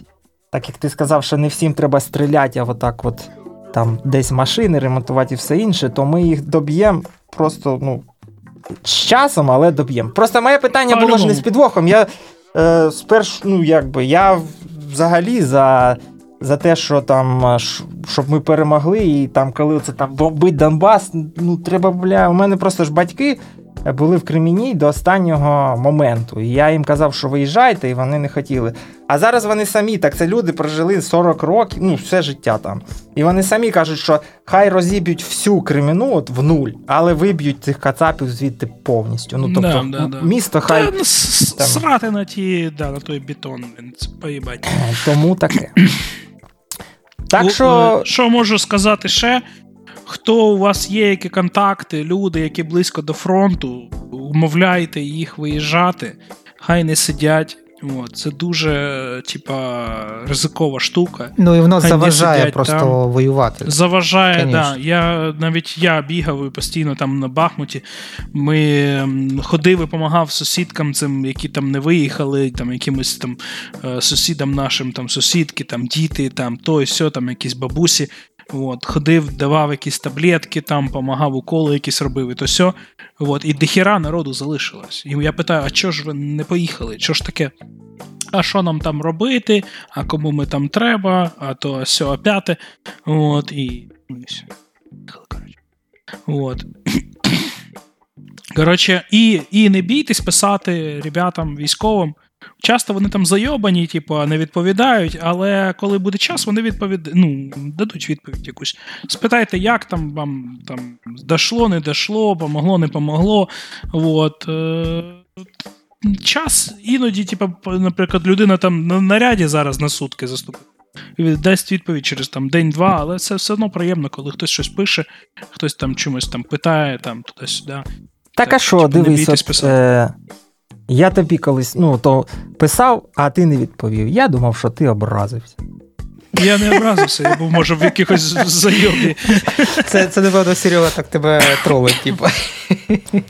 так як ти сказав, що не всім треба стріляти, а отак от там десь машини ремонтувати і все інше, то ми їх доб'ємо просто, ну. З часом, але доб'ємо. Просто моє питання було ж не з підвохом. Я е, спершу, ну якби я взагалі за за те, що там, щоб ми перемогли, і там, коли це там бомбить Донбас, ну треба, бля, у мене просто ж батьки були в Креміні до останнього моменту. І я їм казав, що виїжджайте, і вони не хотіли. А зараз вони самі, так це люди прожили 40 років, ну, все життя там. І вони самі кажуть, що хай розіб'ють всю Креміну от в нуль, але виб'ють цих кацапів звідти повністю. Ну, тобто, да, да, да. місто хай. Та, там... Срати на ті, да, на той бетон, поїбать. Тому таке. Так що... Що можу сказати ще? Хто у вас є, які контакти, люди, які близько до фронту, умовляйте їх виїжджати, хай не сидять. От, Це дуже типа, ризикова штука. Ну і воно Хай заважає просто там. воювати. Заважає, так. Да. Я, Навіть я бігав постійно там на Бахмуті. Ми ходив і допомагав сусідкам, цим, які там не виїхали, там якимось там е, сусідам нашим, там сусідки, там діти, там то і все, там якісь бабусі. От, Ходив, давав якісь таблетки, там, помагав уколи якісь робив і то все. От, І дохіра народу залишилось. І я питаю, а чого ж ви не поїхали? Що ж таке? А що нам там робити? А кому ми там треба, а то все опяте. От, і. От. Коротше, і і не бійтесь писати ребятам військовим. Часто вони там зайобані, типу, не відповідають, але коли буде час, вони відповід... ну, дадуть відповідь якусь. Спитайте, як там вам там дошло, не дошло, помогло, не помогло. От. Е... Час іноді, типу, наприклад, людина там на наряді зараз на сутки заступить. Дасть відповідь через там день-два, але це все одно приємно, коли хтось щось пише, хтось там чомусь там питає, там туди-сюди. Так, а що, типу, дивись, от, е, я тобі колись ну, то писав, а ти не відповів. Я думав, що ти образився. Я не образився, я був, може, в якихось зайобі. Це, це напевно, Серега так тебе тролить, типу.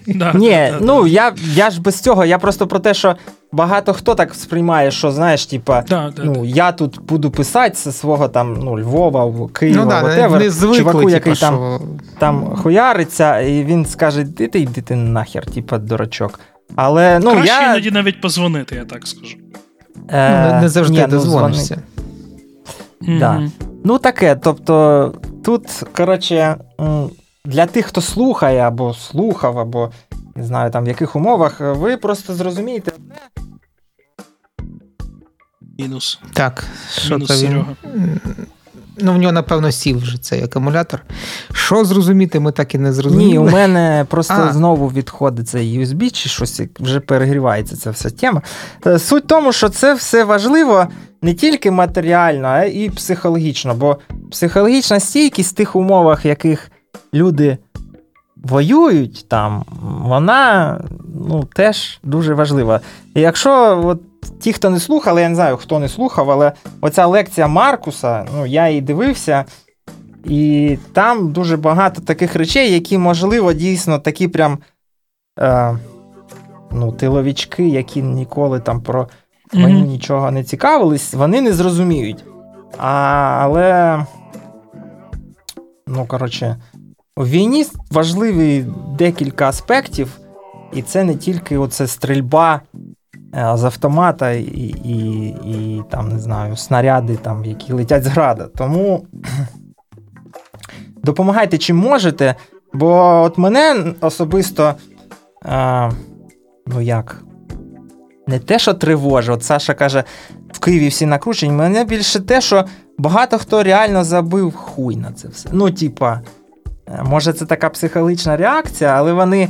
Да, Ні, да, ну да. я я ж без цього, я просто про те, що багато хто так сприймає, що знаєш, типа, ну, я тут буду писати зі свого там, ну, Львова, Києва, ну, whatever, не звикли, чуваку, типа, який що... там там хуяриться, і він скаже, ти ти йди ти нахер, типа, дурачок. Але, ну, Краще я... іноді навіть позвонити, я так скажу. Е, ну, Не завжди ні, ну, дозвонишся. Mm-hmm. Да. Ну, таке. Тобто, тут, коротше, для тих, хто слухає, або слухав, або не знаю, там в яких умовах, ви просто зрозумієте. Мінус. Так, що Мінус, Серега. Ну, в нього, напевно, сів вже цей акумулятор. Що зрозуміти, ми так і не зрозуміли. Ні, у мене просто а. знову відходить цей USB чи щось, вже перегрівається ця вся тема. Е, суть в тому, що це все важливо не тільки матеріально, а і психологічно. Бо психологічна стійкість в тих умовах, в яких люди воюють там, вона ну, теж дуже важлива. І якщо от ті, хто не слухали, я не знаю, хто не слухав, але оця лекція Маркуса, ну, я її дивився, і там дуже багато таких речей, які, можливо, дійсно такі прям. Е, ну, тиловички, які ніколи там про mm-hmm. нічого не цікавились, вони не зрозуміють. А, Але, ну, коротше, у війні важливі декілька аспектів, і це не тільки оце стрільба з автомата і і, і там, не знаю, снаряди, там, які летять з града. Тому допомагайте чим можете. Бо от мене особисто, а, ну як, не те, що тривожить, от Саша каже, в Києві всі накручені, мене більше те, що багато хто реально забив хуй на це все. Ну, типа, е, може, це така психологічна реакція, але вони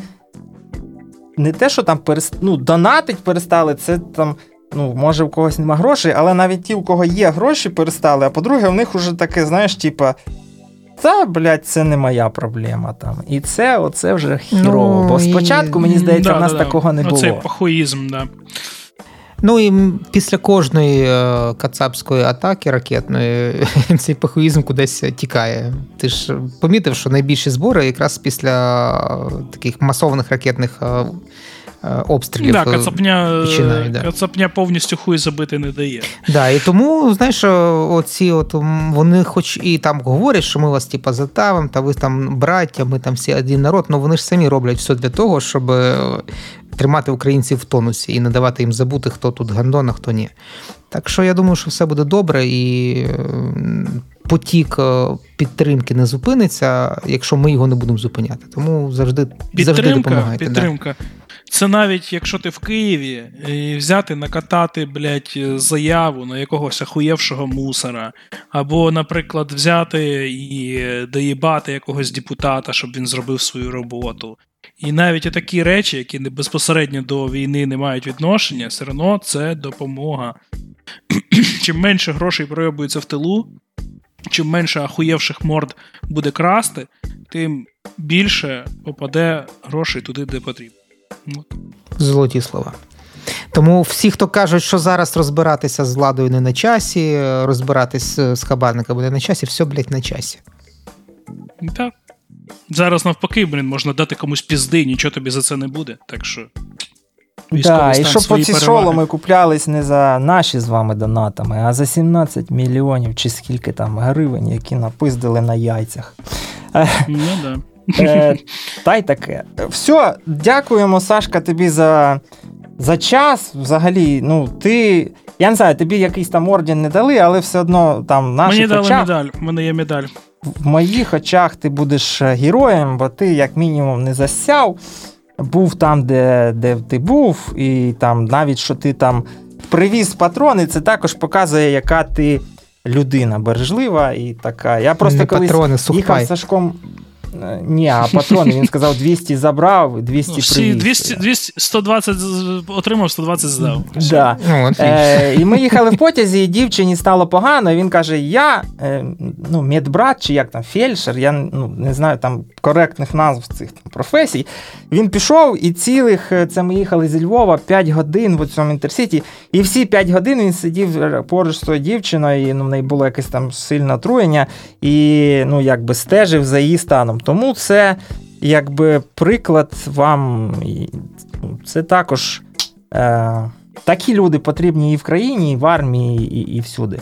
не те, що там перест... ну, донатить перестали, це там. Ну, може, у когось нема грошей, але навіть ті, у кого є гроші, перестали. А по-друге, в них уже таке, знаєш, типа, та, блядь, це не моя проблема там. І це оце вже хірово. Ну, Бо спочатку, мені здається, да, в нас да, такого не було. Це пахуїзм, да. Ну і після кожної е, кацапської атаки ракетної цей пахуїзм кудись тікає. Ти ж помітив, що найбільші збори якраз після таких масованих ракетних е, Е, обстрілів. Да, Кацапня да. Кацапня повністю хуй забити не дає. Да, І тому, знаєш, оці от вони хоч і там говорять, що ми вас типа затавим, та ви там браття, ми там всі один народ, але вони ж самі роблять все для того, щоб е, тримати українців в тонусі і не давати їм забути, хто тут гандон, а хто ні. Так що я думаю, що все буде добре і. Потік підтримки не зупиниться, якщо ми його не будемо зупиняти. Тому завжди підтримка, завжди допомагайте. Підтримка. Да. Це навіть якщо ти в Києві і взяти, накатати, блядь, заяву на якогось ахуєвшого мусора, або, наприклад, взяти і доїбати якогось депутата, щоб він зробив свою роботу. І навіть такі речі, які безпосередньо до війни не мають відношення, все одно це допомога. Чим менше грошей проявується в тилу, чим менше ахуєвших морд буде красти, тим більше попаде грошей туди, де потрібно. Золоті слова. Тому всі, хто кажуть, що зараз розбиратися з владою не на часі, розбиратися з хабарниками не на часі, все, блядь, на часі. Так. Зараз навпаки, блін, можна дати комусь пізди, нічого тобі за це не буде. Так що. Да, І щоб оці шоломи куплялись не за наші з вами донатами, а за 17 мільйонів чи скільки там гривень, які напиздили на яйцях. Ну, да. Е, Та й таке. Все, дякуємо, Сашка, тобі за за час. Взагалі, ну, ти. Я не знаю, тобі якийсь там орден не дали, але все одно там наших Мені дали медаль, в мене є медаль. В моїх очах ти будеш героєм, бо ти, як мінімум, не засяв. Був там, де де ти був, і там навіть що ти там привіз патрони, це також показує, яка ти людина бережлива і така. Я просто не колись патрони, їхав Сашком Е, ні, а патрони він сказав 200 забрав, 200 ну, привіз. 200, 200, 120 отримав, 120 здав. Да. Ну, е, І ми їхали в потязі, і дівчині стало погано. і Він каже: Я е, ну, медбрат, чи як там фельдшер, я ну, не знаю там коректних назв цих там, професій. Він пішов і цілих, е, це ми їхали зі Львова 5 годин в цьому інтерсіті, і всі 5 годин він сидів поруч з тою дівчиною, і ну, в неї було якесь там сильне отруєння, і ну, якби стежив за її станом. Тому це якби приклад вам. Це також е, такі люди потрібні і в країні, і в армії, і і всюди.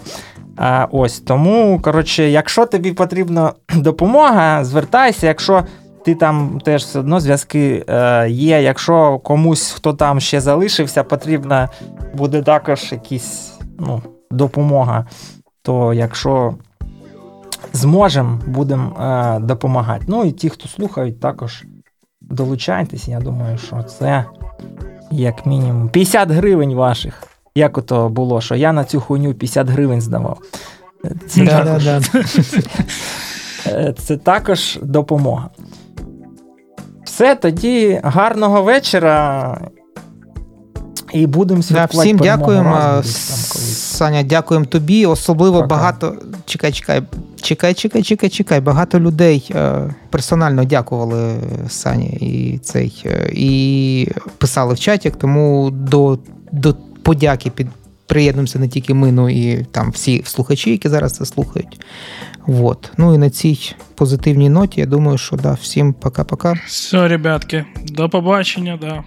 А, Ось Тому, коротше, якщо тобі потрібна допомога, звертайся, якщо ти там теж все одно зв'язки е, є. Якщо комусь, хто там ще залишився, потрібна буде також якісь ну, допомога, то якщо зможемо, будемо е, допомагати. Ну і ті, хто слухають, також долучайтесь. Я думаю, що це як мінімум 50 гривень ваших. Як ото було, що я на цю хуйню 50 гривень здавав. Це, да, також, да, да. це також допомога. Все, тоді гарного вечора. І будемо святкувати. Да, всім дякуємо. Саня, дякуємо тобі. Особливо Пока. багато. Чекай, чекай, чекай, чекай, чекай, чекай. Багато людей е, персонально дякували Сані і цей е, і писали в чаті, тому до до подяки під. Приєднуємося не тільки ми, ну і там всі слухачі, які зараз це слухають. Вот. Ну і на цій позитивній ноті я думаю, що да, всім пока-пока. Все, ребятки, до побачення, да.